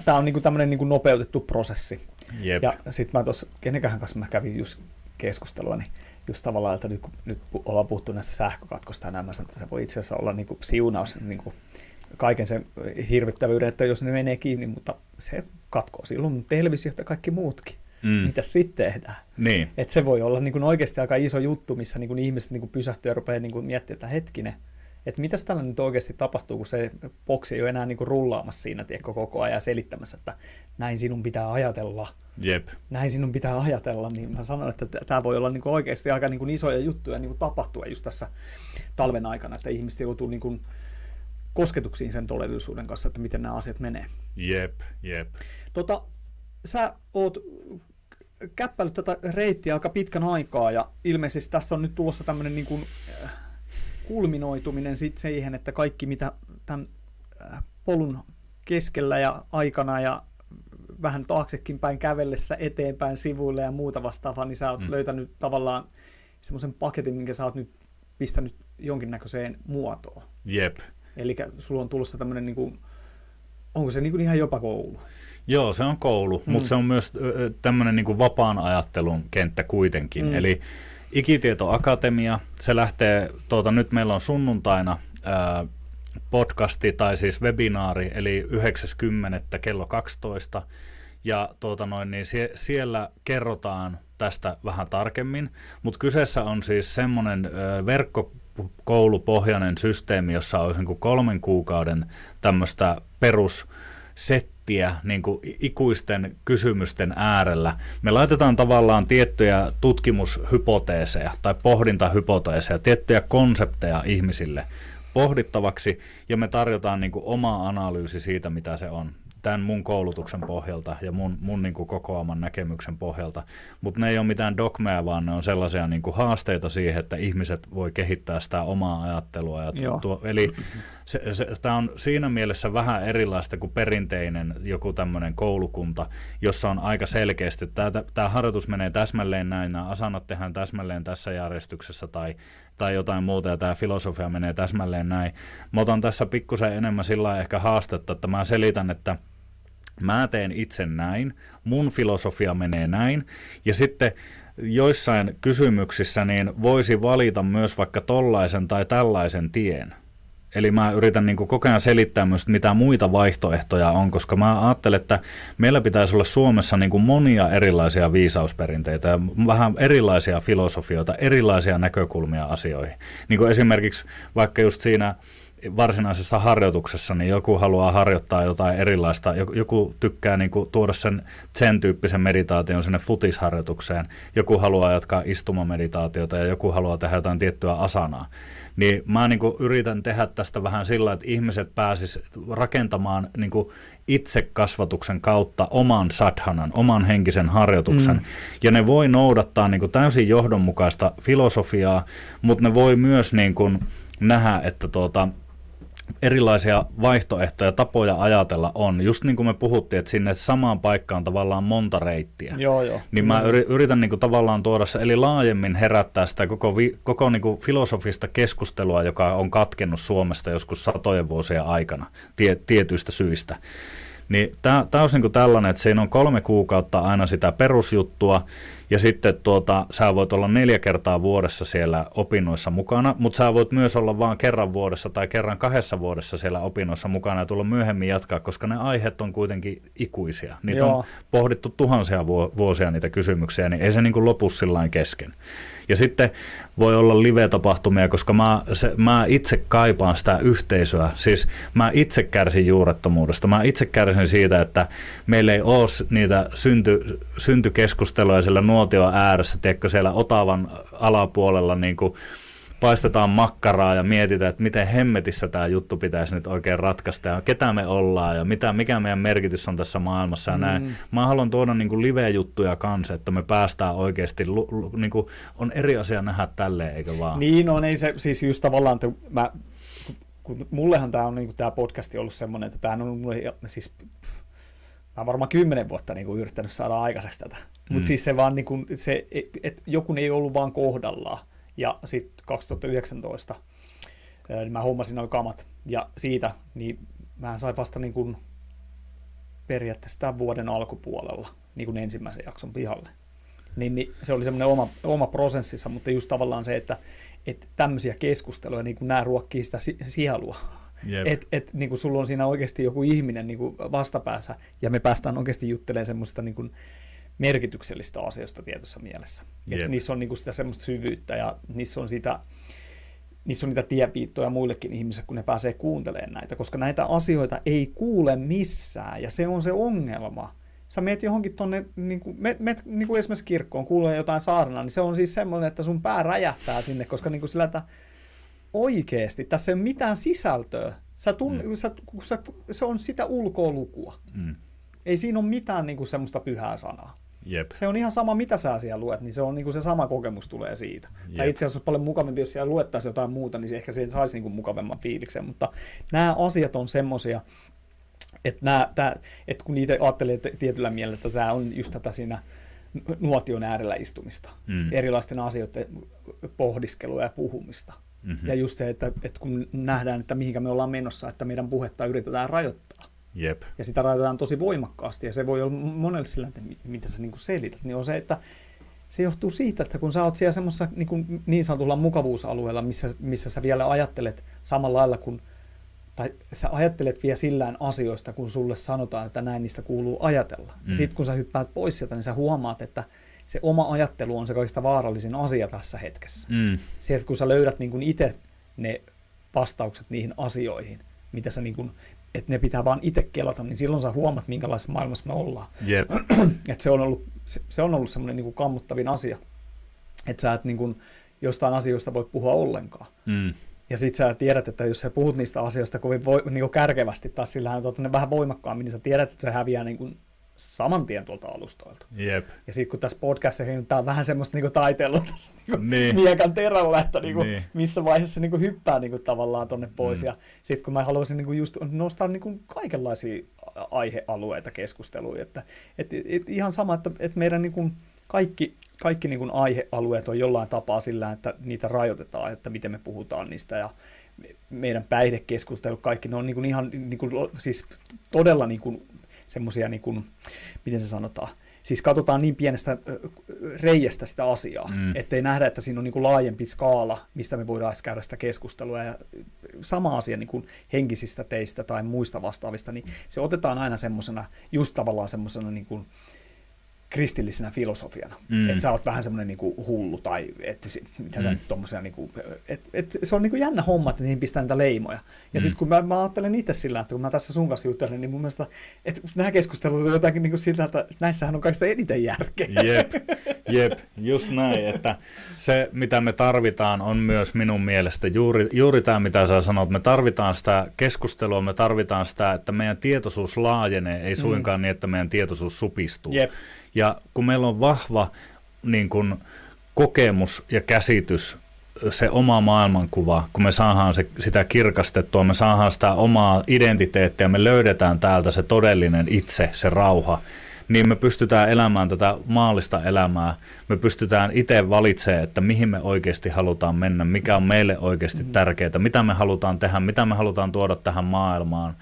Tämä on niin kuin tämmöinen niin kuin nopeutettu prosessi. Jep. Ja sitten mä tuossa, kenenkähän kanssa mä kävin just keskustelua, niin just tavallaan, että nyt kun nyt ollaan puhuttu näistä sähkökatkosta ja nämä, että se voi itse asiassa olla niin kuin siunaus niin kuin kaiken sen hirvittävyyden, että jos ne menee kiinni, mutta se katkoo silloin televisiot ja kaikki muutkin. Mm. Mitä sitten tehdään? Niin. Et se voi olla niin kuin oikeasti aika iso juttu, missä niin kuin ihmiset niin kuin pysähtyy ja rupeaa niin kuin miettimään, että hetkinen, että mitäs tällä nyt oikeasti tapahtuu, kun se boksi ei ole enää niin kuin rullaamassa siinä tiedätkö, koko ajan selittämässä, että näin sinun pitää ajatella. Jep. Näin sinun pitää ajatella, niin mä sanon, että tämä voi olla niin kuin oikeasti aika niin kuin isoja juttuja niin kuin tapahtua just tässä talven aikana, että ihmiset joutuu niin kuin kosketuksiin sen todellisuuden kanssa, että miten nämä asiat menee. Jep, jep. Tota, sä oot käppäillyt tätä reittiä aika pitkän aikaa ja ilmeisesti tässä on nyt tulossa tämmöinen niin kuin, äh, kulminoituminen sit siihen, että kaikki mitä tämän äh, polun keskellä ja aikana ja vähän taaksekin päin kävellessä eteenpäin sivuille ja muuta vastaavaa, niin sä oot mm. löytänyt tavallaan semmoisen paketin, minkä sä oot nyt pistänyt jonkinnäköiseen muotoon. Jep. Eli sulla on tulossa tämmöinen, niin kuin, onko se niin kuin ihan jopa koulu? Joo, se on koulu, mm. mutta se on myös tämmöinen niin kuin vapaan ajattelun kenttä kuitenkin. Mm. Eli Ikitietoakatemia, se lähtee, tuota, nyt meillä on sunnuntaina ää, podcasti tai siis webinaari, eli 90. kello 12. Ja tuota noin, niin sie, siellä kerrotaan tästä vähän tarkemmin, mutta kyseessä on siis semmoinen verkkokoulupohjainen systeemi, jossa olisi niin kuin kolmen kuukauden tämmöistä perus settiä niin kuin ikuisten kysymysten äärellä. Me laitetaan tavallaan tiettyjä tutkimushypoteeseja tai pohdintahypoteeseja, tiettyjä konsepteja ihmisille pohdittavaksi, ja me tarjotaan niin kuin oma analyysi siitä, mitä se on tämän mun koulutuksen pohjalta ja mun, mun niin kuin kokoaman näkemyksen pohjalta. Mutta ne ei ole mitään dogmeja, vaan ne on sellaisia niin kuin haasteita siihen, että ihmiset voi kehittää sitä omaa ajattelua. Ja tuo, eli se, se, tämä on siinä mielessä vähän erilaista kuin perinteinen joku tämmöinen koulukunta, jossa on aika selkeästi, että tämä harjoitus menee täsmälleen näin, nämä asanat tehdään täsmälleen tässä järjestyksessä tai, tai jotain muuta, ja tämä filosofia menee täsmälleen näin. Mä otan tässä pikkusen enemmän sillä ehkä haastetta, että mä selitän, että mä teen itse näin, mun filosofia menee näin, ja sitten joissain kysymyksissä niin voisi valita myös vaikka tollaisen tai tällaisen tien. Eli mä yritän niin koko ajan selittää myös, mitä muita vaihtoehtoja on, koska mä ajattelen, että meillä pitäisi olla Suomessa niin monia erilaisia viisausperinteitä ja vähän erilaisia filosofioita, erilaisia näkökulmia asioihin. Niin kuin esimerkiksi vaikka just siinä varsinaisessa harjoituksessa niin joku haluaa harjoittaa jotain erilaista, joku, joku tykkää niin kuin, tuoda sen sen tyyppisen meditaation sinne futisharjoitukseen, joku haluaa jatkaa istumameditaatiota ja joku haluaa tehdä jotain tiettyä asanaa. Niin mä niin kuin, yritän tehdä tästä vähän sillä, että ihmiset pääsis rakentamaan niin kuin, itse kasvatuksen kautta oman sadhanan, oman henkisen harjoituksen. Mm. Ja ne voi noudattaa niin kuin, täysin johdonmukaista filosofiaa, mutta ne voi myös niin kuin, nähdä, että tuota, erilaisia vaihtoehtoja, tapoja ajatella on. Just niin kuin me puhuttiin, että sinne samaan paikkaan tavallaan monta reittiä. Joo, joo. Niin mä yritän niin kuin tavallaan tuoda se, eli laajemmin herättää sitä koko, vi, koko niin kuin filosofista keskustelua, joka on katkennut Suomesta joskus satojen vuosien aikana tie, tietyistä syistä. Niin tämä olisi niin tällainen, että siinä on kolme kuukautta aina sitä perusjuttua, ja sitten tuota, sä voit olla neljä kertaa vuodessa siellä opinnoissa mukana, mutta sä voit myös olla vain kerran vuodessa tai kerran kahdessa vuodessa siellä opinnoissa mukana ja tulla myöhemmin jatkaa, koska ne aiheet on kuitenkin ikuisia. Niitä Joo. on pohdittu tuhansia vuosia niitä kysymyksiä, niin ei se niin lopu sillä kesken. Ja sitten voi olla live-tapahtumia, koska mä, se, mä itse kaipaan sitä yhteisöä. Siis mä itse kärsin juurettomuudesta. Mä itse kärsin siitä, että meillä ei ole niitä synty, syntykeskusteluja siellä nuotion ääressä, tiedätkö, siellä Otavan alapuolella niin kuin paistetaan makkaraa ja mietitään, että miten hemmetissä tämä juttu pitäisi nyt oikein ratkaista ja ketä me ollaan ja mitä, mikä meidän merkitys on tässä maailmassa ja näin. Mm. Mä haluan tuoda niin kuin live-juttuja kanssa, että me päästään oikeasti, niin kuin, on eri asia nähdä tälleen, eikö vaan? Niin on, ei se siis just tavallaan, että mä, kun mullehan tämä on niin kuin tämä podcasti ollut semmoinen, että tämä on mulle siis mä oon varmaan kymmenen vuotta niin kuin yrittänyt saada aikaiseksi tätä. Mm. Mutta siis se vaan, niin kuin, se, että joku ei ollut vaan kohdallaan. Ja sitten 2019 niin mä hommasin noin kamat. Ja siitä niin mä sain vasta niin kuin periaatteessa tämän vuoden alkupuolella niin kuin ensimmäisen jakson pihalle. Niin, niin se oli semmoinen oma, oma prosessissa, mutta just tavallaan se, että, että tämmöisiä keskusteluja, niin kuin nämä ruokkii sitä sielua. Että et, niin kuin sulla on siinä oikeasti joku ihminen niin kuin vastapäässä, ja me päästään oikeasti juttelemaan semmoista niin kuin, merkityksellistä asioista tietyssä mielessä. Yep. Et niissä on niinku sitä semmoista syvyyttä ja niissä on, sitä, niissä on niitä tiepiittoja muillekin ihmisille, kun ne pääsee kuuntelemaan näitä, koska näitä asioita ei kuule missään ja se on se ongelma. Sä meet johonkin tonne, niin kuin, met, met, niin kuin esimerkiksi kirkkoon, kuulee jotain saarnaa, niin se on siis semmoinen, että sun pää räjähtää sinne, koska niin kuin sillä, että oikeasti tässä ei ole mitään sisältöä. Sä tunne, mm. sä, sä, se on sitä ulkoolukua. Mm. Ei siinä ole mitään niin kuin semmoista pyhää sanaa. Jep. Se on ihan sama, mitä sä siellä luet, niin se on niin kuin se sama kokemus tulee siitä. Jep. Tai itse asiassa olisi paljon mukavampi, jos siellä luettaisiin jotain muuta, niin ehkä siitä saisi niin kuin mukavemman fiiliksen. Mutta nämä asiat on semmoisia, että, nämä, että kun niitä ajattelee tietyllä mielellä, että tämä on just tätä siinä nuotion äärellä istumista, mm. erilaisten asioiden pohdiskelua ja puhumista. Mm-hmm. Ja just se, että, että kun nähdään, että mihinkä me ollaan menossa, että meidän puhetta yritetään rajoittaa. Jep. Ja sitä rajoitetaan tosi voimakkaasti, ja se voi olla monelle sillä, että mitä sä niin selität, niin on se, että se johtuu siitä, että kun sä oot siellä semmoisessa niin, kuin niin sanotulla mukavuusalueella, missä, missä sä vielä ajattelet samalla lailla kuin, tai sä ajattelet vielä sillään asioista, kun sulle sanotaan, että näin niistä kuuluu ajatella. Mm. Sitten kun sä hyppäät pois sieltä, niin sä huomaat, että se oma ajattelu on se kaikista vaarallisin asia tässä hetkessä. Mm. Se, että kun sä löydät niin itse ne vastaukset niihin asioihin, mitä sä niin kuin että ne pitää vaan itse kelata, niin silloin sä huomaat, minkälaisessa maailmassa me ollaan. Yep. että se on ollut, se, se on ollut semmoinen niin kammuttavin asia, että sä et niin kuin, jostain asioista voi puhua ollenkaan. Mm. Ja sit sä tiedät, että jos sä puhut niistä asioista kovin voi, niin kuin kärkevästi, taas sillähän on ne vähän voimakkaammin, niin sä tiedät, että se häviää niin kuin saman tien tuolta alustoilta. Yep. Ja sitten kun tässä podcastissa niin tämä on vähän semmoista niin taiteilua tässä niin niin. miekan terällä, että niin kuin, niin. missä vaiheessa niin kuin hyppää niin kuin, tavallaan tuonne pois. Mm. Ja sitten kun mä haluaisin niin kuin, just nostaa niin kuin, kaikenlaisia aihealueita keskusteluun, että et, et, ihan sama, että, että meidän niin kuin, kaikki, kaikki niin aihealueet on jollain tapaa sillä, että niitä rajoitetaan, että miten me puhutaan niistä ja meidän päihdekeskustelu, kaikki ne on niin kuin, ihan niin kuin, siis todella niin kuin, semmoisia, niin kuin, miten se sanotaan, siis katsotaan niin pienestä reiästä sitä asiaa, mm. ettei nähdä, että siinä on niin kuin laajempi skaala, mistä me voidaan käydä sitä keskustelua. Ja sama asia niin kuin henkisistä teistä tai muista vastaavista, niin se otetaan aina semmoisena, just tavallaan semmoisena niin kuin kristillisenä filosofiana. Mm. Että sä oot vähän semmoinen niinku hullu tai että mitä sä mm. nyt niinku, et, et, se on niinku jännä homma, että niihin pistää niitä leimoja. Ja mm. sitten kun mä, mä ajattelen itse sillä, että kun mä tässä sun kanssa juttelen, niin mun mielestä, että nämä keskustelut on jotakin niinku siltä, että näissähän on kaikista eniten järkeä. Jep, jep, just näin, että se mitä me tarvitaan on myös minun mielestä juuri, juuri tämä mitä sä sanot, me tarvitaan sitä keskustelua, me tarvitaan sitä, että meidän tietoisuus laajenee, ei mm. suinkaan mm. niin, että meidän tietoisuus supistuu. Jep. Ja kun meillä on vahva niin kun, kokemus ja käsitys, se oma maailmankuva, kun me saadaan se, sitä kirkastettua, me saadaan sitä omaa identiteettiä, me löydetään täältä se todellinen itse, se rauha, niin me pystytään elämään tätä maallista elämää. Me pystytään itse valitsemaan, että mihin me oikeasti halutaan mennä, mikä on meille oikeasti mm-hmm. tärkeää, mitä me halutaan tehdä, mitä me halutaan tuoda tähän maailmaan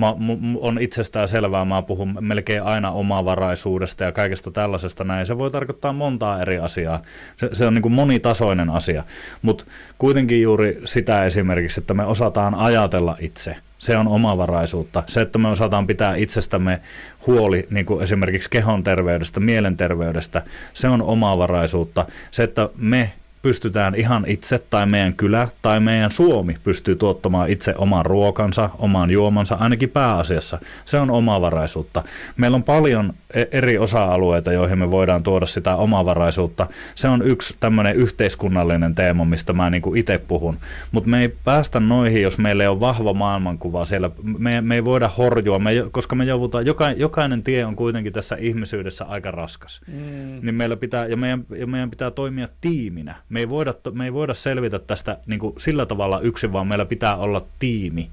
mä, on itsestään selvää, mä puhun melkein aina omavaraisuudesta ja kaikesta tällaisesta näin. Se voi tarkoittaa montaa eri asiaa. Se, se on niin kuin monitasoinen asia, mutta kuitenkin juuri sitä esimerkiksi, että me osataan ajatella itse. Se on omavaraisuutta. Se, että me osataan pitää itsestämme huoli, niin kuin esimerkiksi kehon terveydestä, mielenterveydestä, se on omavaraisuutta. Se, että me pystytään ihan itse tai meidän kylä tai meidän Suomi pystyy tuottamaan itse oman ruokansa, oman juomansa, ainakin pääasiassa. Se on omavaraisuutta. Meillä on paljon e- eri osa-alueita, joihin me voidaan tuoda sitä omavaraisuutta. Se on yksi tämmöinen yhteiskunnallinen teema, mistä mä niin itse puhun. Mutta me ei päästä noihin, jos meillä ei ole vahva maailmankuva siellä. Me, me ei voida horjua, me, koska me joudutaan, joka, jokainen tie on kuitenkin tässä ihmisyydessä aika raskas. Mm. Niin meillä pitää, ja meidän, ja meidän pitää toimia tiiminä me ei voida, me ei voida selvitä tästä niin kuin sillä tavalla yksin, vaan meillä pitää olla tiimi.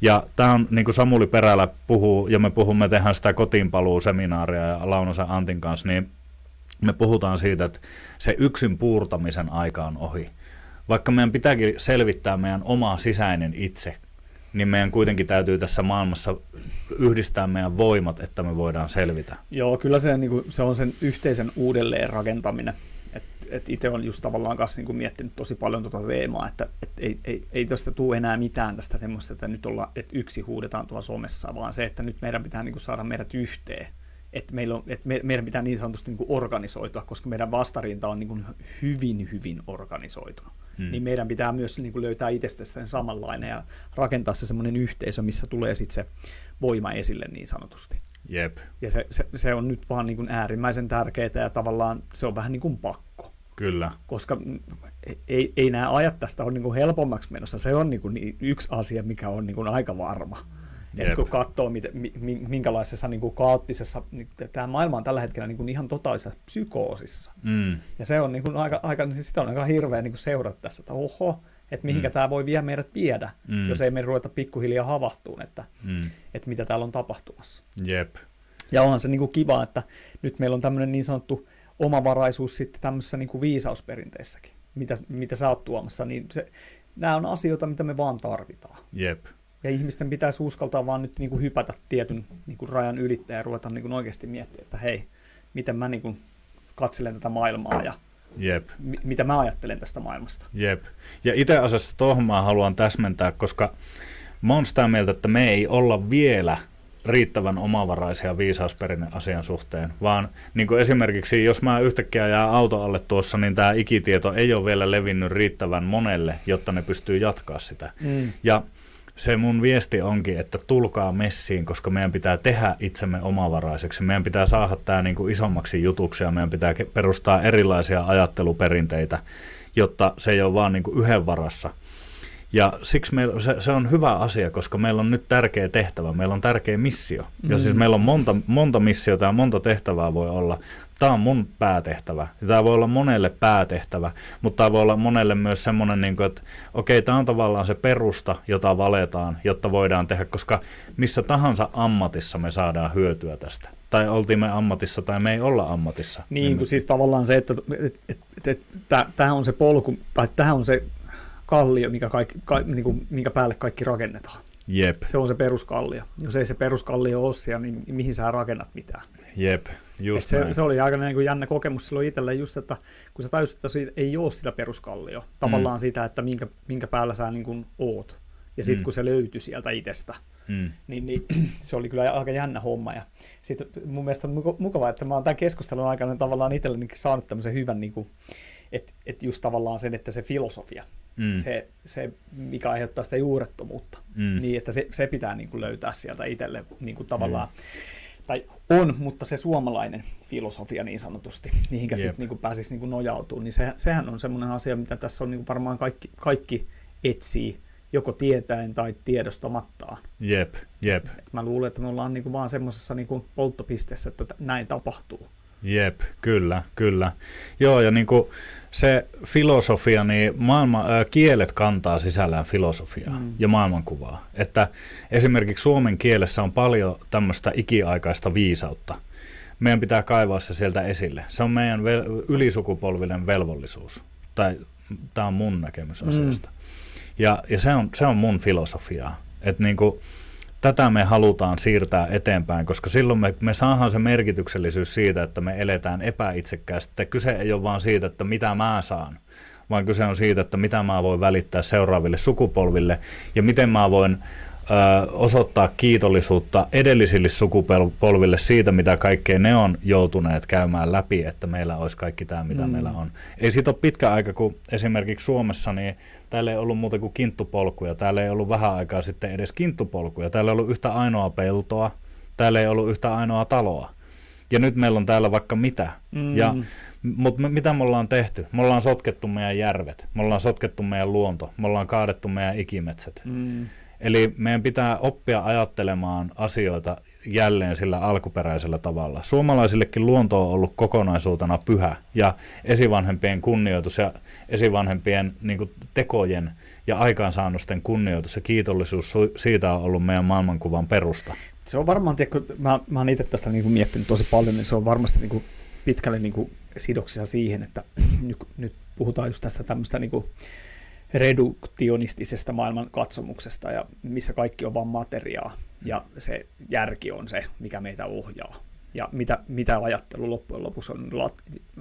Ja tämä on, niin kuin Samuli Perälä puhuu, ja me puhumme, tehdään sitä kotiinpaluuseminaaria ja Launosen Antin kanssa, niin me puhutaan siitä, että se yksin puurtamisen aika on ohi. Vaikka meidän pitääkin selvittää meidän oma sisäinen itse, niin meidän kuitenkin täytyy tässä maailmassa yhdistää meidän voimat, että me voidaan selvitä. Joo, kyllä se, niin kuin, se on sen yhteisen uudelleen rakentaminen et itse olen just tavallaan kanssa niin kuin miettinyt tosi paljon tuota teemaa, että et ei, ei, ei tästä tule enää mitään tästä semmoista, että nyt olla, että yksi huudetaan tuolla somessa, vaan se, että nyt meidän pitää niin kuin saada meidät yhteen. Että, meillä on, että me, meidän pitää niin sanotusti niin kuin organisoitua, koska meidän vastarinta on niin kuin hyvin, hyvin organisoitunut. Hmm. Niin meidän pitää myös niin kuin löytää itsestä sen samanlainen ja rakentaa se semmoinen yhteisö, missä tulee sitten se voima esille niin sanotusti. Jep. Ja se, se, se on nyt vaan niin kuin äärimmäisen tärkeää ja tavallaan se on vähän niin kuin pakko. Kyllä. Koska ei, ei nämä ajat tästä ole niin kuin helpommaksi menossa. Se on niin kuin yksi asia, mikä on niin kuin aika varma. Et kun katsoo, miten, minkälaisessa niin kuin kaoottisessa, niin tämä maailma on tällä hetkellä niin kuin ihan totaalisessa psykoosissa. Mm. Ja se on niin kuin aika, aika, siis sitä on aika hirveä niin kuin seurata tässä, että oho, että mihinkä mm. tämä voi vielä meidät viedä, mm. jos ei me ruveta pikkuhiljaa havahtuun, että, mm. että mitä täällä on tapahtumassa. Jep. Ja onhan se niin kuin kiva, että nyt meillä on tämmöinen niin sanottu omavaraisuus sitten tämmöisessä niin kuin viisausperinteessäkin, mitä, mitä sä oot tuomassa, niin se, nämä on asioita, mitä me vaan tarvitaan. Jep. Ja ihmisten pitäisi uskaltaa vaan nyt niin kuin hypätä tietyn niin kuin rajan ylittäjä ja ruveta niin kuin oikeasti miettiä, että hei, miten mä niin kuin katselen tätä maailmaa ja Jep. M- mitä mä ajattelen tästä maailmasta. Jep. Ja itse asiassa tuohon mä haluan täsmentää, koska mä oon sitä mieltä, että me ei olla vielä – riittävän omavaraisia viisausperinne asian suhteen, vaan niin kuin esimerkiksi jos mä yhtäkkiä jää auto alle tuossa, niin tämä ikitieto ei ole vielä levinnyt riittävän monelle, jotta ne pystyy jatkaa sitä. Mm. Ja se mun viesti onkin, että tulkaa messiin, koska meidän pitää tehdä itsemme omavaraiseksi. Meidän pitää saada tämä niin kuin isommaksi jutuksi ja meidän pitää perustaa erilaisia ajatteluperinteitä, jotta se ei ole vaan niin kuin yhden varassa – ja siksi meillä, se, se on hyvä asia, koska meillä on nyt tärkeä tehtävä, meillä on tärkeä missio. Mm. Ja siis meillä on monta, monta missiota ja monta tehtävää voi olla. Tämä on mun päätehtävä. Ja tämä voi olla monelle päätehtävä, mutta tämä voi olla monelle myös semmoinen, niin kuin, että okei, tämä on tavallaan se perusta, jota valetaan, jotta voidaan tehdä, koska missä tahansa ammatissa me saadaan hyötyä tästä tai oltiin me ammatissa tai me ei olla ammatissa. Niin, kuin siis tavallaan se, että, tämähän on se polku, tai tämähän on se kallio, mikä, kaikki, ka, niin kuin, minkä päälle kaikki rakennetaan. Jep. Se on se peruskallio. Jos ei se peruskallio ole siellä, niin mihin sä rakennat mitään? Jep, just se, se, oli aika niin kuin jännä kokemus silloin itselle just, että kun sä tajusit, että siitä ei ole sitä peruskallio, tavallaan mm. sitä, että minkä, minkä päällä sä niin kuin oot. Ja sitten mm. kun se löytyi sieltä itsestä, mm. niin, niin se oli kyllä aika jännä homma. Ja sit mun mielestä on mukavaa, että mä oon tämän keskustelun aikana tavallaan itselleni saanut tämmöisen hyvän, niin kuin, että, että just tavallaan sen, että se filosofia, mm. se, se, mikä aiheuttaa sitä juurettomuutta, mm. niin että se, se pitää niin kuin löytää sieltä itselle niin kuin tavallaan, mm. Tai on, mutta se suomalainen filosofia niin sanotusti, mihinkä sitten niin pääsisi niin nojautumaan, niin se, sehän on semmoinen asia, mitä tässä on niin varmaan kaikki, kaikki etsii joko tietäen tai tiedostamattaan. Jep, jep. Et mä luulen, että me ollaan niin vaan semmoisessa niin polttopisteessä, että näin tapahtuu. Jep, kyllä, kyllä. Joo, ja niin kuin se filosofia, niin maailma, äh, kielet kantaa sisällään filosofiaa mm. ja maailmankuvaa. Että esimerkiksi suomen kielessä on paljon tämmöistä ikiaikaista viisautta. Meidän pitää kaivaa se sieltä esille. Se on meidän vel- ylisukupolvinen velvollisuus. Tai tämä on mun näkemys mm. asiasta. Mm. Ja, ja se, on, se on mun filosofiaa. Että niin kuin, tätä me halutaan siirtää eteenpäin, koska silloin me, me saadaan se merkityksellisyys siitä, että me eletään epäitsekkäästi. Kyse ei ole vaan siitä, että mitä mä saan, vaan kyse on siitä, että mitä mä voin välittää seuraaville sukupolville ja miten mä voin osoittaa kiitollisuutta edellisille sukupolville siitä, mitä kaikkea ne on joutuneet käymään läpi, että meillä olisi kaikki tämä, mitä mm. meillä on. Ei siitä ole pitkä aika, kun esimerkiksi Suomessa, niin täällä ei ollut muuta kuin kinttupolkuja, täällä ei ollut vähän aikaa sitten edes kinttupolkuja, täällä ei ollut yhtä ainoa peltoa, täällä ei ollut yhtä ainoa taloa. Ja nyt meillä on täällä vaikka mitä. Mm. Ja, mutta me, mitä me ollaan tehty? Me ollaan sotkettu meidän järvet, me ollaan sotkettu meidän luonto, me ollaan kaadettu meidän ikimetsät. Mm. Eli meidän pitää oppia ajattelemaan asioita jälleen sillä alkuperäisellä tavalla. Suomalaisillekin luonto on ollut kokonaisuutena pyhä ja esivanhempien kunnioitus ja esivanhempien niin kuin, tekojen ja aikaansaannosten kunnioitus ja kiitollisuus siitä on ollut meidän maailmankuvan perusta. Se on varmaan, tiedä, kun mä, mä oon itse tästä niin kuin miettinyt tosi paljon, niin se on varmasti niin kuin pitkälle niin kuin sidoksissa siihen, että nyt, nyt puhutaan just tästä tämmöistä niin kuin reduktionistisesta maailmankatsomuksesta, ja missä kaikki on vain materiaa, ja se järki on se, mikä meitä ohjaa. Ja mitä, mitä ajattelu loppujen lopuksi on?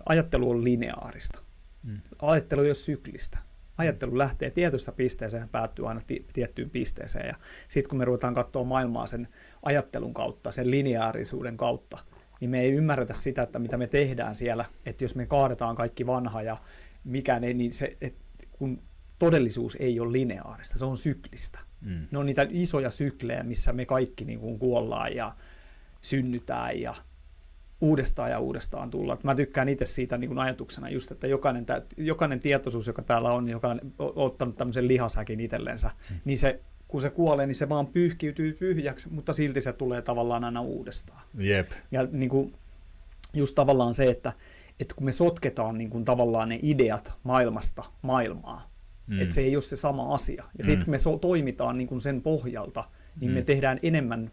Ajattelu on lineaarista. Mm. Ajattelu ei ole syklistä. Ajattelu lähtee tietystä pisteeseen ja päättyy aina ti- tiettyyn pisteeseen. Ja sitten kun me ruvetaan katsoa maailmaa sen ajattelun kautta, sen lineaarisuuden kautta, niin me ei ymmärretä sitä, että mitä me tehdään siellä. Että jos me kaadetaan kaikki vanha ja mikään ei, niin se, et kun todellisuus ei ole lineaarista, se on syklistä. Mm. Ne on niitä isoja syklejä, missä me kaikki niin kuin kuollaan ja synnytään ja uudestaan ja uudestaan tullaan. Mä tykkään itse siitä niin kuin ajatuksena just, että jokainen, jokainen tietoisuus, joka täällä on, joka on ottanut tämmöisen lihasäkin itsellensä, mm. niin se, kun se kuolee, niin se vaan pyyhkiytyy pyhjäksi, mutta silti se tulee tavallaan aina uudestaan. Yep. Ja niin kuin, just tavallaan se, että, että kun me sotketaan niin kuin tavallaan ne ideat maailmasta maailmaa, Mm. Että se ei ole se sama asia. Ja mm. sitten kun me so- toimitaan niin kuin sen pohjalta, niin mm. me tehdään enemmän,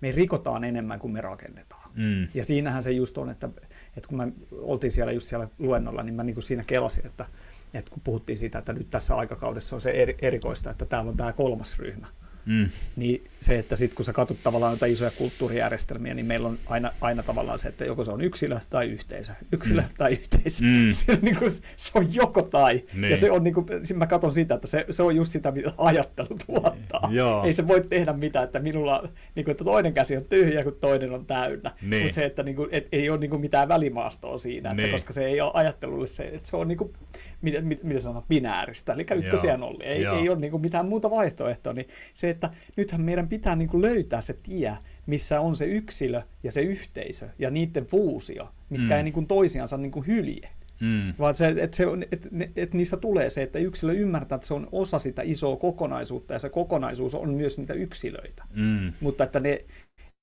me rikotaan enemmän kuin me rakennetaan. Mm. Ja siinähän se just on, että, että kun me oltiin siellä just siellä luennolla, niin mä niin kuin siinä kelasin, että, että kun puhuttiin siitä, että nyt tässä aikakaudessa on se eri, erikoista, että täällä on tämä kolmas ryhmä. Mm. Niin se, että sitten kun sä katsot tavallaan jotain isoja kulttuurijärjestelmiä, niin meillä on aina, aina tavallaan se, että joko se on yksilö tai yhteisö. Yksilö mm. tai yhteisö. Mm. Se, on niin kuin, se on joko tai. Niin. Ja se on niin kuin, mä katson sitä, että se, se on just sitä, mitä ajattelu tuottaa. Joo. Ei se voi tehdä mitään, että minulla niin kuin, että toinen käsi on tyhjä, kun toinen on täynnä. Niin. Mutta se, että niin kuin, et, ei ole niin kuin mitään välimaastoa siinä, että niin. koska se ei ole ajattelulle se, että se on niin kuin, mitä, mitä sanoo, binääristä, eli ykkösiä nollia. Ei, ei ole niin kuin mitään muuta vaihtoehtoa. Niin se, että nythän meidän pitää niin kuin löytää se tie, missä on se yksilö ja se yhteisö ja niiden fuusio, mitkä mm. ei niin kuin toisiansa niin kuin hylje. Mm. Vaan se, että, se on, että, että niistä tulee se, että yksilö ymmärtää, että se on osa sitä isoa kokonaisuutta ja se kokonaisuus on myös niitä yksilöitä. Mm. Mutta että ne,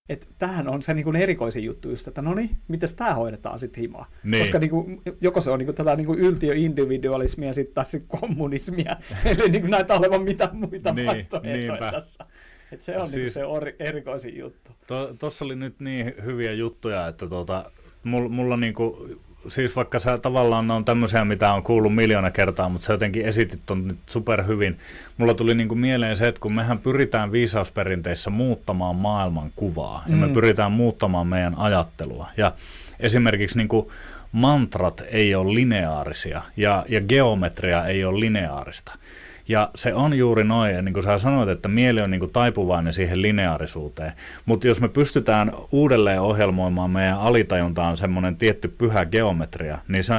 että tähän on se niin kuin erikoisin juttu just, että no niin, miten tämä hoidetaan sitten himaa. Niin. Koska niin kuin, joko se on niin kuin, tätä niin kuin yltiöindividualismia sitten taas kommunismia, eli niin kuin näitä olevan mitä muita niin, vaihtoehtoja tässä. Et se on siis, niin se ori, erikoisin juttu. Tuossa to, oli nyt niin hyviä juttuja, että tuota, mulla, mulla niin kuin siis vaikka sä tavallaan ne on tämmöisiä, mitä on kuullut miljoona kertaa, mutta sä jotenkin esitit on nyt super hyvin. Mulla tuli niinku mieleen se, että kun mehän pyritään viisausperinteissä muuttamaan maailman kuvaa, mm. ja me mm. pyritään muuttamaan meidän ajattelua. Ja esimerkiksi niinku mantrat ei ole lineaarisia, ja, ja geometria ei ole lineaarista. Ja se on juuri noin, ja niin kuin sä sanoit, että mieli on niin kuin taipuvainen siihen lineaarisuuteen. Mutta jos me pystytään uudelleen ohjelmoimaan meidän alitajuntaan semmoinen tietty pyhä geometria, niin se,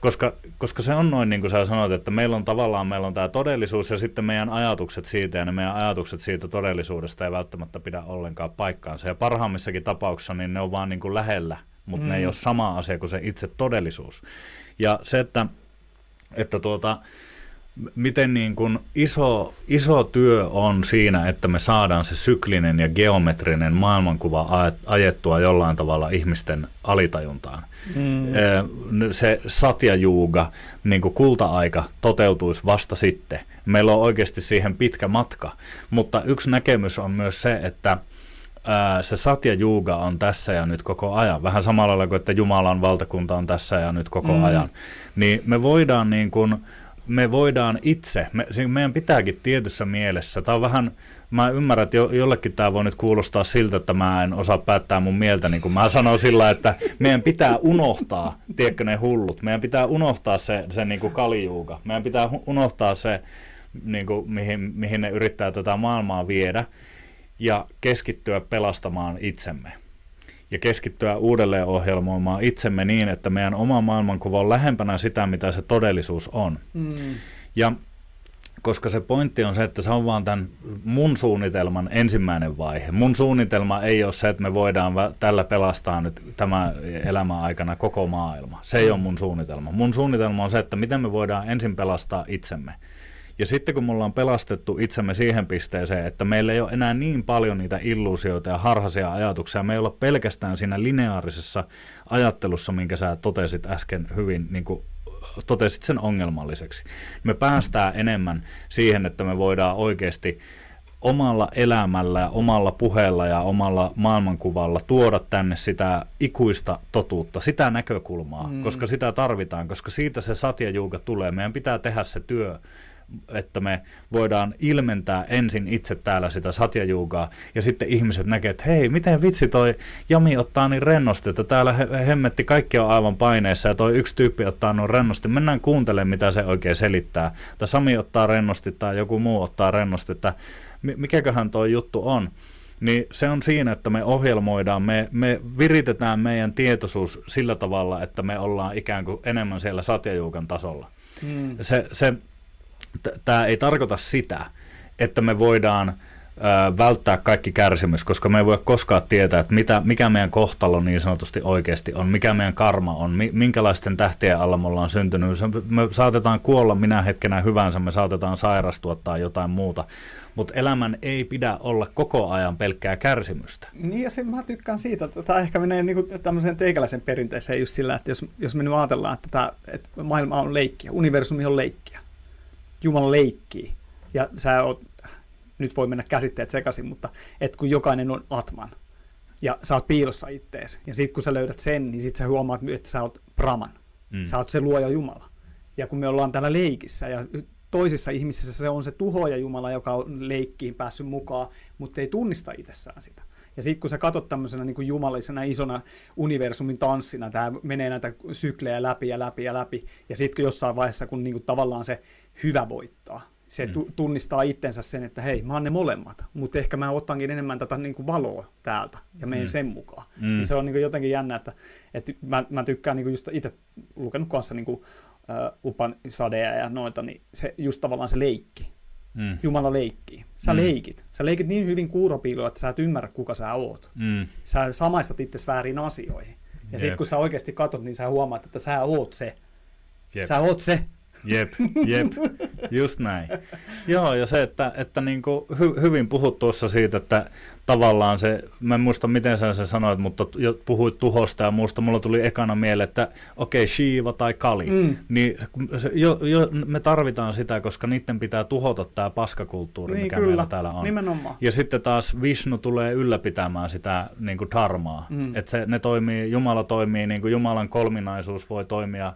koska, koska se on noin, niin kuin sä sanoit, että meillä on tavallaan meillä on tämä todellisuus ja sitten meidän ajatukset siitä ja ne meidän ajatukset siitä todellisuudesta ei välttämättä pidä ollenkaan paikkaansa. Ja parhaimmissakin tapauksissa niin ne on vaan niin kuin lähellä, mutta mm. ne ei mm. ole sama asia kuin se itse todellisuus. Ja se, että, että tuota, miten niin kuin iso, iso työ on siinä, että me saadaan se syklinen ja geometrinen maailmankuva ajettua jollain tavalla ihmisten alitajuntaan. Mm. Se satyajuuga, niin kuin kulta-aika, toteutuisi vasta sitten. Meillä on oikeasti siihen pitkä matka, mutta yksi näkemys on myös se, että se satya juuga on tässä ja nyt koko ajan. Vähän samalla lailla kuin, että Jumalan valtakunta on tässä ja nyt koko mm. ajan. Niin me voidaan niin kuin, me voidaan itse, me, meidän pitääkin tietyssä mielessä, tämä on vähän, mä ymmärrän, että jo, jollekin tämä voi nyt kuulostaa siltä, että mä en osaa päättää mun mieltä, niin kuin mä sanon sillä, että meidän pitää unohtaa, tiedätkö ne hullut, meidän pitää unohtaa se, se niin kuin kalijuuga, meidän pitää unohtaa se, niin kuin, mihin, mihin ne yrittää tätä maailmaa viedä, ja keskittyä pelastamaan itsemme ja keskittyä uudelleen ohjelmoimaan itsemme niin, että meidän oma maailmankuva on lähempänä sitä, mitä se todellisuus on. Mm. Ja koska se pointti on se, että se on vaan tämän mun suunnitelman ensimmäinen vaihe. Mun suunnitelma ei ole se, että me voidaan tällä pelastaa nyt tämä elämän aikana koko maailma. Se ei ole mun suunnitelma. Mun suunnitelma on se, että miten me voidaan ensin pelastaa itsemme. Ja sitten kun me ollaan pelastettu itsemme siihen pisteeseen, että meillä ei ole enää niin paljon niitä illuusioita ja harhaisia ajatuksia, me ei olla pelkästään siinä lineaarisessa ajattelussa, minkä sä totesit äsken hyvin, niin kuin totesit sen ongelmalliseksi. Me päästään enemmän siihen, että me voidaan oikeasti omalla elämällä ja omalla puheella ja omalla maailmankuvalla tuoda tänne sitä ikuista totuutta, sitä näkökulmaa, mm. koska sitä tarvitaan, koska siitä se satjajuuka tulee. Meidän pitää tehdä se työ että me voidaan ilmentää ensin itse täällä sitä satjajuugaa, ja sitten ihmiset näkee, että hei, miten vitsi toi Jami ottaa niin rennosti, että täällä he- hemmetti kaikki on aivan paineessa, ja toi yksi tyyppi ottaa noin rennosti, mennään kuuntelemaan, mitä se oikein selittää, tai Sami ottaa rennosti, tai joku muu ottaa rennosti, että mikäköhän toi juttu on, niin se on siinä, että me ohjelmoidaan, me, me viritetään meidän tietoisuus sillä tavalla, että me ollaan ikään kuin enemmän siellä satjajuukan tasolla. Hmm. Se, se tämä ei tarkoita sitä, että me voidaan välttää kaikki kärsimys, koska me ei voi koskaan tietää, että mitä, mikä meidän kohtalo niin sanotusti oikeasti on, mikä meidän karma on, minkälaisten tähtien alla me ollaan syntynyt. Me saatetaan kuolla minä hetkenä hyvänsä, me saatetaan sairastua tai jotain muuta, mutta elämän ei pidä olla koko ajan pelkkää kärsimystä. Niin ja se, mä tykkään siitä, että tämä ehkä menee niin tämmöiseen teikäläisen perinteeseen just sillä, että jos, jos me nyt ajatellaan, että, tämä, että maailma on leikkiä, universumi on leikkiä, Jumala leikkii. Ja sä oot, nyt voi mennä käsitteet sekaisin, mutta et kun jokainen on Atman, ja sä oot piilossa ittees, ja sitten kun sä löydät sen, niin sitten sä huomaat, että sä oot Brahman. Mm. Sä oot se luoja Jumala. Ja kun me ollaan täällä leikissä, ja toisissa ihmisissä se on se tuhoja Jumala, joka on leikkiin päässyt mukaan, mutta ei tunnista itsessään sitä. Ja sitten kun sä katsot tämmöisenä niin kuin jumalisena isona universumin tanssina, tämä menee näitä syklejä läpi ja läpi ja läpi, ja sitten jossain vaiheessa, kun niin kuin tavallaan se hyvä voittaa. Se mm. tunnistaa itsensä sen, että hei, mä oon ne molemmat, mutta ehkä mä otankin enemmän tätä niin kuin valoa täältä ja menen mm. sen mukaan. Mm. Niin se on niin kuin jotenkin jännä, että, että mä, mä tykkään niin kuin just itse lukenut kanssa niin kuin, uh, Upan sadeja ja noita, niin se just tavallaan se leikki. Mm. Jumala leikkii. Sä mm. leikit. Sä leikit niin hyvin kuuropiiloa, että sä et ymmärrä, kuka sä oot. Mm. Sä samaistat itse väärin asioihin. Ja sitten kun sä oikeasti katot, niin sä huomaat, että sä oot se. Jep. Sä oot se. Jep, jep, just näin. Joo, ja se, että, että niin kuin hy, hyvin puhut tuossa siitä, että tavallaan se, mä en muista miten sä sen sanoit, mutta puhuit tuhosta ja muusta, mulla tuli ekana mieleen, että okei, okay, Shiva tai Kali, mm. niin jo, jo, me tarvitaan sitä, koska niiden pitää tuhota tämä paskakulttuuri, niin, mikä kyllä. meillä täällä on. Nimenomaan. Ja sitten taas Vishnu tulee ylläpitämään sitä niin kuin dharmaa, mm. että se, ne toimii, Jumala toimii, niin kuin Jumalan kolminaisuus voi toimia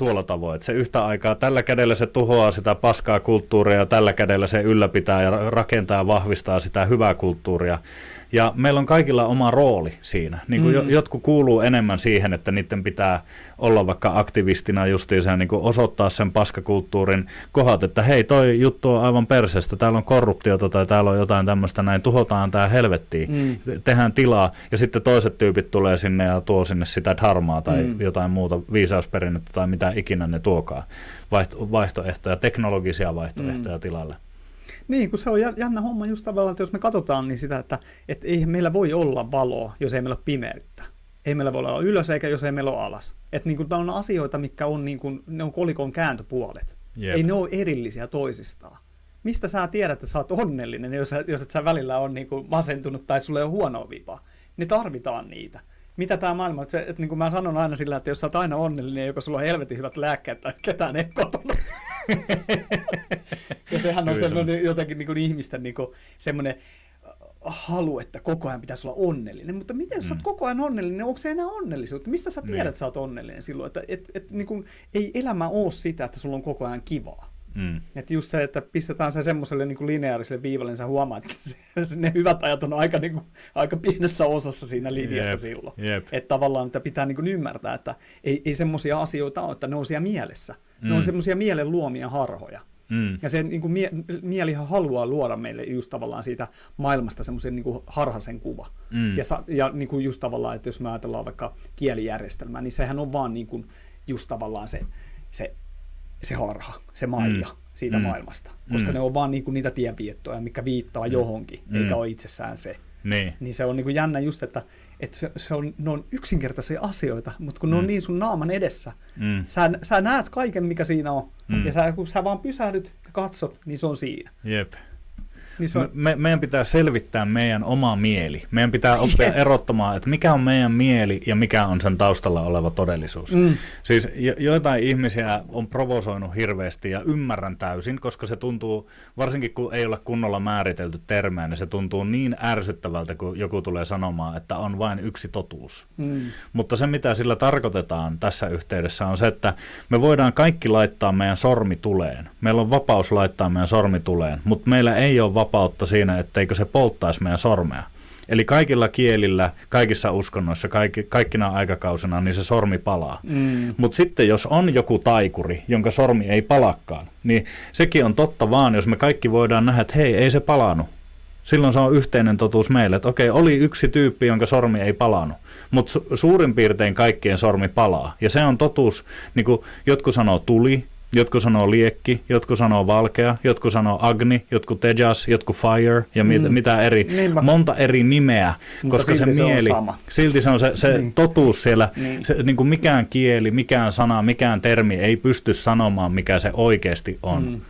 tuolla tavoin. Että se yhtä aikaa tällä kädellä se tuhoaa sitä paskaa kulttuuria ja tällä kädellä se ylläpitää ja rakentaa ja vahvistaa sitä hyvää kulttuuria. Ja meillä on kaikilla oma rooli siinä. Niin kuin mm. Jotkut kuuluu enemmän siihen, että niiden pitää olla vaikka aktivistina justiinsa niin kuin osoittaa sen paskakulttuurin kohdat, että hei, toi juttu on aivan perseestä, täällä on korruptiota tai täällä on jotain tämmöistä, näin tuhotaan tämä helvettiin, mm. tehdään tilaa, ja sitten toiset tyypit tulee sinne ja tuo sinne sitä dharmaa tai mm. jotain muuta viisausperinnettä tai mitä ikinä ne tuokaa, Vaihto, vaihtoehtoja, teknologisia vaihtoehtoja mm. tilalle. Niin, kun se on jännä homma just tavallaan, että jos me katsotaan niin sitä, että, että ei meillä voi olla valoa, jos ei meillä ole pimeyttä. Ei meillä voi olla ylös eikä jos ei meillä ole alas. Että niin kuin, on asioita, mitkä on, niin kuin, ne on kolikon kääntöpuolet. Jep. Ei ne ole erillisiä toisistaan. Mistä sä tiedät, että sä oot onnellinen, jos, jos et sä välillä on niin kuin masentunut tai sulle on huono vipa? Ne tarvitaan niitä mitä tämä maailma, että, se, että niin kuin mä sanon aina sillä, että jos sä oot aina onnellinen, joko sulla on helvetin hyvät lääkkeet tai ketään ei kotona. ja sehän on semmoinen jotenkin niin kuin ihmisten niin kuin, semmoinen äh, halu, että koko ajan pitäisi olla onnellinen. Mutta miten jos mm. sä oot mm. koko ajan onnellinen, onko se enää onnellisuutta? Mistä sä tiedät, niin. että sä oot onnellinen silloin? Että et, et, niin kuin, ei elämä ole sitä, että sulla on koko ajan kivaa. Mm. Että just se, että pistetään se semmoiselle niin lineaariselle viivalle, niin sä huomaat, että se, ne hyvät ajat on aika, niin kuin, aika pienessä osassa siinä linjassa yep. silloin. Yep. Että tavallaan että pitää niin kuin ymmärtää, että ei, ei semmoisia asioita ole, että ne on siellä mielessä. Mm. Ne on mm. semmoisia mielen luomia harhoja. Mm. Ja se niin kuin mie- mielihan haluaa luoda meille just tavallaan siitä maailmasta semmoisen niin harhaisen kuva. Mm. Ja, sa- ja niin kuin just tavallaan, että jos me ajatellaan vaikka kielijärjestelmää, niin sehän on vaan niin kuin just tavallaan se, se se harha, se maija mm. siitä mm. maailmasta. Koska mm. ne on vaan niinku niitä tienviettoja, mikä viittaa mm. johonkin, mm. eikä ole itsessään se. Niin. niin se on niinku jännä just, että, että se, se on, ne on yksinkertaisia asioita, mutta kun mm. ne on mm. niin sun naaman edessä, mm. sä, sä näet kaiken, mikä siinä on, mm. ja sä, kun sä vaan pysähdyt ja katsot, niin se on siinä. Jep. Niin on... me, meidän pitää selvittää meidän oma mieli. Meidän pitää oppia yeah. erottamaan, että mikä on meidän mieli ja mikä on sen taustalla oleva todellisuus. Mm. Siis jo, joitain ihmisiä on provosoinut hirveästi ja ymmärrän täysin, koska se tuntuu, varsinkin kun ei ole kunnolla määritelty termejä, niin se tuntuu niin ärsyttävältä, kun joku tulee sanomaan, että on vain yksi totuus. Mm. Mutta se, mitä sillä tarkoitetaan tässä yhteydessä, on se, että me voidaan kaikki laittaa meidän sormi tuleen. Meillä on vapaus laittaa meidän sormi tuleen, mutta meillä ei ole vapaus vapautta siinä, etteikö se polttaisi meidän sormea. Eli kaikilla kielillä, kaikissa uskonnoissa, kaikki, kaikkina aikakausina, niin se sormi palaa. Mm. Mutta sitten jos on joku taikuri, jonka sormi ei palakkaan, niin sekin on totta vaan, jos me kaikki voidaan nähdä, että hei, ei se palannut. Silloin se on yhteinen totuus meille, että okei, oli yksi tyyppi, jonka sormi ei palannut, mutta su- suurin piirtein kaikkien sormi palaa. Ja se on totuus, niin kuin jotkut sanoo tuli, Jotkut sanoo liekki, jotkut sanoo valkea, jotkut sanoo agni, jotkut tejas, jotkut fire ja mit, mm. mitä eri, Niinpä. monta eri nimeä, Mutta koska se mieli, se on silti se on se, se niin. totuus siellä, niin. Se, niin kuin mikään kieli, mikään sana, mikään termi ei pysty sanomaan, mikä se oikeasti on. Mm.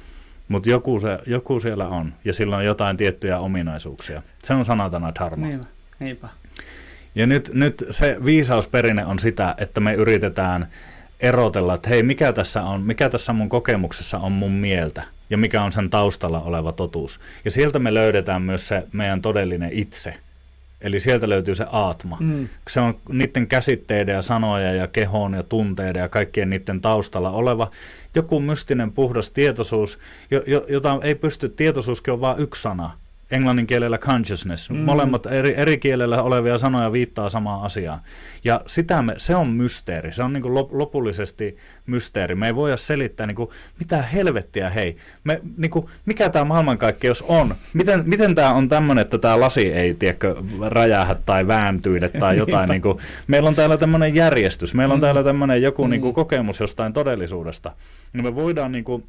Mutta joku, se, joku siellä on, ja sillä on jotain tiettyjä ominaisuuksia. Se on sanatana dharma. Niinpä. Niinpä. Ja nyt, nyt se viisausperinne on sitä, että me yritetään erotella, että hei, mikä tässä on, mikä tässä mun kokemuksessa on mun mieltä ja mikä on sen taustalla oleva totuus. Ja sieltä me löydetään myös se meidän todellinen itse. Eli sieltä löytyy se aatma. Mm. Se on niiden käsitteiden ja sanoja ja kehon ja tunteiden ja kaikkien niiden taustalla oleva joku mystinen puhdas tietoisuus, jota ei pysty, tietoisuuskin on vain yksi sana englannin kielellä consciousness. Mm. Molemmat eri, eri kielellä olevia sanoja viittaa samaan asiaan. Ja sitä me, se on mysteeri. Se on niin kuin lopullisesti mysteeri. Me ei voida selittää, niin kuin, mitä helvettiä, hei. Me, niin kuin, mikä tämä maailmankaikkeus on? Miten, miten tämä on tämmöinen, että tämä lasi ei tiedäkö, räjähä tai vääntyile tai jotain. niin kuin, meillä on täällä tämmöinen järjestys. Meillä on mm. täällä tämmöinen joku mm. niin kuin, kokemus jostain todellisuudesta. Niin me voidaan... Niin kuin,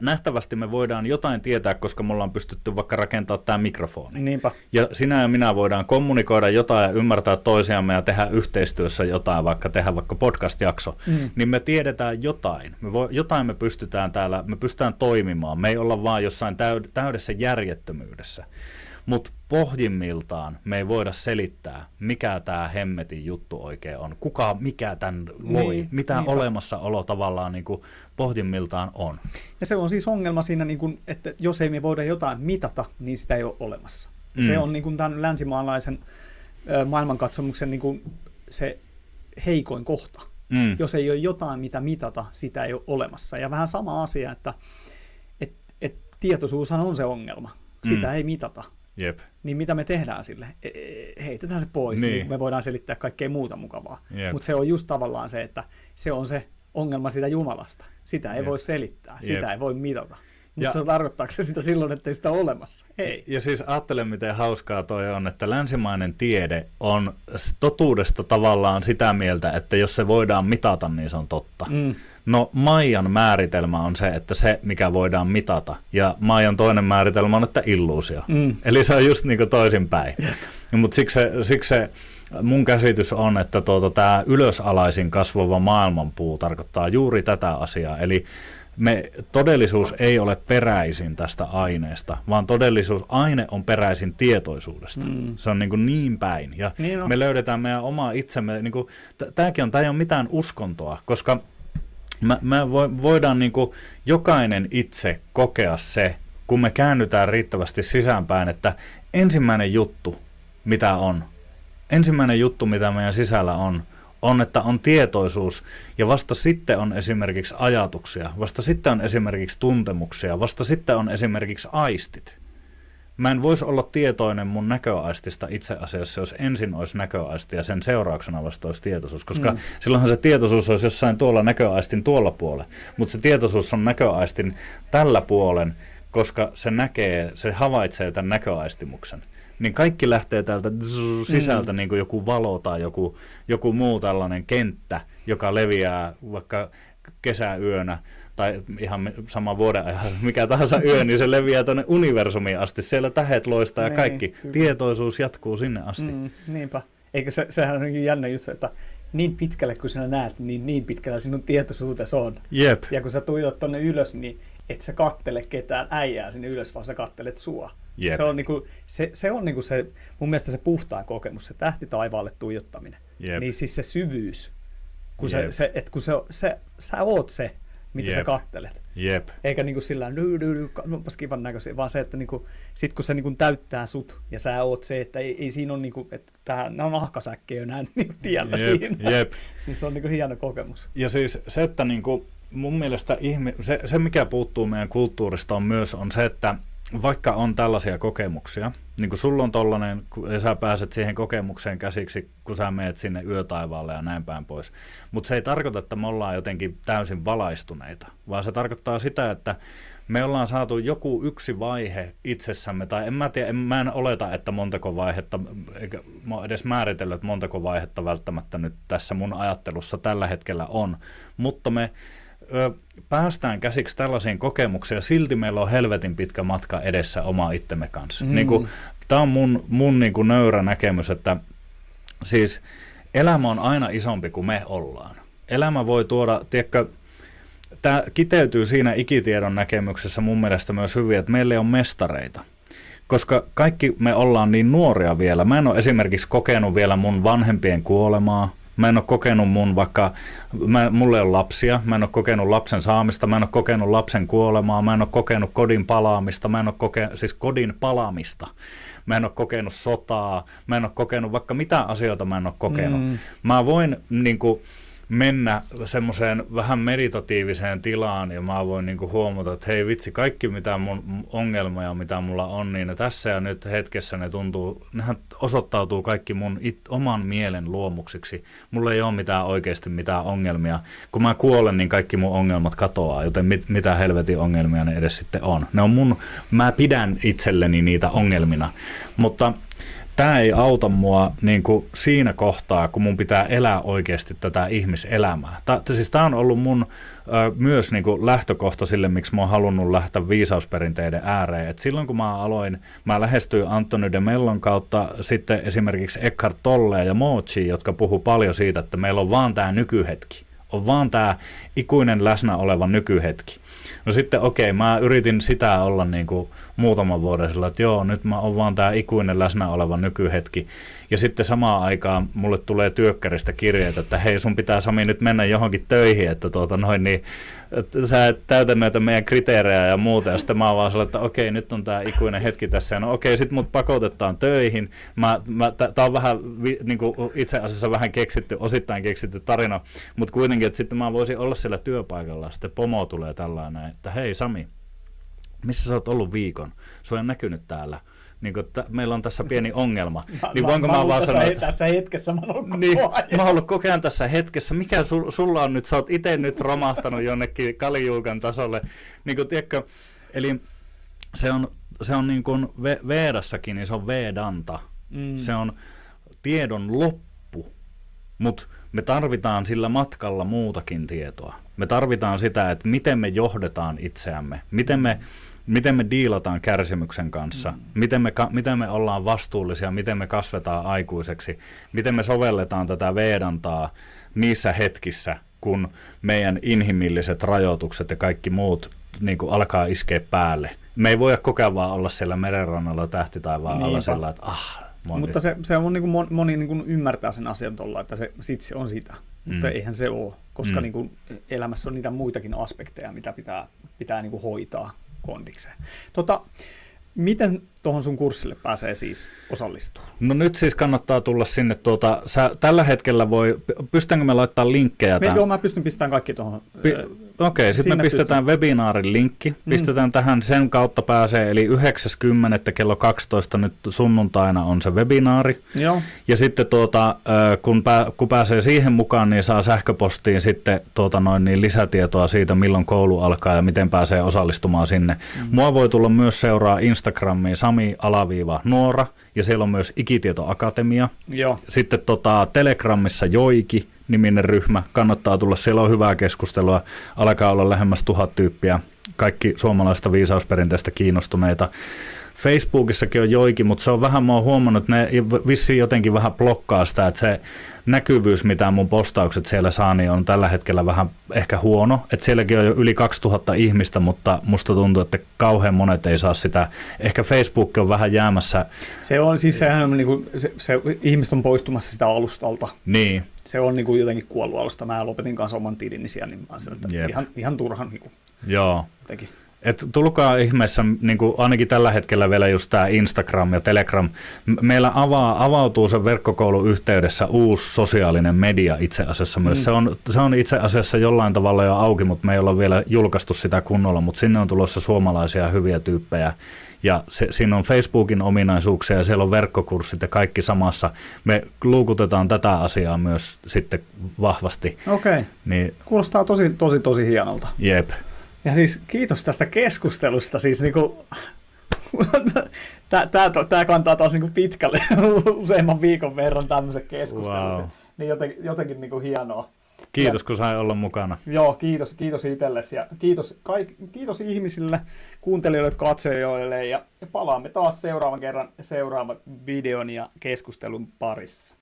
nähtävästi me voidaan jotain tietää, koska me ollaan pystytty vaikka rakentamaan tämä mikrofoni. Niinpä. Ja sinä ja minä voidaan kommunikoida jotain ja ymmärtää toisiamme ja tehdä yhteistyössä jotain, vaikka tehdä vaikka podcast-jakso. Mm. Niin me tiedetään jotain. Me vo, jotain me pystytään täällä, me pystytään toimimaan. Me ei olla vaan jossain täyd, täydessä järjettömyydessä. Mutta pohjimmiltaan me ei voida selittää, mikä tämä hemmetin juttu oikein on. Kuka, mikä tämän loi, niin, mitä niinpä. olemassaolo tavallaan niin kuin pohjimmiltaan on. Ja se on siis ongelma siinä, niin kuin, että jos ei me voida jotain mitata, niin sitä ei ole olemassa. Mm. Se on niin kuin tämän länsimaalaisen maailmankatsomuksen niin kuin se heikoin kohta. Mm. Jos ei ole jotain, mitä mitata, sitä ei ole olemassa. Ja vähän sama asia, että et, et tietoisuushan on se ongelma. Sitä mm. ei mitata. Jep. Niin mitä me tehdään sille? E, e, heitetään se pois, niin. niin me voidaan selittää kaikkea muuta mukavaa. Mutta se on just tavallaan se, että se on se ongelma siitä Jumalasta. Sitä ei Jep. voi selittää, sitä Jep. ei voi mitata. Mutta se tarkoittaako se sitä silloin, että ei sitä ole olemassa? Ei. Ja siis ajattelen, miten hauskaa toi on, että länsimainen tiede on totuudesta tavallaan sitä mieltä, että jos se voidaan mitata, niin se on totta. Mm. No Maijan määritelmä on se, että se, mikä voidaan mitata. Ja Maijan toinen määritelmä on, että illuusio. Mm. Eli se on just niin kuin toisinpäin. Mutta siksi se, siksi se mun käsitys on, että tuota, tämä ylösalaisin kasvava maailmanpuu tarkoittaa juuri tätä asiaa. Eli me, todellisuus ei ole peräisin tästä aineesta, vaan todellisuus, aine on peräisin tietoisuudesta. Mm. Se on niin, kuin niin päin. Ja niin me löydetään meidän oma itsemme, niin kuin, tämäkin on, tämä ei ole mitään uskontoa, koska me, me voidaan niin kuin, jokainen itse kokea se, kun me käännytään riittävästi sisäänpäin, että ensimmäinen juttu, mitä on, ensimmäinen juttu, mitä meidän sisällä on, on, että on tietoisuus ja vasta sitten on esimerkiksi ajatuksia, vasta sitten on esimerkiksi tuntemuksia, vasta sitten on esimerkiksi aistit. Mä en voisi olla tietoinen mun näköaistista itse asiassa, jos ensin olisi näköaisti ja sen seurauksena vasta olisi tietoisuus, koska mm. silloinhan se tietoisuus olisi jossain tuolla näköaistin tuolla puolella, mutta se tietoisuus on näköaistin tällä puolen, koska se näkee, se havaitsee tämän näköaistimuksen niin kaikki lähtee täältä sisältä mm. niin kuin joku valo tai joku, joku muu tällainen kenttä, joka leviää vaikka kesäyönä tai ihan sama vuoden ajan, mikä tahansa yö, niin se leviää tuonne universumiin asti. Siellä tähet loistaa ja niin, kaikki. Kyllä. Tietoisuus jatkuu sinne asti. Mm, niinpä. Eikö se, sehän on jännä just, että niin pitkälle kun sinä näet, niin niin pitkällä sinun tietoisuutesi on. Jep. Ja kun sä tuijot tuonne ylös, niin et sä kattele ketään äijää sinne ylös, vaan sä kattelet sua. Yep. Se on, niinku, se, se, on niinku se, mun mielestä se puhtaan kokemus, se tähti taivaalle tuijottaminen. Yep. Niin siis se syvyys, kun, se, se, et kun se, se, sä oot se, mitä yep. sä kattelet. Yep. Eikä niinku sillä onpas kivan näköisiä, vaan se, että niinku, sit kun se niinku täyttää sut ja sä oot se, että ei, ei siinä ole, niinku, että tähän, nämä nahkasäkkejä enää niinku tiellä yep. siinä. Yep. niin se on niinku hieno kokemus. Ja siis se, että niinku, mun mielestä ihmi, se, se, mikä puuttuu meidän kulttuurista on myös on se, että vaikka on tällaisia kokemuksia, niin kuin sulla on tollainen, ja sä pääset siihen kokemukseen käsiksi, kun sä meet sinne yötaivaalle ja näin päin pois. Mutta se ei tarkoita, että me ollaan jotenkin täysin valaistuneita, vaan se tarkoittaa sitä, että me ollaan saatu joku yksi vaihe itsessämme, tai en mä tiedä, en, mä en oleta, että montako vaihetta, eikä mä edes määritellyt, että montako vaihetta välttämättä nyt tässä mun ajattelussa tällä hetkellä on, mutta me ö, päästään käsiksi tällaisiin kokemuksiin ja silti meillä on helvetin pitkä matka edessä oma itsemme kanssa. Mm. Niin kuin, tämä on mun, mun niin kuin nöyrä näkemys, että siis elämä on aina isompi kuin me ollaan. Elämä voi tuoda, tiedätkö, tämä kiteytyy siinä ikitiedon näkemyksessä mun mielestä myös hyvin, että meillä on mestareita. Koska kaikki me ollaan niin nuoria vielä. Mä en ole esimerkiksi kokenut vielä mun vanhempien kuolemaa. Mä en ole kokenut mun vaikka, mä, mulle on lapsia, mä en ole kokenut lapsen saamista, mä en ole kokenut lapsen kuolemaa, mä en ole kokenut kodin palaamista, mä en ole kokenut, siis kodin palaamista. Mä en ole kokenut sotaa, mä en ole kokenut vaikka mitä asioita mä en ole kokenut. Mm. Mä voin niin kuin, mennä semmoiseen vähän meditatiiviseen tilaan ja mä voin niinku huomata, että hei vitsi, kaikki mitä mun ongelmia, mitä mulla on, niin ne tässä ja nyt hetkessä ne tuntuu, nehän osoittautuu kaikki mun it, oman mielen luomuksiksi. Mulla ei ole mitään oikeasti mitään ongelmia. Kun mä kuolen, niin kaikki mun ongelmat katoaa, joten mit, mitä helvetin ongelmia ne edes sitten on. Ne on mun, mä pidän itselleni niitä ongelmina, mutta tämä ei auta mua niin kuin siinä kohtaa, kun mun pitää elää oikeasti tätä ihmiselämää. Tää, siis tämä on ollut mun ö, myös niin kuin lähtökohta sille, miksi mä oon halunnut lähteä viisausperinteiden ääreen. Et silloin kun mä aloin, mä lähestyin Antoni de Mellon kautta sitten esimerkiksi Eckhart Tolle ja Mochi, jotka puhuu paljon siitä, että meillä on vaan tämä nykyhetki. On vaan tämä ikuinen läsnä oleva nykyhetki. No sitten okei, okay, mä yritin sitä olla niin kuin muutaman vuoden sillä, että joo, nyt mä oon vaan tämä ikuinen läsnä oleva nykyhetki. Ja sitten samaan aikaan mulle tulee työkkäristä kirjeitä, että hei sun pitää Sami nyt mennä johonkin töihin, että tuota noin, niin että sä et täytä näitä meidän kriteerejä ja muuta, ja sitten mä oon vaan sellainen, että okei, nyt on tämä ikuinen hetki tässä, ja no okei, sit mut pakotetaan töihin, mä, mä, tää on vähän niin kuin itse asiassa vähän keksitty, osittain keksitty tarina, mutta kuitenkin, että sitten mä voisin olla siellä työpaikalla, sitten pomo tulee tällainen, että hei Sami, missä sä oot ollut viikon? Sua on näkynyt täällä niin kuin, t- meillä on tässä pieni ongelma. Mä, niin voinko mä, mä, vaan sanoa, he, tässä hetkessä mä oon ollut niin, koko ajan. mä oon ollut koko ajan tässä hetkessä. Mikä sul, sulla on nyt? Sä oot itse nyt romahtanut jonnekin kalijuukan tasolle. Niin kuin, tiedätkö, eli se on, se on niin kuin Ve- Veedassakin, niin se on Vedanta. Mm. Se on tiedon loppu. Mutta me tarvitaan sillä matkalla muutakin tietoa. Me tarvitaan sitä, että miten me johdetaan itseämme, miten me, miten me diilataan kärsimyksen kanssa, mm. miten, me, ka- miten me ollaan vastuullisia, miten me kasvetaan aikuiseksi, miten me sovelletaan tätä vedantaa niissä hetkissä, kun meidän inhimilliset rajoitukset ja kaikki muut niin kuin alkaa iskeä päälle. Me ei voida koko ajan vaan olla siellä merenrannalla tähtitaivaan alla Niinpä. sillä, että ah, oon Mutta se, se on niin kuin moni, moni niin kuin ymmärtää sen asian tuolla, että se, sit se on sitä. Mutta Mm. eihän se ole, koska Mm. niin kuin elämässä on niitä muitakin aspekteja, mitä pitää, pitää niin kuin hoitaa kondikseen. Tota, miten tuohon sun kurssille pääsee siis osallistumaan? No nyt siis kannattaa tulla sinne, tuota, sä, tällä hetkellä voi, pystytäänkö me laittaa linkkejä Me, tähän? joo, mä pystyn pistämään kaikki tuohon. Pi- Okei, okay, sitten me pistetään webinaarin linkki, pistetään tähän, sen kautta pääsee, eli 9.10. kello 12 nyt sunnuntaina on se webinaari. Joo, Ja sitten tuota, kun, pää, kun pääsee siihen mukaan, niin saa sähköpostiin sitten tuota noin niin lisätietoa siitä, milloin koulu alkaa ja miten pääsee osallistumaan sinne. Mm. Mua voi tulla myös seuraa Instagramiin Sami-Nuora, ja siellä on myös Ikitietoakatemia. joo. Sitten tota, Telegramissa Joiki niminen ryhmä, kannattaa tulla, siellä on hyvää keskustelua, alkaa olla lähemmäs tuhat tyyppiä, kaikki suomalaista viisausperinteestä kiinnostuneita. Facebookissakin on joikin, mutta se on vähän, mä oon huomannut, että ne vissiin jotenkin vähän blokkaa sitä, että se näkyvyys, mitä mun postaukset siellä saa, niin on tällä hetkellä vähän ehkä huono. Että sielläkin on jo yli 2000 ihmistä, mutta musta tuntuu, että kauhean monet ei saa sitä. Ehkä Facebook on vähän jäämässä, Se on siis sehän on niin kuin, se, se, ihmiset on poistumassa sitä alustalta. niin, Se on niin kuin jotenkin kuollut alusta. Mä lopetin kanssa oman tilini siellä, niin mä ajattelin, että Jep. ihan, ihan turhan niin kuin, joo. jotenkin. Et tulkaa ihmeessä, niin kuin ainakin tällä hetkellä vielä just tämä Instagram ja Telegram. Meillä avaa, avautuu sen verkkokoulun yhteydessä uusi sosiaalinen media itse asiassa myös. Mm. Se, on, se on itse asiassa jollain tavalla jo auki, mutta me ei olla vielä julkaistu sitä kunnolla, mutta sinne on tulossa suomalaisia hyviä tyyppejä. Ja se, siinä on Facebookin ominaisuuksia ja siellä on verkkokurssit ja kaikki samassa. Me luukutetaan tätä asiaa myös sitten vahvasti. Okei, okay. Niin kuulostaa tosi, tosi, tosi hienolta. jep. Ja siis kiitos tästä keskustelusta. Siis niinku, tämä kantaa taas niinku pitkälle useamman viikon verran tämmöisen keskustelun. Wow. Niin jotenkin, jotenkin niinku hienoa. Kiitos, kun sain olla mukana. Joo, kiitos, kiitos itsellesi ja kiitos, kaik, kiitos ihmisille, kuuntelijoille, katselijoille ja palaamme taas seuraavan kerran seuraavan videon ja keskustelun parissa.